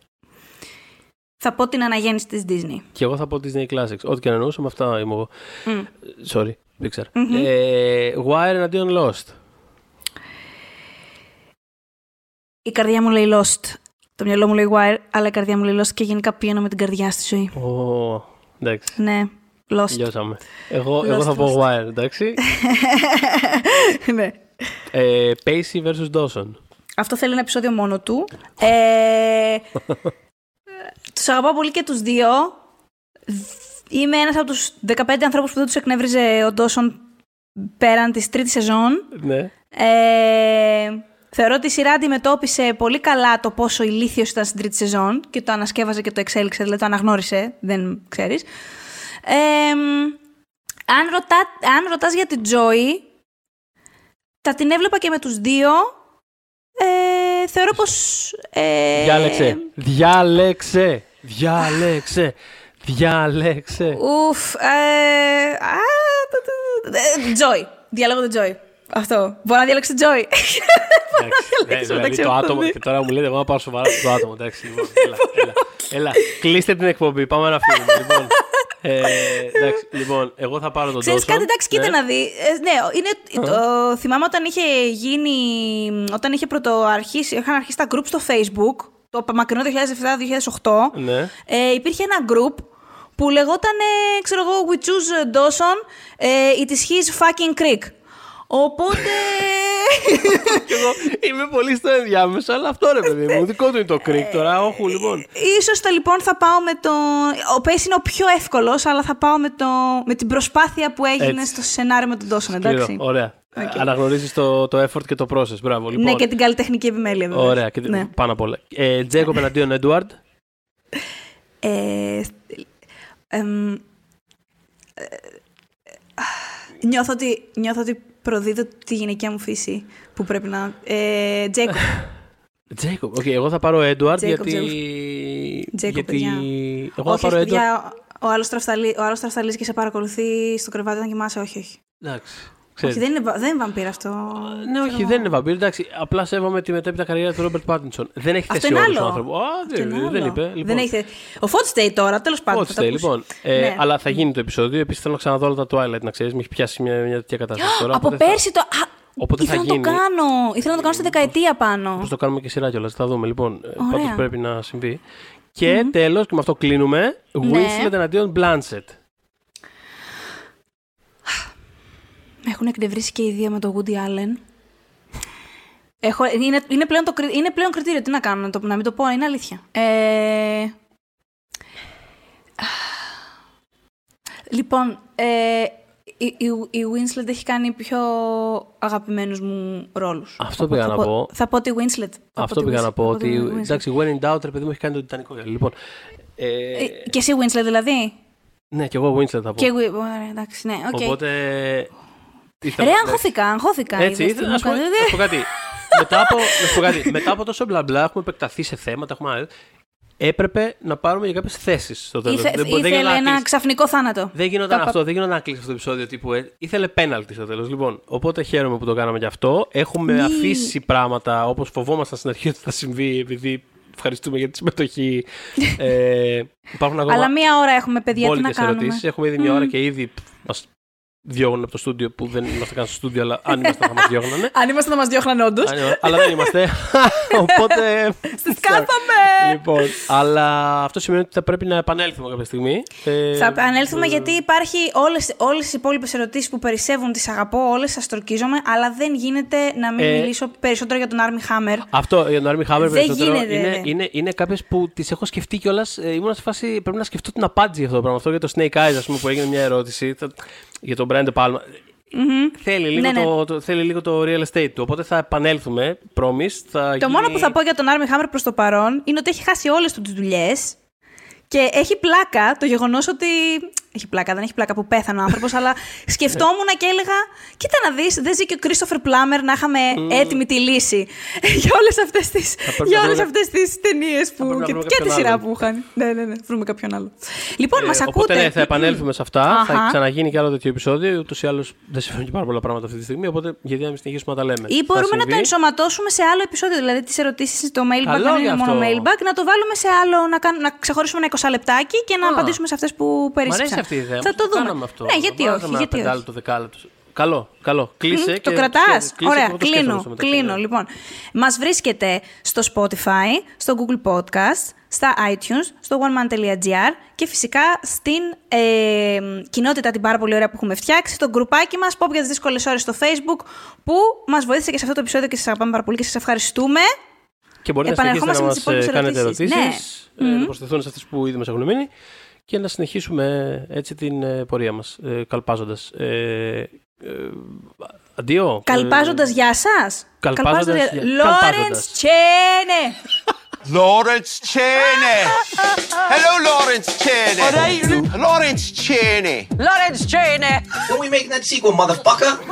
Θα πω την αναγέννηση της Disney. Και εγώ θα πω Disney Classics. Ό,τι και να εννοούσα, με αυτά είμαι εγώ. Sorry, Pixar. Ε, Wire εναντίον Lost. Η καρδιά μου λέει Lost. Το μυαλό μου λέει Wire, αλλά η καρδιά μου λέει Lost και γενικά πηγαίνω με την καρδιά στη ζωή. Ω, εντάξει. Ναι, Lost. Λιώσαμε. Εγώ, εγώ Lost, θα πω Lost. Wire, εντάξει. ναι. ε, Pacey versus Dawson. Αυτό θέλει ένα επεισόδιο μόνο του. Ε, τους αγαπάω πολύ και τους δύο. Είμαι ένας από τους 15 ανθρώπους που δεν τους εκνεύριζε ο Ντόσον πέραν της τρίτης σεζόν. Ναι. Ε, θεωρώ ότι η σειρά αντιμετώπισε πολύ καλά το πόσο ηλίθιος ήταν στην τρίτη σεζόν και το ανασκεύαζε και το εξέλιξε, δηλαδή το αναγνώρισε, δεν ξέρεις. Ε, αν, ρωτά, αν ρωτάς για την Joy, τα την έβλεπα και με τους δύο. Ε, θεωρώ πως... Ε, Διάλεξε. Διάλεξε. Διάλεξε. Διάλεξε. Ουφ. Ε, α, το- το- ε, Joy. Διάλογο το Joy. Αυτό. Μπορώ να διαλέξω το Joy. Εντάξει, ναι, διαλέξω δηλαδή μεταξύ το αυτών άτομο δύο. και τώρα μου λέτε εγώ να πάω σοβαρά στο άτομο. Εντάξει, λοιπόν, έλα, έλα, έλα. Κλείστε την εκπομπή, πάμε να φύγουμε. Λοιπόν, ε, εντάξει, λοιπόν, εγώ θα πάρω τον Ξέρεις Dawson. κάτι, εντάξει, κοίτα Ναι. να δει. Ε, ναι, είναι, το, θυμάμαι όταν είχε γίνει, όταν είχε πρωτοαρχίσει, είχαν αρχίσει τα group στο facebook, το μακρινό 2007-2008, Ναι. ε, υπήρχε ένα group που λεγόταν, ε, ξέρω εγώ, we choose Dawson, ε, it is his fucking creek. Οπότε... Και εγώ είμαι πολύ στο ενδιάμεσο, αλλά αυτό ρε παιδί μου. Δικό του είναι το κρίκ τώρα. Όχι, λοιπόν. Ίσως θα λοιπόν θα πάω με το... Ο Πες είναι ο πιο εύκολος, αλλά θα πάω με, το... με την προσπάθεια που έγινε Έτσι. στο σενάριο με τον Dawson, εντάξει. Σκληρό. Ωραία. Αναγνωρίζεις το, το effort και το process. Μπράβο. Λοιπόν. Ναι, και την καλλιτεχνική επιμέλεια, βέβαια. Ωραία. Και... Ναι. Πάνω απ' όλα. Ε, Τζέικοπ εναντίον Έντουαρντ. Ε, εμ, ε, νιώθω, ότι, νιώθω ότι προδίδω τη γυναικεία μου φύση που πρέπει να... Ε, Jacob. Jacob. Οκ, εγώ θα πάρω Έντουαρντ Jacob, γιατί. Jacob, γιατί... παιδιά. Εγώ θα όχι, πάρω όχι, Έντουαρντ. παιδιά, ο άλλος στραφταλί- ο άλλος στραφταλίζει και σε παρακολουθεί στο κρεβάτι όταν κοιμάσαι. Όχι, όχι. Εντάξει. Όχι, Ξέρεις. δεν είναι, βα- δεν είναι βαμπίρ αυτό. Ναι, όχι, δεν είναι βαμπίρ. Εντάξει, απλά σέβομαι τη μετέπειτα καριέρα του Ρόμπερτ Πάτινσον. Δεν έχει Αυτό θέση είναι όλο ο άλλο. άνθρωπο. Α, Αυτό είναι δεν, δεν άλλο. είπε. Λοιπόν. Δεν έχει θε- Ο Φώτστεϊ τώρα, τέλος πάντων. Ό,τι θα το θέλει, ακούσει. λοιπόν. Ε, Ναι. Αλλά θα γίνει το επεισόδιο. Επίσης θέλω να ξαναδώ όλα τα Twilight, να ξέρεις. Με έχει πιάσει μια, μια τέτοια κατάσταση τώρα. Από οπότε θα- πέρσι το. Α, Οπότε ήθελα θα να το γίνει. κάνω. Ήθελα να το κάνω στη δεκαετία πάνω. Πώς το κάνουμε και σειρά κιόλας. Θα δούμε λοιπόν. Ωραία. Πάντως πρέπει να συμβεί. Και τέλος, και με αυτό κλείνουμε. Ναι. Winslet εναντίον Blanchett. Με έχουν εκνευρίσει και οι δύο με το Woody Allen. Έχω, είναι, είναι, πλέον το, κρι- είναι πλέον κριτήριο. Τι να κάνω, να, το, να μην το πω, είναι αλήθεια. Ε, λοιπόν, ε, η, η, η Winslet έχει κάνει πιο αγαπημένους μου ρόλους. Αυτό Οπότε πήγα θα να πω. πω. Θα πω τη Winslet. Θα Αυτό πω τη πήγα να Winslet, πω. θα τη Ότι Winslet. εντάξει, when in doubt, ρε παιδί μου, έχει κάνει το Τιτανικό. Λοιπόν. Ε, Ε, και εσύ Winslet δηλαδή; ναι, και εγώ Winslet θα πω. Και εγώ, ωραία, εντάξει, ναι, οκ. Οπότε. Ήθελα- Ρε, αγχώθηκα, αγχώθηκα. Έτσι, είδες ήθελα τι να σου πω, μου να κάνετε. σου πω κάτι. μετά, από, να σου πω κάτι. μετά από τόσο μπλα μπλα έχουμε επεκταθεί σε θέματα. Έχουμε... Έπρεπε να πάρουμε για κάποιες θέσεις στο τέλος. Ήθε, ήθελε ένα ξαφνικό θάνατο. Δεν γινόταν Τα- αυτό, δεν γινόταν να κλείσει αυτό το επεισόδιο τύπου. Ε, ήθελε πέναλτι στο τέλος. Λοιπόν, οπότε χαίρομαι που το κάναμε γι' αυτό. Έχουμε Μη- αφήσει πράγματα όπως φοβόμασταν στην αρχή ότι θα συμβεί, επειδή ευχαριστούμε για τη συμμετοχή. ε, υπάρχουν ακόμα Αλλά μία ώρα έχουμε, παιδιά, τι να μπόλικες κάνουμε. ερωτήσεις. Έχουμε ήδη μια ώρα και ήδη π, μας διώγουν από το στούντιο που δεν είμαστε καν στο στούντιο, αλλά αν ήμασταν θα μας διώγνανε. Αν ήμασταν θα μας διώχναν όντως. αλλά δεν είμαστε. Οπότε. Στις κάθαμε! Λοιπόν, αλλά αυτό σημαίνει ότι θα πρέπει να επανέλθουμε κάποια στιγμή. Ε, θα επανέλθουμε γιατί υπάρχει όλες οι υπόλοιπες ερωτήσεις που περισσεύουν, τις αγαπώ, όλες σας τροκίζομαι, αλλά δεν γίνεται να μην ε, μιλήσω περισσότερο για τον Army Hammer. Αυτό για τον Army Hammer δεν γίνεται. Είναι, είναι, είναι κάποιες που τις έχω σκεφτεί κιόλας. Ε, ήμουν σε φάση πρέπει να σκεφτώ την απάντηση για αυτό το πράγμα. Αυτό για το Snake Eyes, ας πούμε, που έγινε μια ερώτηση για τον Brian De Palma. Mm-hmm. Θέλει, λίγο ναι, ναι. Το, το, θέλει λίγο το real estate του. Οπότε θα επανέλθουμε. Promise. Θα το γίνει... μόνο που θα πω για τον Army Hammer προς το παρόν είναι ότι έχει χάσει όλες του τις δουλειές. Και έχει πλάκα το γεγονός ότι έχει πλάκα, δεν έχει πλάκα που πέθανε ο άνθρωπος, αλλά σκεφτόμουν και έλεγα: Κοίτα να δεις, δεν ζει και ο Κρίστοφερ Πλάμερ να είχαμε έτοιμη τη λύση για όλες αυτές τις για όλες αυτές τις ταινίες που. και, και τη σειρά που είχαν. Ναι, ναι, ναι, βρούμε κάποιον άλλο. Λοιπόν, ε, μας ακούτε. Οπότε ναι, θα επανέλθουμε σε αυτά. Θα ξαναγίνει και άλλο τέτοιο επεισόδιο. Ούτως ή άλλως δεν συμβαίνουν και πάρα πολλά πράγματα αυτή τη στιγμή. Οπότε γιατί να μην συνεχίσουμε να τα λέμε. Ή μπορούμε να το ενσωματώσουμε σε άλλο επεισόδιο. Δηλαδή τις ερωτήσεις στο mailbag, να είναι μόνο mailbag, να το βάλουμε σε άλλο, να ξεχωρίσουμε ένα 20 λεπτάκι και να απαντήσουμε σε αυτές που περίσσεψαν αυτή η ιδέα. Θα το δούμε. Αυτό. Ναι, γιατί όχι. Ένα γιατί όχι. το δεκάλεπτο. Καλό, καλό. Κλείσε. Mm, και το κρατάς. Ωραία, κλείνω. κλείνω λοιπόν. Μας βρίσκεται στο Spotify, στο Google Podcast, στα iTunes, στο oneman.gr και φυσικά στην ε, κοινότητα την πάρα πολύ ωραία που έχουμε φτιάξει, το γκρουπάκι μας, Pop για τις δύσκολες ώρες στο Facebook, που μας βοήθησε και σε αυτό το επεισόδιο και σας αγαπάμε πάρα πολύ και σας ευχαριστούμε. Και μπορείτε να συνεχίσετε να μας κάνετε ερωτήσεις. Ναι. Ε, να προσθεθούν σε αυτές που ήδη μας έχουν μείνει και να συνεχίσουμε ε, έτσι την ε, πορεία μας καλπάζοντα. καλπάζοντας. Ε, αντίο. Καλπάζοντας για σας. Καλπάζοντας για... Λόρενς Τσένε. Λόρενς Τσένε. Hello, Λόρενς Τσένε. Λόρενς Τσένε. Λόρενς Τσένε. Sequel.